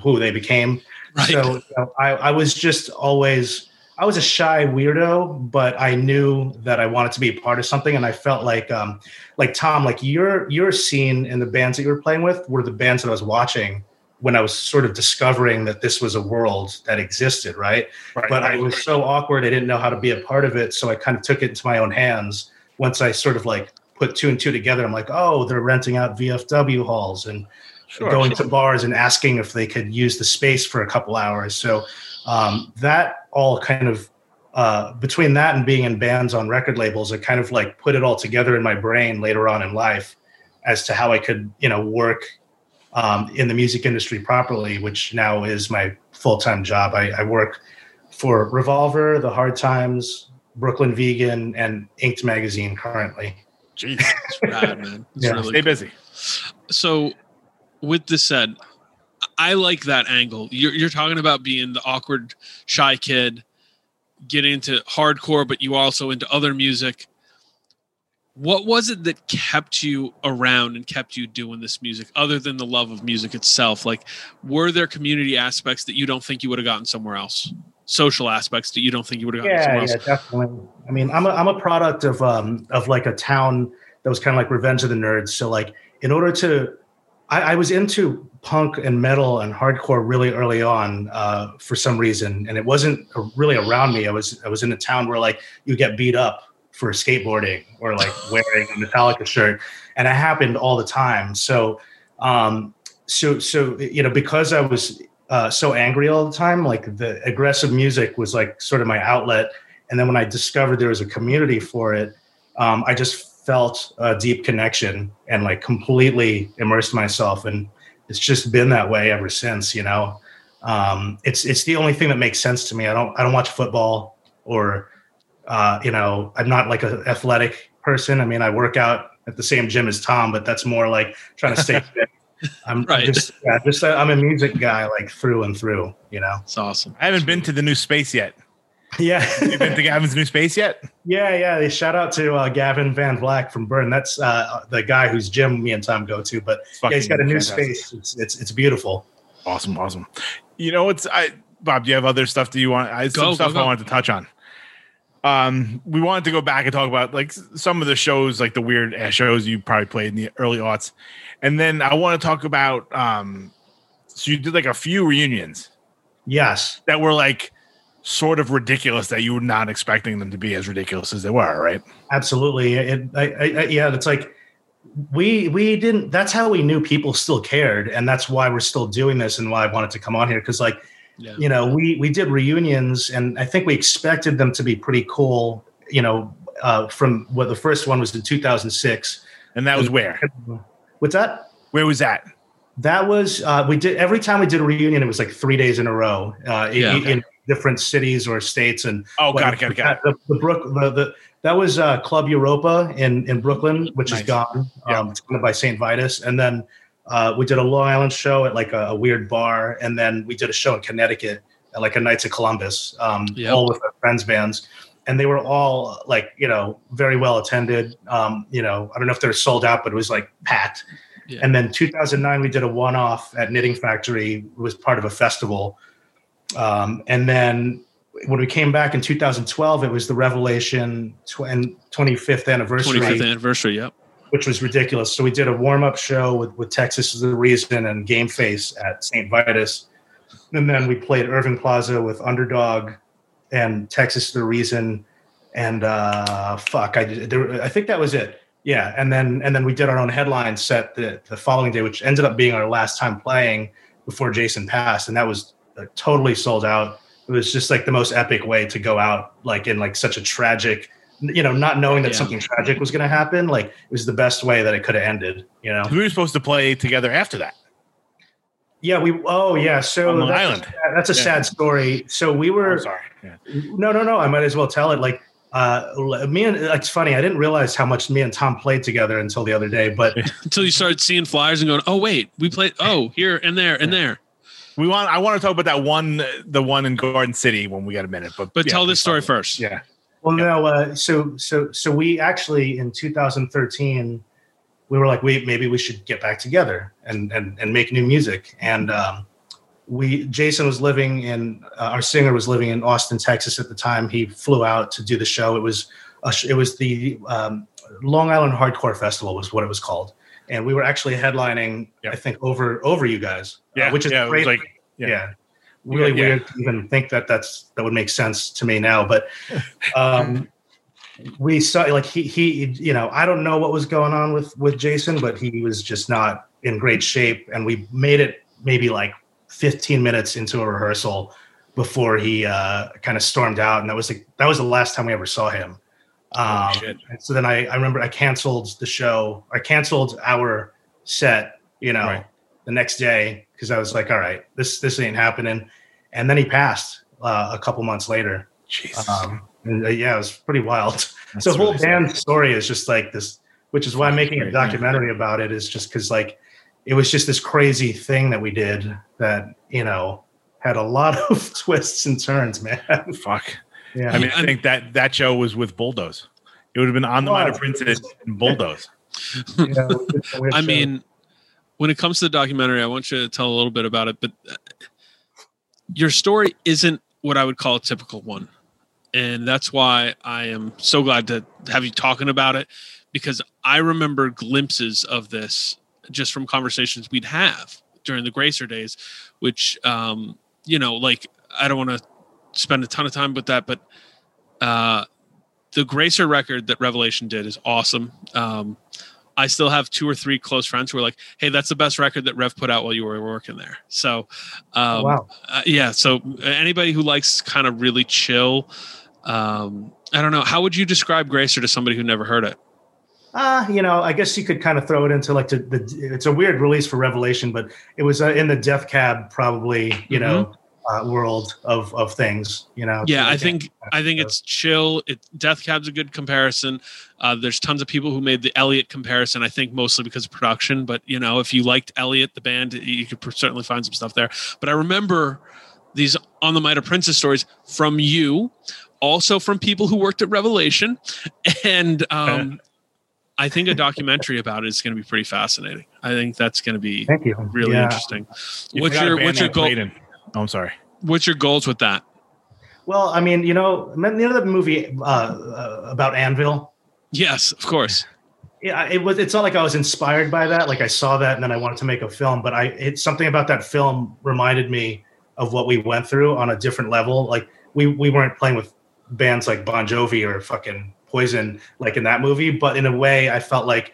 who they became. Right. So you know, I, I was just always I was a shy weirdo, but I knew that I wanted to be a part of something, and I felt like um, like Tom, like your your scene and the bands that you were playing with were the bands that I was watching when I was sort of discovering that this was a world that existed, right? Right, but I was so awkward, I didn't know how to be a part of it. So I kind of took it into my own hands. Once I sort of like put two and two together, I'm like, oh, they're renting out VFW halls and Sure, going sure. to bars and asking if they could use the space for a couple hours. So um, that all kind of uh, between that and being in bands on record labels, I kind of like put it all together in my brain later on in life as to how I could, you know, work um, in the music industry properly, which now is my full time job. I, I work for Revolver, The Hard Times, Brooklyn Vegan, and Inked Magazine currently. Jeez. It's rad, man. It's Yeah. really Stay cool. busy. So, with this said, I like that angle. You're, you're talking about being the awkward, shy kid, getting into hardcore, but you also into other music. What was it that kept you around and kept you doing this music, other than the love of music itself? Like, were there community aspects that you don't think you would have gotten somewhere else? Social aspects that you don't think you would have gotten yeah, yeah, definitely. I mean, I'm a, I'm a product of um of like a town that was kind of like Revenge of the Nerds. So like, in order to, I, I was into punk and metal and hardcore really early on uh, for some reason, and it wasn't really around me. I was I was in a town where like you get beat up for skateboarding or like [laughs] wearing a Metallica shirt, and it happened all the time. So, um, so so you know, because I was uh, so angry all the time. Like the aggressive music was like sort of my outlet. And then when I discovered there was a community for it, um, I just felt a deep connection and like completely immersed myself. And it's just been that way ever since. You know, um, it's it's the only thing that makes sense to me. I don't I don't watch football or uh, you know I'm not like an athletic person. I mean I work out at the same gym as Tom, but that's more like trying to stay [laughs] fit. I'm, Right. Just, yeah, just uh, I'm a music guy, like through and through. You know. It's awesome. I haven't been to the new space yet. Yeah. [laughs] You been to Gavin's new space yet? yeah, yeah. They shout out to uh, Gavin Van Vlack from Burn. That's uh, the guy whose gym me and Tom go to. But yeah, he's got a new Fucking space. It's, it's it's beautiful. Awesome, awesome. You know, it's I Bob. Do you have other stuff? Do you want? I Go, some go, stuff go. I wanted to touch on. Um, we wanted to go back and talk about like some of the shows, like the weird ass shows you probably played in the early aughts, and then I want to talk about. Um, so you did like a few reunions Yes. that were like sort of ridiculous that you were not expecting them to be as ridiculous as they were, right? Absolutely. It, I, I, I, yeah, it's like we we didn't. That's how we knew people still cared, and that's why we're still doing this, and why I wanted to come on here because, like, Yeah. you know, we we did reunions, and I think we expected them to be pretty cool. You know, uh, from what the first one was in 2006. And that was where? What's that? Where was that? That was uh, we did every time we did a reunion. It was like three days in a row uh, in, Yeah. in different cities or states. And Oh, got it, got it, got it. The, the Brook, the, the that was uh, Club Europa in in Brooklyn, which Nice. is gone. Yeah. Um, it's owned by Saint Vitus, and then uh, we did a Long Island show at like a, a weird bar, and then we did a show in Connecticut at like a Knights of Columbus, um, Yep. all with our friends bands. And they were all like, you know, very well attended. Um, you know, I don't know if they're sold out, but it was like packed. Yeah. And then 2009, we did a one off at Knitting Factory, it was part of a festival. Um, and then when we came back in 2012, it was the Revelation tw- and 25th anniversary, 25th anniversary. Yep. which was ridiculous. So we did a warm up show with, with Texas is the Reason and Gameface at St. Vitus. And then we played Irving Plaza with Underdog and Texas is the Reason. And uh, fuck, I, there, I think that was it. Yeah, and then and then we did our own headline set the, the following day, which ended up being our last time playing before Jason passed, and that was uh, totally sold out. It was just like the most epic way to go out, like in like such a tragic, you know, not knowing that Yeah. something tragic was going to happen. Like it was the best way that it could have ended. You know? We were supposed to play together after that. Yeah, we. Oh yeah, so On that's, Island. A, that's a Yeah. sad story. So we were. I'm sorry. Yeah. No, no, no. I might as well tell it. Like, uh, me and it's funny. I didn't realize how much me and Tom played together until the other day. But [laughs] Until you started seeing flyers and going, oh wait, we played. Oh, here and there and there. We want. I want to talk about that one, the one in Garden City when we got a minute. But But yeah, tell this story talk about first. Yeah. Well, no. Uh, so, so, so we actually in 2013, we were like, wait, maybe we should get back together and and and make new music. And um, we, Jason was living in, uh, our singer was living in Austin, Texas at the time. He flew out to do the show. It was, a sh- it was the um, Long Island Hardcore Festival was what it was called. And we were actually headlining. Yep. I think over over you guys, uh, which is yeah, great. like- yeah. yeah. really Yeah, yeah. weird to even think that that's that would make sense to me now. But um, [laughs] we saw like he he you know I don't know what was going on with with Jason, but he was just not in great shape, and we made it maybe like 15 minutes into a rehearsal before he uh, kind of stormed out, and that was like that was the last time we ever saw him. Um, shit. and so then I, I remember I canceled the show. I canceled our set, you know, Right. the next day because I was like, all right, this this ain't happening. And then he passed uh, a couple months later. Jesus. Um, and uh, yeah, it was pretty wild. That's [laughs] so the whole really sad. band story is just like this, which is why I'm making a yeah. documentary about it. Is just because like it was just this crazy thing that we did that you know had a lot [laughs] of twists and turns, man. Fuck. Yeah, I mean, I think that that show was with Bulldoze. It would have been on the Well, Minor Princess and Bulldoze. Yeah, it was a weird [laughs] I mean, when it comes to the documentary, I want you to tell a little bit about it, but uh, your story isn't what I would call a typical one. And that's why I am so glad to have you talking about it because I remember glimpses of this just from conversations we'd have during the Gracer days, which, um, you know, like I don't want to spend a ton of time with that, but uh, the Gracer record that Revelation did is awesome. Um, I still have two or three close friends who are like, "Hey, that's the best record that Rev put out while you were working there." So, um, wow. uh, yeah. So anybody who likes kind of really chill, um, I don't know. How would you describe Gracer to somebody who never heard it? Uh, you know, I guess you could kind of throw it into like the, the it's a weird release for Revelation, but it was uh, in the Death Cab probably, you know, uh, world of of things, you know. Yeah, I can't- think I think it's chill. It Death Cab's a good comparison. Uh, there's tons of people who made the Elliott comparison. I think mostly because of production, but you know, if you liked Elliott, the band, you could certainly find some stuff there. But I remember these on the Mitre Princess stories from you, also from people who worked at Revelation, [laughs] and um, [laughs] I think a documentary about it is going to be pretty fascinating. I think that's going to be Thank you. really Yeah. interesting. You What's your what's your goal? Clayton. Oh, I'm sorry. What's your goals with that? Well, I mean, you know, the other movie uh, uh, about Anvil? Yes, of course. Yeah, it was. It's not like I was inspired by that. Like I saw that and then I wanted to make a film. But I, it's something about that film reminded me of what we went through on a different level. Like we we weren't playing with bands like Bon Jovi or fucking Poison like in that movie, but in a way, I felt like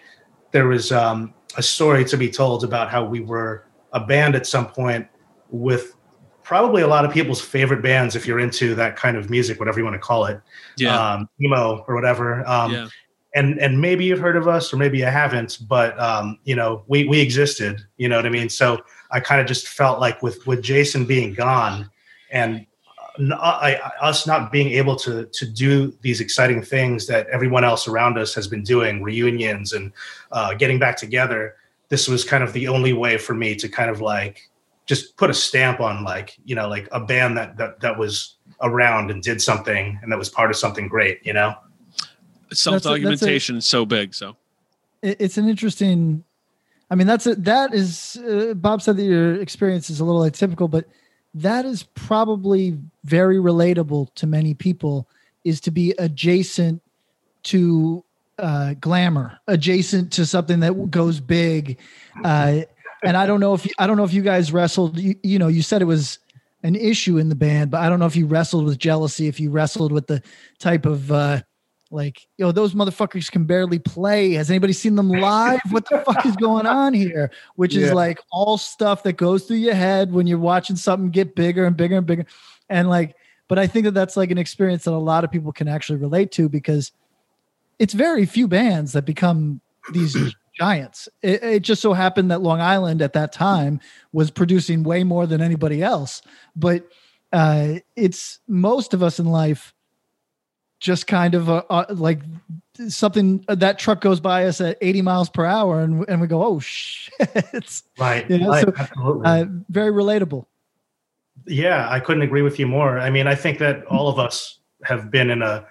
there was um, a story to be told about how we were a band at some point with probably a lot of people's favorite bands if you're into that kind of music, whatever you want to call it, Yeah, um, emo or whatever. Um, yeah. and and maybe you've heard of us or maybe you haven't but um you know we we existed you know what i mean so i kind of just felt like with with jason being gone and uh, I, I- us not being able to to do these exciting things that everyone else around us has been doing reunions and uh, getting back together this was kind of the only way for me to kind of like just put a stamp on like you know like a band that that, that was around and did something and that was part of something great you know Self documentation is so big. So it's an interesting i mean that's a, that is uh, bob said that your experience is a little atypical but that is probably very relatable to many people is to be adjacent to uh, glamour adjacent to something that goes big uh, and i don't know if you, i don't know if you guys wrestled you, you know you said it was an issue in the band but i don't know if you wrestled with jealousy if you wrestled with the type of uh, like, yo, those motherfuckers can barely play. Has anybody seen them live? what the fuck is going on here? Which is like all stuff that goes through your head when you're watching something get bigger and bigger and bigger. And like, but I think that that's like an experience that a lot of people can actually relate to because it's very few bands that become these giants. It, it just so happened that Long Island at that time was producing way more than anybody else. But uh, it's most of us in life just kind of uh, uh, like something that truck goes by us at 80 miles per hour and, and we go oh shit it's [laughs] right, you know, right so, absolutely uh, very relatable Yeah, I couldn't agree with you more. I mean, I think that all of us have been in a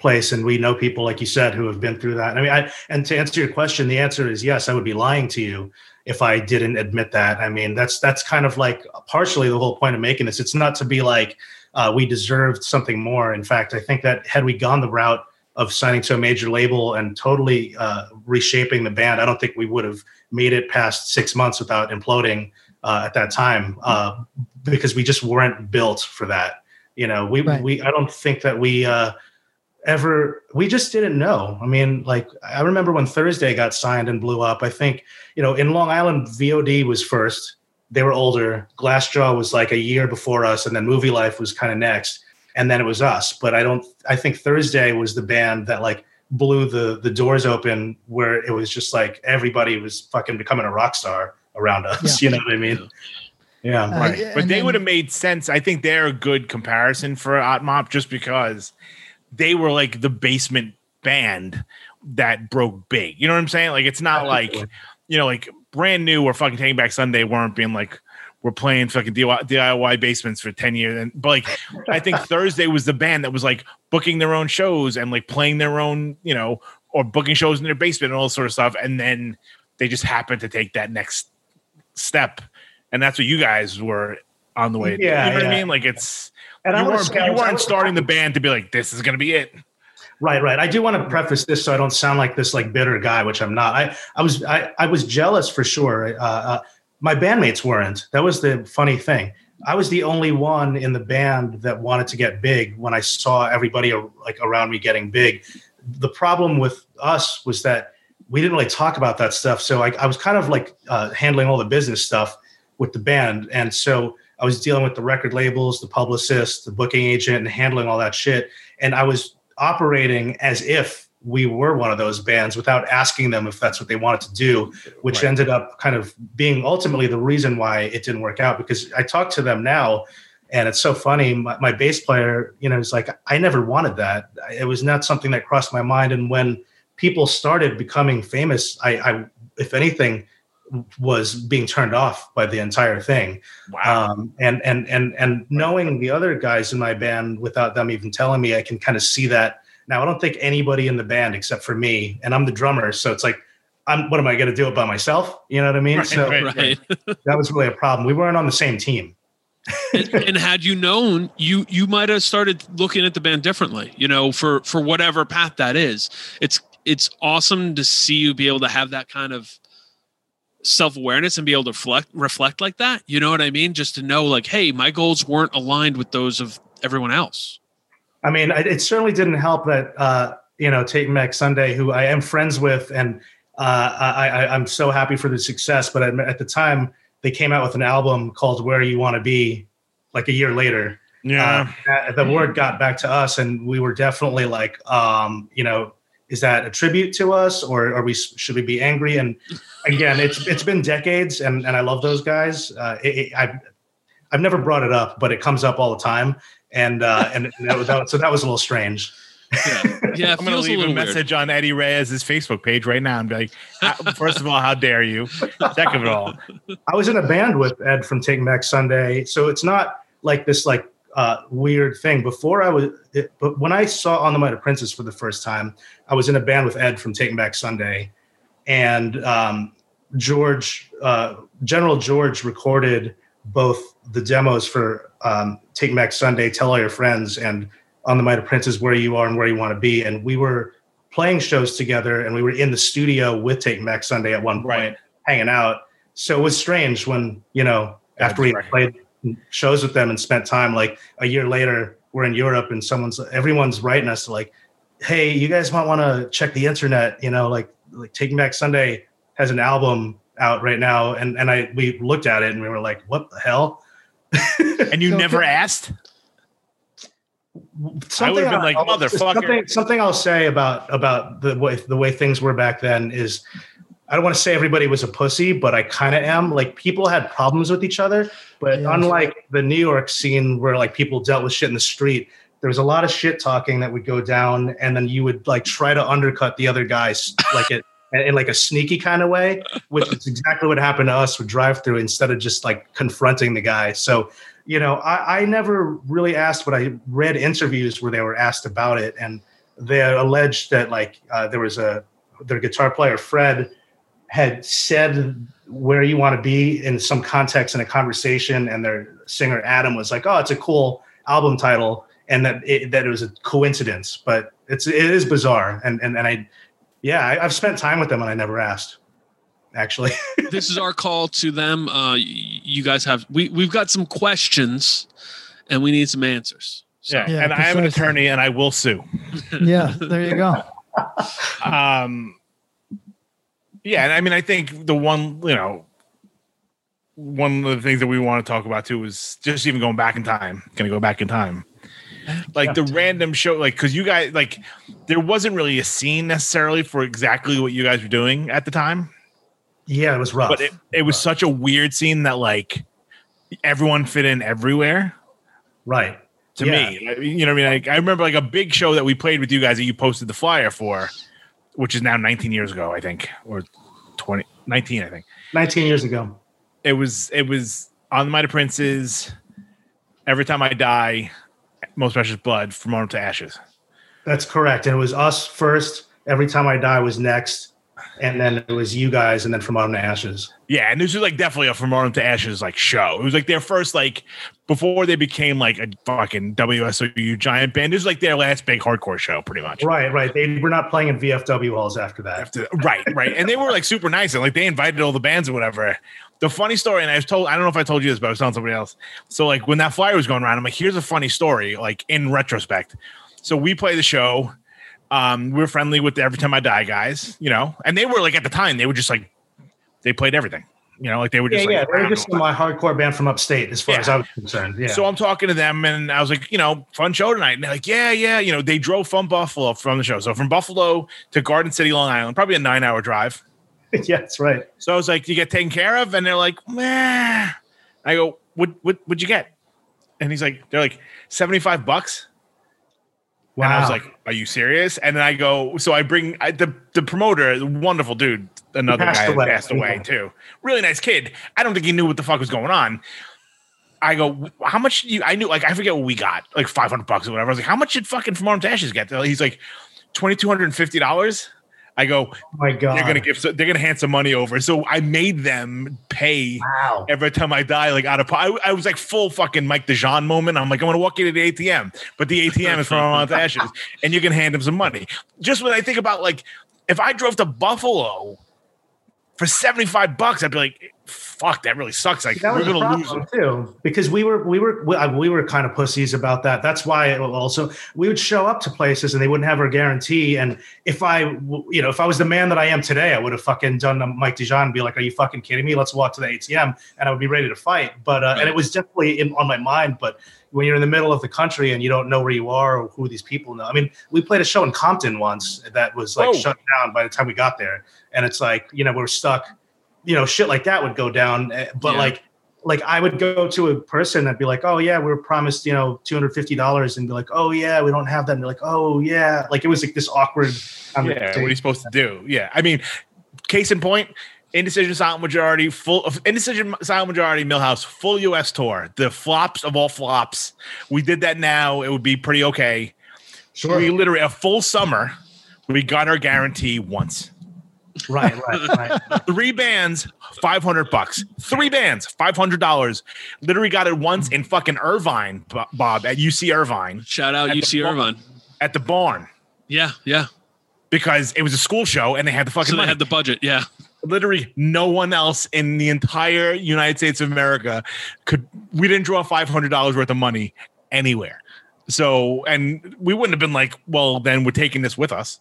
place and we know people like you said who have been through that. I mean, I and to answer your question, the answer is yes, I would be lying to you if I didn't admit that. I mean, that's that's kind of like partially the whole point of making this. It's not to be like uh, we deserved something more. In fact, I think that had we gone the route of signing to a major label and totally uh, reshaping the band. I don't think we would have made it past six months without imploding uh, at that time uh, because we just weren't built for that. You know, we Right. we I don't think that we uh, ever we just didn't know. I mean, like I remember when Thursday got signed and blew up. I think you know in Long Island VOD was first. They were older. Glassjaw was like a year before us, and then Movielife was kind of next, and then it was us. But I don't. I think Thursday was the band that like blew the the doors open, where it was just like everybody was fucking becoming a rock star around us. [laughs] You know what I mean? Yeah. Uh, Right. yeah, but they would have made sense. I think they're a good comparison for Otmop just because they were like the basement band that broke big. You know what I'm saying? Like it's not like you know, like brand new or fucking Taking Back Sunday weren't being like we're playing fucking DIY, DIY basements for 10 years. And but like I think [laughs] Thursday was the band that was like booking their own shows and like playing their own, you know, or booking shows in their basement and all this sort of stuff. And then they just happened to take that next step. And that's what you guys were on the way. Yeah, you know what I yeah. mean? Like it's And I you weren't, you weren't starting the band to be like, this is gonna be it. Right, right. I do want to preface this so I don't sound like this like bitter guy, which I'm not. I, I was I, I was jealous for sure. Uh, uh, my bandmates weren't. That was the funny thing. I was the only one in the band that wanted to get big when I saw everybody like around me getting big. The problem with us was that we didn't really talk about that stuff. So I, I was kind of like uh, handling all the business stuff with the band, and so I was dealing with the record labels, the publicist, the booking agent, and handling all that shit. And I was operating as if we were one of those bands without asking them if that's what they wanted to do, which Right. ended up kind of being ultimately the reason why it didn't work out. Because I talk to them now, and it's so funny. My, my bass player, you know, is like, I never wanted that. It was not something that crossed my mind. And when people started becoming famous, I, I if anything, was being turned off by the entire thing Wow. um, and and and and knowing the other guys in my band without them even telling me, I can kind of see that now. I don't think anybody in the band except for me, and I'm the drummer, so it's like, I'm what am I going to do it by myself? You know what I mean? Right, so right. Right. [laughs] that was really a problem. We weren't on the same team. and, and had you known, you you might have started looking at the band differently. You know, for for whatever path that is. It's it's awesome to see you be able to have that kind of self awareness and be able to reflect reflect like that. You know what I mean? Just to know, like, hey, my goals weren't aligned with those of everyone else. I mean, it it certainly didn't help that uh, you know Taking Back Sunday, who I am friends with, and uh, I, I, I'm so happy for the success. But at, at the time, they came out with an album called "Where You Want to Be," like a year later. yeah. Uh, the word got back to us, and we were definitely like, um, you know, is that a tribute to us, or are we should we be angry? And again, it's it's been decades, and and I love those guys. Uh, it, it, I've I've never brought it up, but it comes up all the time, and uh, and, [laughs] and that was, that, so that was a little strange. Yeah, yeah. It [laughs] I'm gonna feels a leave a, little weird. message on Eddie Reyes' Facebook page right now and be like, "Ah, first of all, how dare you? Second of all, I was in a band with Ed from Taking Back Sunday, so it's not like this like uh, weird thing. Before I was, it, but when I saw On the Might of Princes for the first time, I was in a band with Ed from Taking Back Sunday, and um, George, uh, General George, recorded both the demos for um, Taking Back Sunday, Tell All Your Friends, and On the Might of Princes, Where You Are and Where You Want to Be, and we were playing shows together, and we were in the studio with Taking Back Sunday at one point Right. hanging out. So it was strange when, you know, after we Right. played shows with them and spent time, like a year later, we're in Europe and someone's, everyone's writing us like, hey, you guys might want to check the internet, you know, like, like Taking Back Sunday has an album out right now. And, and I, we looked at it and we were like, what the hell? and you So never can- asked. Something been like, I'll- "Motherfucker." Something, something I'll say about about the way the way things were back then is, I don't want to say everybody was a pussy, but I kind of am. Like people had problems with each other, but Yeah. unlike the New York scene where like people dealt with shit in the street, there was a lot of shit talking that would go down, and then you would like try to undercut the other guys like it. In like a sneaky kind of way, which is exactly what happened to us with Drive-Thru instead of just like confronting the guy. So you know, I, I never really asked, but I read interviews where they were asked about it, and they alleged that like uh, there was a their guitar player Fred had said where you want to be in some context in a conversation, and their singer Adam was like, "Oh, it's a cool album title," and that it, that it was a coincidence, but It's it is bizarre, and and and I, yeah, I, I've spent time with them and I never asked. Actually, [laughs] this is our call to them. Uh, you guys have we we've got some questions, and we need some answers. So, Yeah, Yeah, and I am an attorney, and I will sue. [laughs] Yeah, there you go. [laughs] Um, Yeah, and I mean, I think the one, you know, one of the things that we want to talk about too is just even going back in time. Going to go back in time, [laughs] like the random show, like because you guys, like, there wasn't really a scene necessarily for exactly what you guys were doing at the time, yeah, it was rough. but it, it was such a weird scene that like everyone fit in everywhere. right. To Yeah. me, you know, what I mean, like, I remember like a big show that we played with you guys that you posted the flyer for, which is now 19 years ago, I think, or 20, 19, I think. 19 years ago. it was it was on the Mighty Princes. Every time I die, most precious blood from Autumn to ashes. That's correct. And it was us first. Every time I die was next, and then it was you guys, and then from Autumn to Ashes. Yeah, and this was like definitely a from Autumn to ashes like show. It was like their first like before they became like a fucking WSOU giant band. This was like their last big hardcore show, pretty much. Right, right. They were not playing in VFW halls after that. After, right, right, and they were like super nice and like they invited all the bands or whatever. The funny story, and I was told, I don't know if I told you this, but I was telling somebody else. So like when that flyer was going around, I'm like, here's a funny story, like in retrospect. So we play the show. Um, we were friendly with the Every Time I Die guys, you know, and they were like at the time they were just like they played everything, you know, like they were Yeah, just yeah. like They were just my hardcore band from upstate, as far as I was concerned. Yeah. So I'm talking to them, and I was like, you know, fun show tonight. And they're like, yeah, yeah. You know, they drove from Buffalo from the show. So from Buffalo to Garden City, Long Island, probably a nine hour drive. [laughs] yeah, that's right. So I was like, you get taken care of? And they're like, meh. I go, what, what, what'd you get? And he's like, they're like, 75 bucks. Wow. And I was like, are you serious? And then I go, so I bring I, the, the promoter, the wonderful dude, another passed guy away. passed away Yeah. too. Really nice kid. I don't think he knew what the fuck was going on. I go, how much do you, I knew, like, I forget what we got, like 500 bucks or whatever. I was like, how much did fucking From Autumn to Ashes get? He's like, $2,250. I go, oh my God. they're gonna give so they're gonna hand some money over. So I made them pay Wow. every time I die, like out of I, I was like full fucking Mike DeJean moment. I'm like, I'm gonna walk into the ATM, but the ATM is from Mount Ashes, [laughs] and you can hand him some money. Just when I think about like if I drove to Buffalo for 75 bucks, I'd be like, fuck, that really sucks. Like we're gonna lose. problem too because we were we were we, we were kind of pussies about that that's why it also we would show up to places and they wouldn't have our guarantee and if i you know if i was the man that i am today i would have fucking done mike dijon and be like are you fucking kidding me let's walk to the atm and i would be ready to fight but uh, and it was definitely in, on my mind but when you're in the middle of the country and you don't know where you are or who these people know i mean we played a show in compton once that was like Oh. shut down by the time we got there and it's like you know we're stuck you know shit like that would go down eh, but Yeah. like like I would go to a person and be like, "Oh yeah, we were promised, you know, two hundred fifty dollars," and be like, "Oh yeah, we don't have that." And they're like, "Oh yeah," like it was like this awkward. Yeah, what are you supposed to do? Yeah, I mean, case in point, indecision silent majority, full of indecision silent majority, Milhouse, full U.S. tour, the flops of all flops. We did that now; it would be pretty okay. Sure. We literally a full summer. We got our guarantee once. Right, right, [laughs] right. Three bands, five hundred bucks. Three bands, five hundred dollars. Literally got it once in fucking Irvine, Bob at UC Irvine Shout out At the UC bar- Irvine. at the barn Yeah, yeah. because it was a school show and they had the fucking So they money. had the budget. Yeah. literally no one else in the entire United States of America could we didn't draw five hundred dollars worth of money anywhere. So and we wouldn't have been like, well, then we're taking this with us.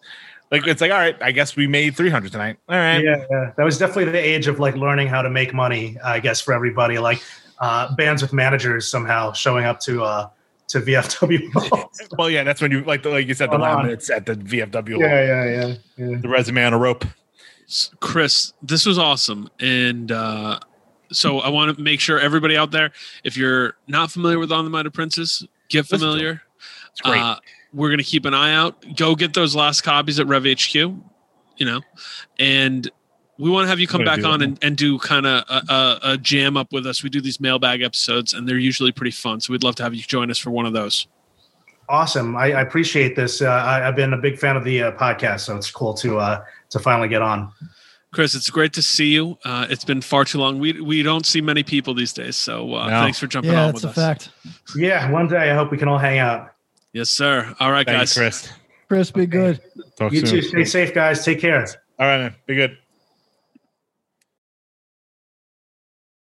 Like it's like, all right, I guess we made three hundred tonight. All right. yeah, yeah, that was definitely the age of like learning how to make money. I guess for everybody, like uh, bands with managers somehow showing up to uh, to VFW. [laughs] Well, yeah, that's when you like the, like you said, the Hold on. laminates at the VFW, yeah, yeah, yeah, yeah. the resume on a rope. Chris, this was awesome. And uh, so I want to make sure everybody out there, if you're not familiar with On the Might of Princes, get familiar. It's great. Uh, we're going to keep an eye out. Go get those last copies at Rev HQ, you know, and we want to have you come back on and, and do kind of a, a, a jam up with us. We do these mailbag episodes, and they're usually pretty fun. So we'd love to have you join us for one of those. Awesome. I, I appreciate this. Uh, I, I've been a big fan of the uh, podcast, so it's cool to uh, to finally get on. Chris, it's great to see you. Uh, it's been far too long. We we don't see many people these days, so uh, No. thanks for jumping Yeah, on that's with a us. fact. Yeah, one day I hope we can all hang out. Yes, sir. All right, Thank guys. you, Chris. Chris, be good. Talk to You soon. too. Stay safe, guys. Take care. All right, man. Be good.